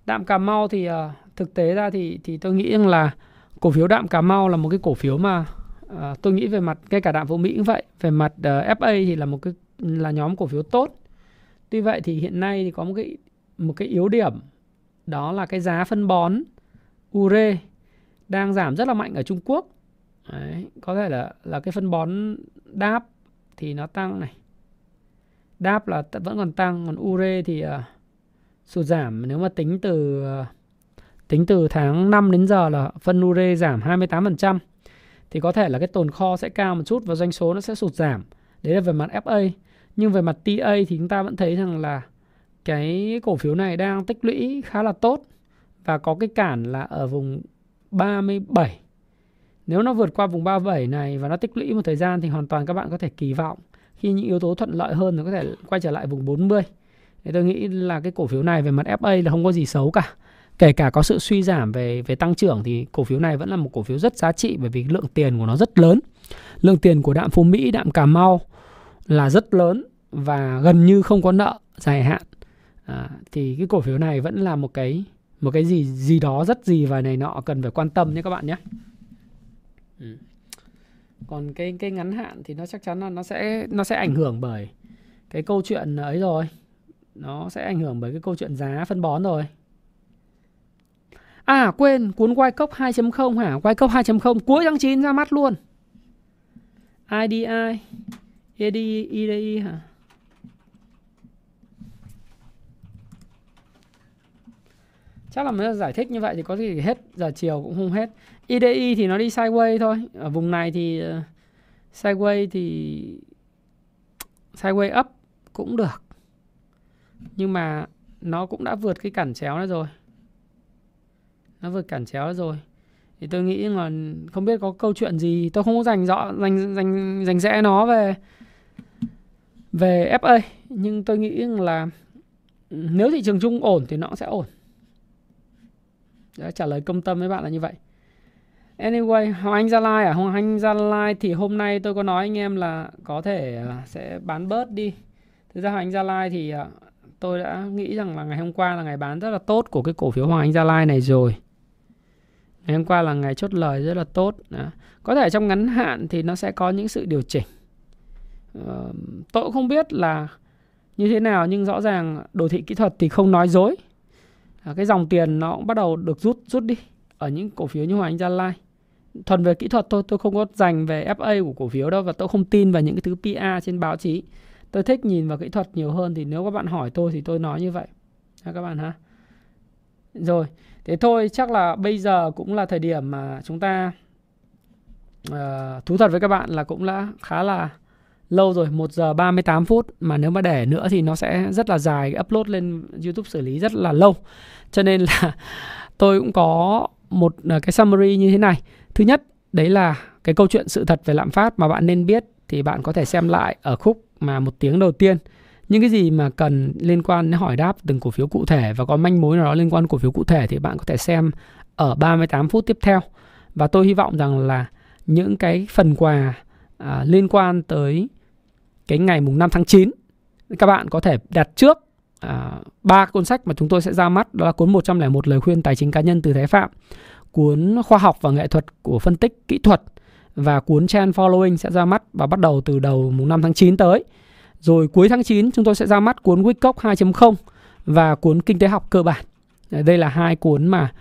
Đạm Cà Mau thì uh, thực tế ra thì thì tôi nghĩ rằng là cổ phiếu đạm Cà Mau là một cái cổ phiếu mà à, tôi nghĩ về mặt ngay cả đạm Phú Mỹ cũng vậy về mặt à, uh, FA thì là một cái là nhóm cổ phiếu tốt. Tuy vậy thì hiện nay thì có một cái một cái yếu điểm đó là cái giá phân bón ure đang giảm rất là mạnh ở Trung Quốc. Đấy, có thể là là cái phân bón đáp thì nó tăng này. Đáp là vẫn còn tăng còn ure thì uh, sụt giảm. Nếu mà tính từ uh, Tính từ tháng 5 đến giờ là phân ure giảm 28%. Thì có thể là cái tồn kho sẽ cao một chút và doanh số nó sẽ sụt giảm. Đấy là về mặt FA. Nhưng về mặt TA thì chúng ta vẫn thấy rằng là cái cổ phiếu này đang tích lũy khá là tốt và có cái cản là ở vùng 37. Nếu nó vượt qua vùng 37 này và nó tích lũy một thời gian thì hoàn toàn các bạn có thể kỳ vọng khi những yếu tố thuận lợi hơn nó có thể quay trở lại vùng 40. Thì tôi nghĩ là cái cổ phiếu này về mặt FA là không có gì xấu cả kể cả có sự suy giảm về về tăng trưởng thì cổ phiếu này vẫn là một cổ phiếu rất giá trị bởi vì lượng tiền của nó rất lớn. Lượng tiền của đạm phú mỹ đạm cà mau là rất lớn và gần như không có nợ dài hạn. À, thì cái cổ phiếu này vẫn là một cái một cái gì gì đó rất gì và này nọ cần phải quan tâm nhé các bạn nhé. Ừ. còn cái cái ngắn hạn thì nó chắc chắn là nó sẽ nó sẽ ảnh hưởng bởi cái câu chuyện ấy rồi. Nó sẽ ảnh hưởng bởi cái câu chuyện giá phân bón rồi. À quên, cuốn quay cốc 2.0 hả? Quay cốc 2.0 cuối tháng 9 ra mắt luôn. IDI, EDI, EDI hả? Chắc là mới giải thích như vậy thì có gì hết giờ chiều cũng không hết. IDI thì nó đi sideways thôi. Ở vùng này thì ờ, uh, sideways thì sideways up cũng được. Nhưng mà nó cũng đã vượt cái cản chéo này rồi nó vượt cản chéo rồi. Thì tôi nghĩ là không biết có câu chuyện gì. Tôi không có dành rõ dành dành dành rẽ nó về về FA nhưng tôi nghĩ là nếu thị trường chung ổn thì nó sẽ ổn. Đã trả lời công tâm với bạn là như vậy. Anyway, Hoàng Anh Gia Lai à? Hoàng Anh Gia Lai thì hôm nay tôi có nói anh em là có thể à, sẽ bán bớt đi. Thực ra Hoàng Anh Gia Lai thì à, tôi đã nghĩ rằng là ngày hôm qua là ngày bán rất là tốt của cái cổ phiếu Hoàng Anh Gia Lai này rồi ngày hôm qua là ngày chốt lời rất là tốt à, có thể trong ngắn hạn thì nó sẽ có những sự điều chỉnh. À, tôi cũng không biết là như thế nào nhưng rõ ràng đồ thị kỹ thuật thì không nói dối. À, cái dòng tiền nó cũng bắt đầu được rút rút đi ở những cổ phiếu như Hoàng Anh Gia Lai. Thuần về kỹ thuật thôi, tôi không có dành về FA của cổ phiếu đâu và tôi không tin vào những cái thứ PA trên báo chí. Tôi thích nhìn vào kỹ thuật nhiều hơn thì nếu các bạn hỏi tôi thì tôi nói như vậy. Ha các bạn ha. Rồi thế thôi chắc là bây giờ cũng là thời điểm mà chúng ta uh, thú thật với các bạn là cũng đã khá là lâu rồi 1 giờ 38 phút mà nếu mà để nữa thì nó sẽ rất là dài upload lên YouTube xử lý rất là lâu. Cho nên là tôi cũng có một ờ, cái summary như thế này. Thứ nhất đấy là cái câu chuyện sự thật về lạm phát mà bạn nên biết thì bạn có thể xem lại ở khúc mà một tiếng đầu tiên những cái gì mà cần liên quan đến hỏi đáp từng cổ phiếu cụ thể và có manh mối nào đó liên quan cổ phiếu cụ thể thì bạn có thể xem ở 38 phút tiếp theo. Và tôi hy vọng rằng là những cái phần quà à, liên quan tới cái ngày mùng 5 tháng 9 các bạn có thể đặt trước à, ba à, cuốn sách mà chúng tôi sẽ ra mắt đó là cuốn 101 lời khuyên tài chính cá nhân từ Thái Phạm cuốn khoa học và nghệ thuật của phân tích kỹ thuật và cuốn Trend Following sẽ ra mắt và bắt đầu từ đầu mùng 5 tháng 9 tới rồi cuối tháng 9 chúng tôi sẽ ra mắt cuốn Wickock 2.0 và cuốn Kinh tế học cơ bản. Đây là hai cuốn mà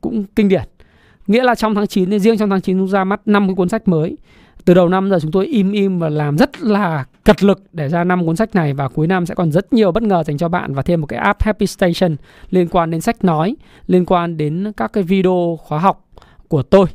cũng kinh điển. Nghĩa là trong tháng 9 riêng trong tháng 9 chúng ra mắt 5 cái cuốn sách mới. Từ đầu năm giờ chúng tôi im im và làm rất là cật lực để ra năm cuốn sách này và cuối năm sẽ còn rất nhiều bất ngờ dành cho bạn và thêm một cái app Happy Station liên quan đến sách nói, liên quan đến các cái video khóa học của tôi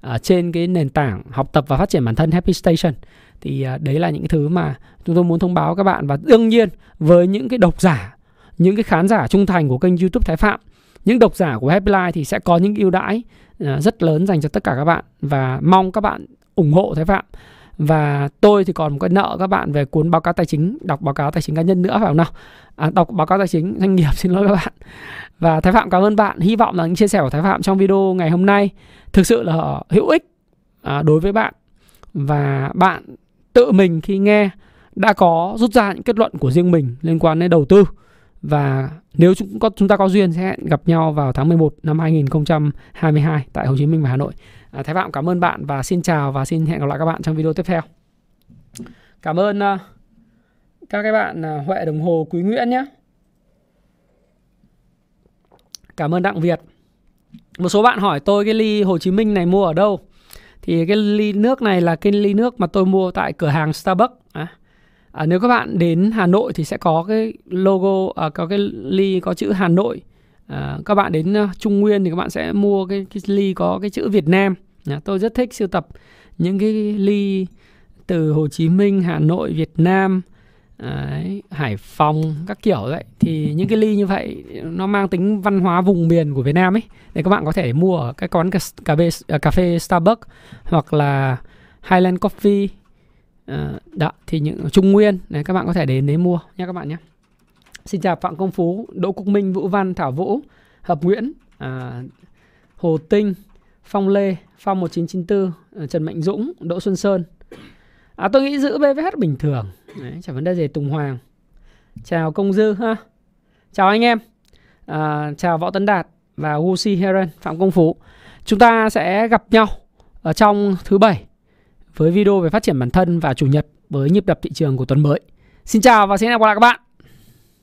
ở trên cái nền tảng học tập và phát triển bản thân Happy Station thì à, đấy là những cái thứ mà chúng tôi muốn thông báo các bạn. Và đương nhiên với những cái độc giả những cái khán giả trung thành của kênh youtube thái phạm những độc giả của Happy Life thì sẽ có những ưu đãi à, rất lớn dành cho tất cả các bạn. Và mong các bạn ủng hộ Thái Phạm. Và tôi thì còn một cái nợ các bạn về cuốn báo cáo tài chính đọc báo cáo tài chính cá nhân nữa phải không nào? À, đọc báo cáo tài chính doanh nghiệp xin lỗi các bạn. Và Thái Phạm cảm ơn bạn. Hy vọng là những chia sẻ của Thái Phạm trong video ngày hôm nay thực sự là hữu ích à, đối với bạn. Và bạn tự mình khi nghe đã có rút ra những kết luận của riêng mình liên quan đến đầu tư và nếu chúng có chúng ta có duyên sẽ hẹn gặp nhau vào tháng 11 năm 2022 tại Hồ Chí Minh và Hà Nội. À, Thái Phạm cảm ơn bạn và xin chào và xin hẹn gặp lại các bạn trong video tiếp theo. Cảm ơn uh, các cái bạn uh, Huệ Đồng Hồ Quý Nguyễn nhé. Cảm ơn Đặng Việt. Một số bạn hỏi tôi cái ly Hồ Chí Minh này mua ở đâu? Thì cái ly nước này là cái ly nước mà tôi mua tại cửa hàng Starbucks. À, à, nếu các bạn đến Hà Nội thì sẽ có cái logo à, có cái ly có chữ Hà Nội. À, các bạn đến à, Trung Nguyên thì các bạn sẽ mua cái, cái ly có cái chữ Việt Nam. À, tôi rất thích sưu tập những cái ly từ Hồ Chí Minh Hà Nội Việt Nam Đấy, Hải Phòng các kiểu vậy thì những cái ly như vậy nó mang tính văn hóa vùng miền của Việt Nam ấy. Để các bạn có thể mua ở cái quán cà phê à, cà phê Starbucks hoặc là Highland Coffee. À, đó thì những Trung Nguyên. Này các bạn có thể đến đấy mua nha các bạn nhé. Xin chào Phạm Công Phú Đỗ Quốc Minh Vũ Văn Thảo Vũ Hợp Nguyễn à, Hồ Tinh Phong Lê Phong 1994 ờ, Trần Mạnh Dũng Đỗ Xuân Sơn. À, tôi nghĩ giữ BVH bình thường. Đấy, chẳng vấn đề gì Tùng Hoàng chào công dư ha Chào anh em, à, chào Võ Tấn Đạt và Wusi Heron Phạm Công Phú. Chúng ta sẽ gặp nhau ở trong thứ bảy với video về phát triển bản thân và chủ nhật với nhịp đập thị trường của tuần mới. Xin chào và xin hẹn gặp lại các bạn.